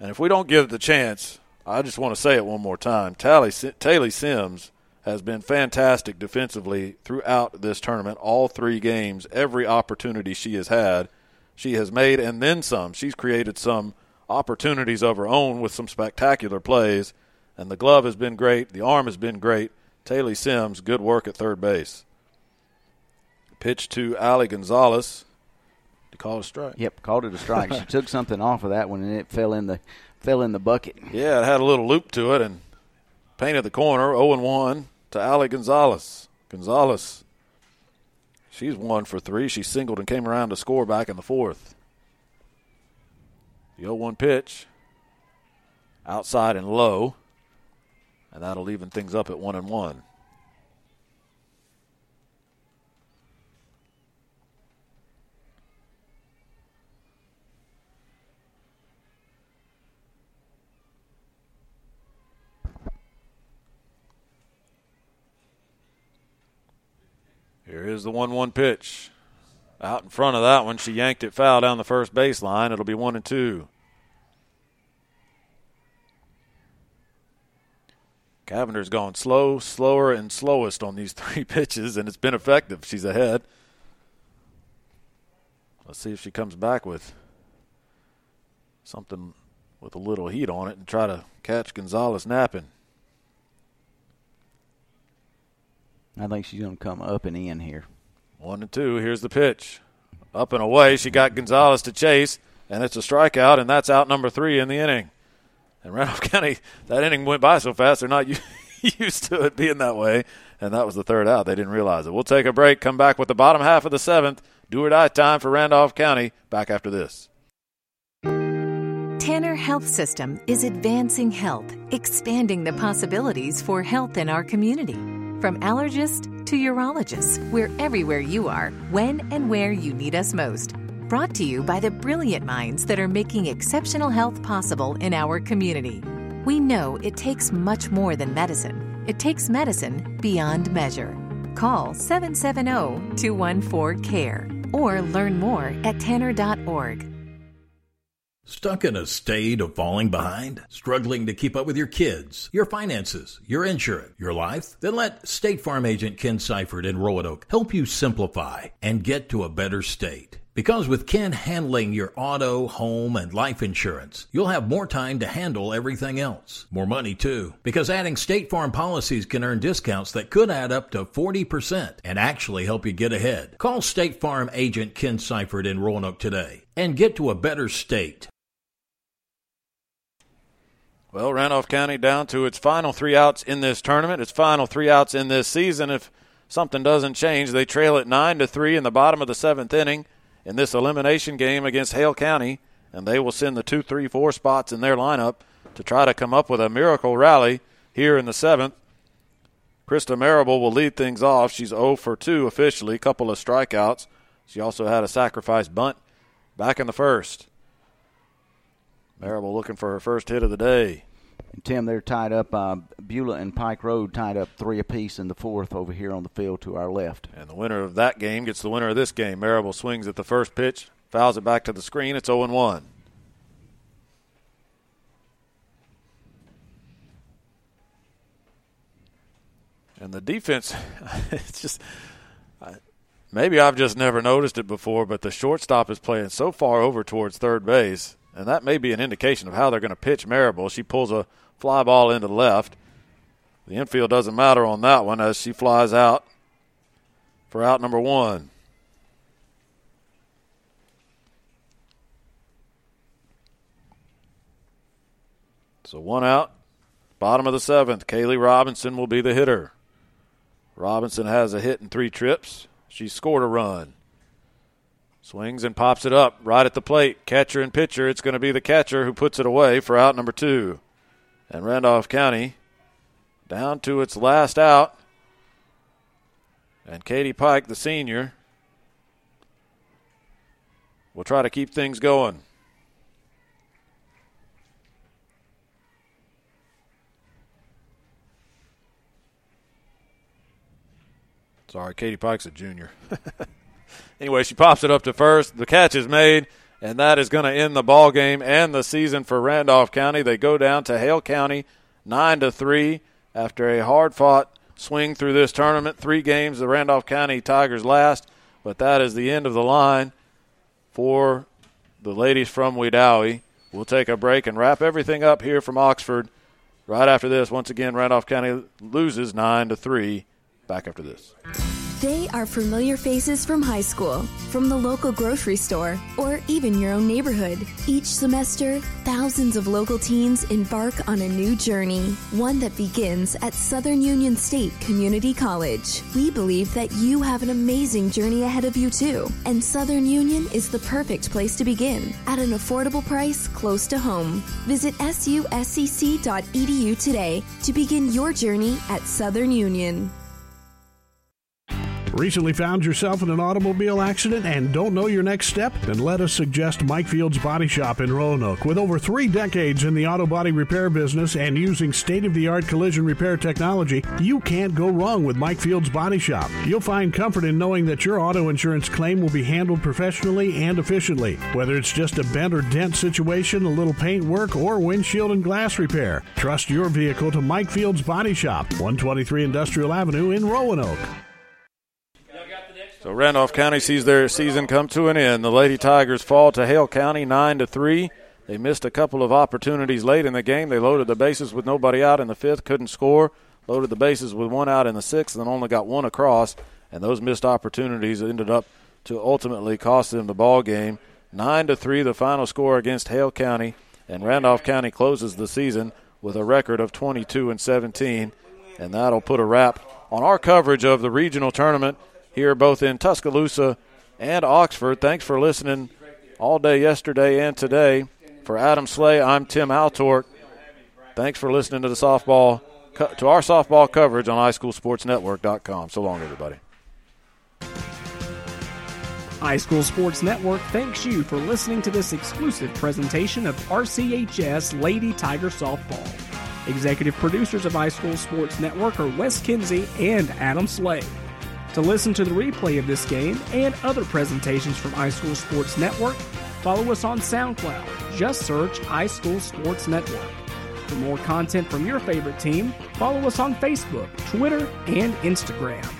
And if we don't give it the chance, I just want to say it one more time. Tally, Taylor Sims has been fantastic defensively throughout this tournament. All three games, every opportunity she has had, she has made, and then some. She's created some opportunities of her own with some spectacular plays. And the glove has been great. The arm has been great. Taylor Sims, good work at third base. Pitch to Ali Gonzalez. To call a strike. Yep, called it a strike. she took something off of that one and it fell in the fell in the bucket. Yeah, it had a little loop to it and painted the corner. 0 1 to Ali Gonzalez. Gonzalez. She's one for three. She singled and came around to score back in the fourth. The 0 1 pitch. Outside and low. And that'll even things up at 1 and 1. Here is the 1 1 pitch. Out in front of that one, she yanked it foul down the first baseline. It'll be 1 and 2. Cavender's gone slow, slower, and slowest on these three pitches, and it's been effective. She's ahead. Let's see if she comes back with something with a little heat on it and try to catch Gonzalez napping. I think she's going to come up and in here. One and two. Here's the pitch. Up and away. She got Gonzalez to chase, and it's a strikeout, and that's out number three in the inning. And Randolph County, that inning went by so fast, they're not used to it being that way. And that was the third out. They didn't realize it. We'll take a break, come back with the bottom half of the seventh. Do or die time for Randolph County. Back after this. Tanner Health System is advancing health, expanding the possibilities for health in our community. From allergist to urologist, we're everywhere you are, when and where you need us most. Brought to you by the brilliant minds that are making exceptional health possible in our community. We know it takes much more than medicine, it takes medicine beyond measure. Call 770 214 CARE or learn more at tanner.org. Stuck in a state of falling behind? Struggling to keep up with your kids, your finances, your insurance, your life? Then let State Farm agent Ken Seifert in Roanoke help you simplify and get to a better state. Because with Ken handling your auto, home, and life insurance, you'll have more time to handle everything else. More money too. Because adding State Farm policies can earn discounts that could add up to 40% and actually help you get ahead. Call State Farm agent Ken Seifert in Roanoke today and get to a better state. Well, Randolph County down to its final three outs in this tournament, its final three outs in this season. If something doesn't change, they trail at nine to three in the bottom of the seventh inning in this elimination game against Hale County, and they will send the two, three, four spots in their lineup to try to come up with a miracle rally here in the seventh. Krista Marable will lead things off. She's 0 for 2 officially, a couple of strikeouts. She also had a sacrifice bunt back in the first. Marable looking for her first hit of the day. And Tim, they're tied up. Uh, Beulah and Pike Road tied up three apiece in the fourth over here on the field to our left. And the winner of that game gets the winner of this game. Marable swings at the first pitch, fouls it back to the screen. It's 0 1. And the defense, it's just maybe I've just never noticed it before, but the shortstop is playing so far over towards third base and that may be an indication of how they're going to pitch Marable. She pulls a fly ball into the left. The infield doesn't matter on that one as she flies out for out number one. So one out. Bottom of the seventh. Kaylee Robinson will be the hitter. Robinson has a hit and three trips. She scored a run. Swings and pops it up right at the plate. Catcher and pitcher. It's going to be the catcher who puts it away for out number two. And Randolph County down to its last out. And Katie Pike, the senior, will try to keep things going. Sorry, Katie Pike's a junior. anyway, she pops it up to first. The catch is made, and that is going to end the ball game and the season for Randolph County. They go down to Hale County, nine to three, after a hard-fought swing through this tournament. Three games, the Randolph County Tigers last, but that is the end of the line for the ladies from Wedowee. We'll take a break and wrap everything up here from Oxford. Right after this, once again, Randolph County loses nine to three Back after this. They are familiar faces from high school, from the local grocery store, or even your own neighborhood. Each semester, thousands of local teens embark on a new journey, one that begins at Southern Union State Community College. We believe that you have an amazing journey ahead of you, too, and Southern Union is the perfect place to begin at an affordable price close to home. Visit suscc.edu today to begin your journey at Southern Union. Recently found yourself in an automobile accident and don't know your next step? Then let us suggest Mike Fields Body Shop in Roanoke. With over three decades in the auto body repair business and using state of the art collision repair technology, you can't go wrong with Mike Fields Body Shop. You'll find comfort in knowing that your auto insurance claim will be handled professionally and efficiently. Whether it's just a bent or dent situation, a little paint work, or windshield and glass repair, trust your vehicle to Mike Fields Body Shop, 123 Industrial Avenue in Roanoke. So Randolph County sees their season come to an end. The Lady Tigers fall to Hale County nine to three. They missed a couple of opportunities late in the game. They loaded the bases with nobody out in the fifth, couldn't score. Loaded the bases with one out in the sixth, and only got one across. And those missed opportunities ended up to ultimately cost them the ball game. Nine to three, the final score against Hale County, and Randolph County closes the season with a record of 22 and 17, and that'll put a wrap on our coverage of the regional tournament here both in Tuscaloosa and Oxford. Thanks for listening all day yesterday and today. For Adam Slay, I'm Tim Altork. Thanks for listening to the softball to our softball coverage on highschoolsportsnetwork.com. So long, everybody. High School Sports Network thanks you for listening to this exclusive presentation of RCHS Lady Tiger Softball. Executive producers of High School Sports Network are Wes Kinsey and Adam Slade. To listen to the replay of this game and other presentations from High School Sports Network, follow us on SoundCloud. Just search High School Sports Network. For more content from your favorite team, follow us on Facebook, Twitter, and Instagram.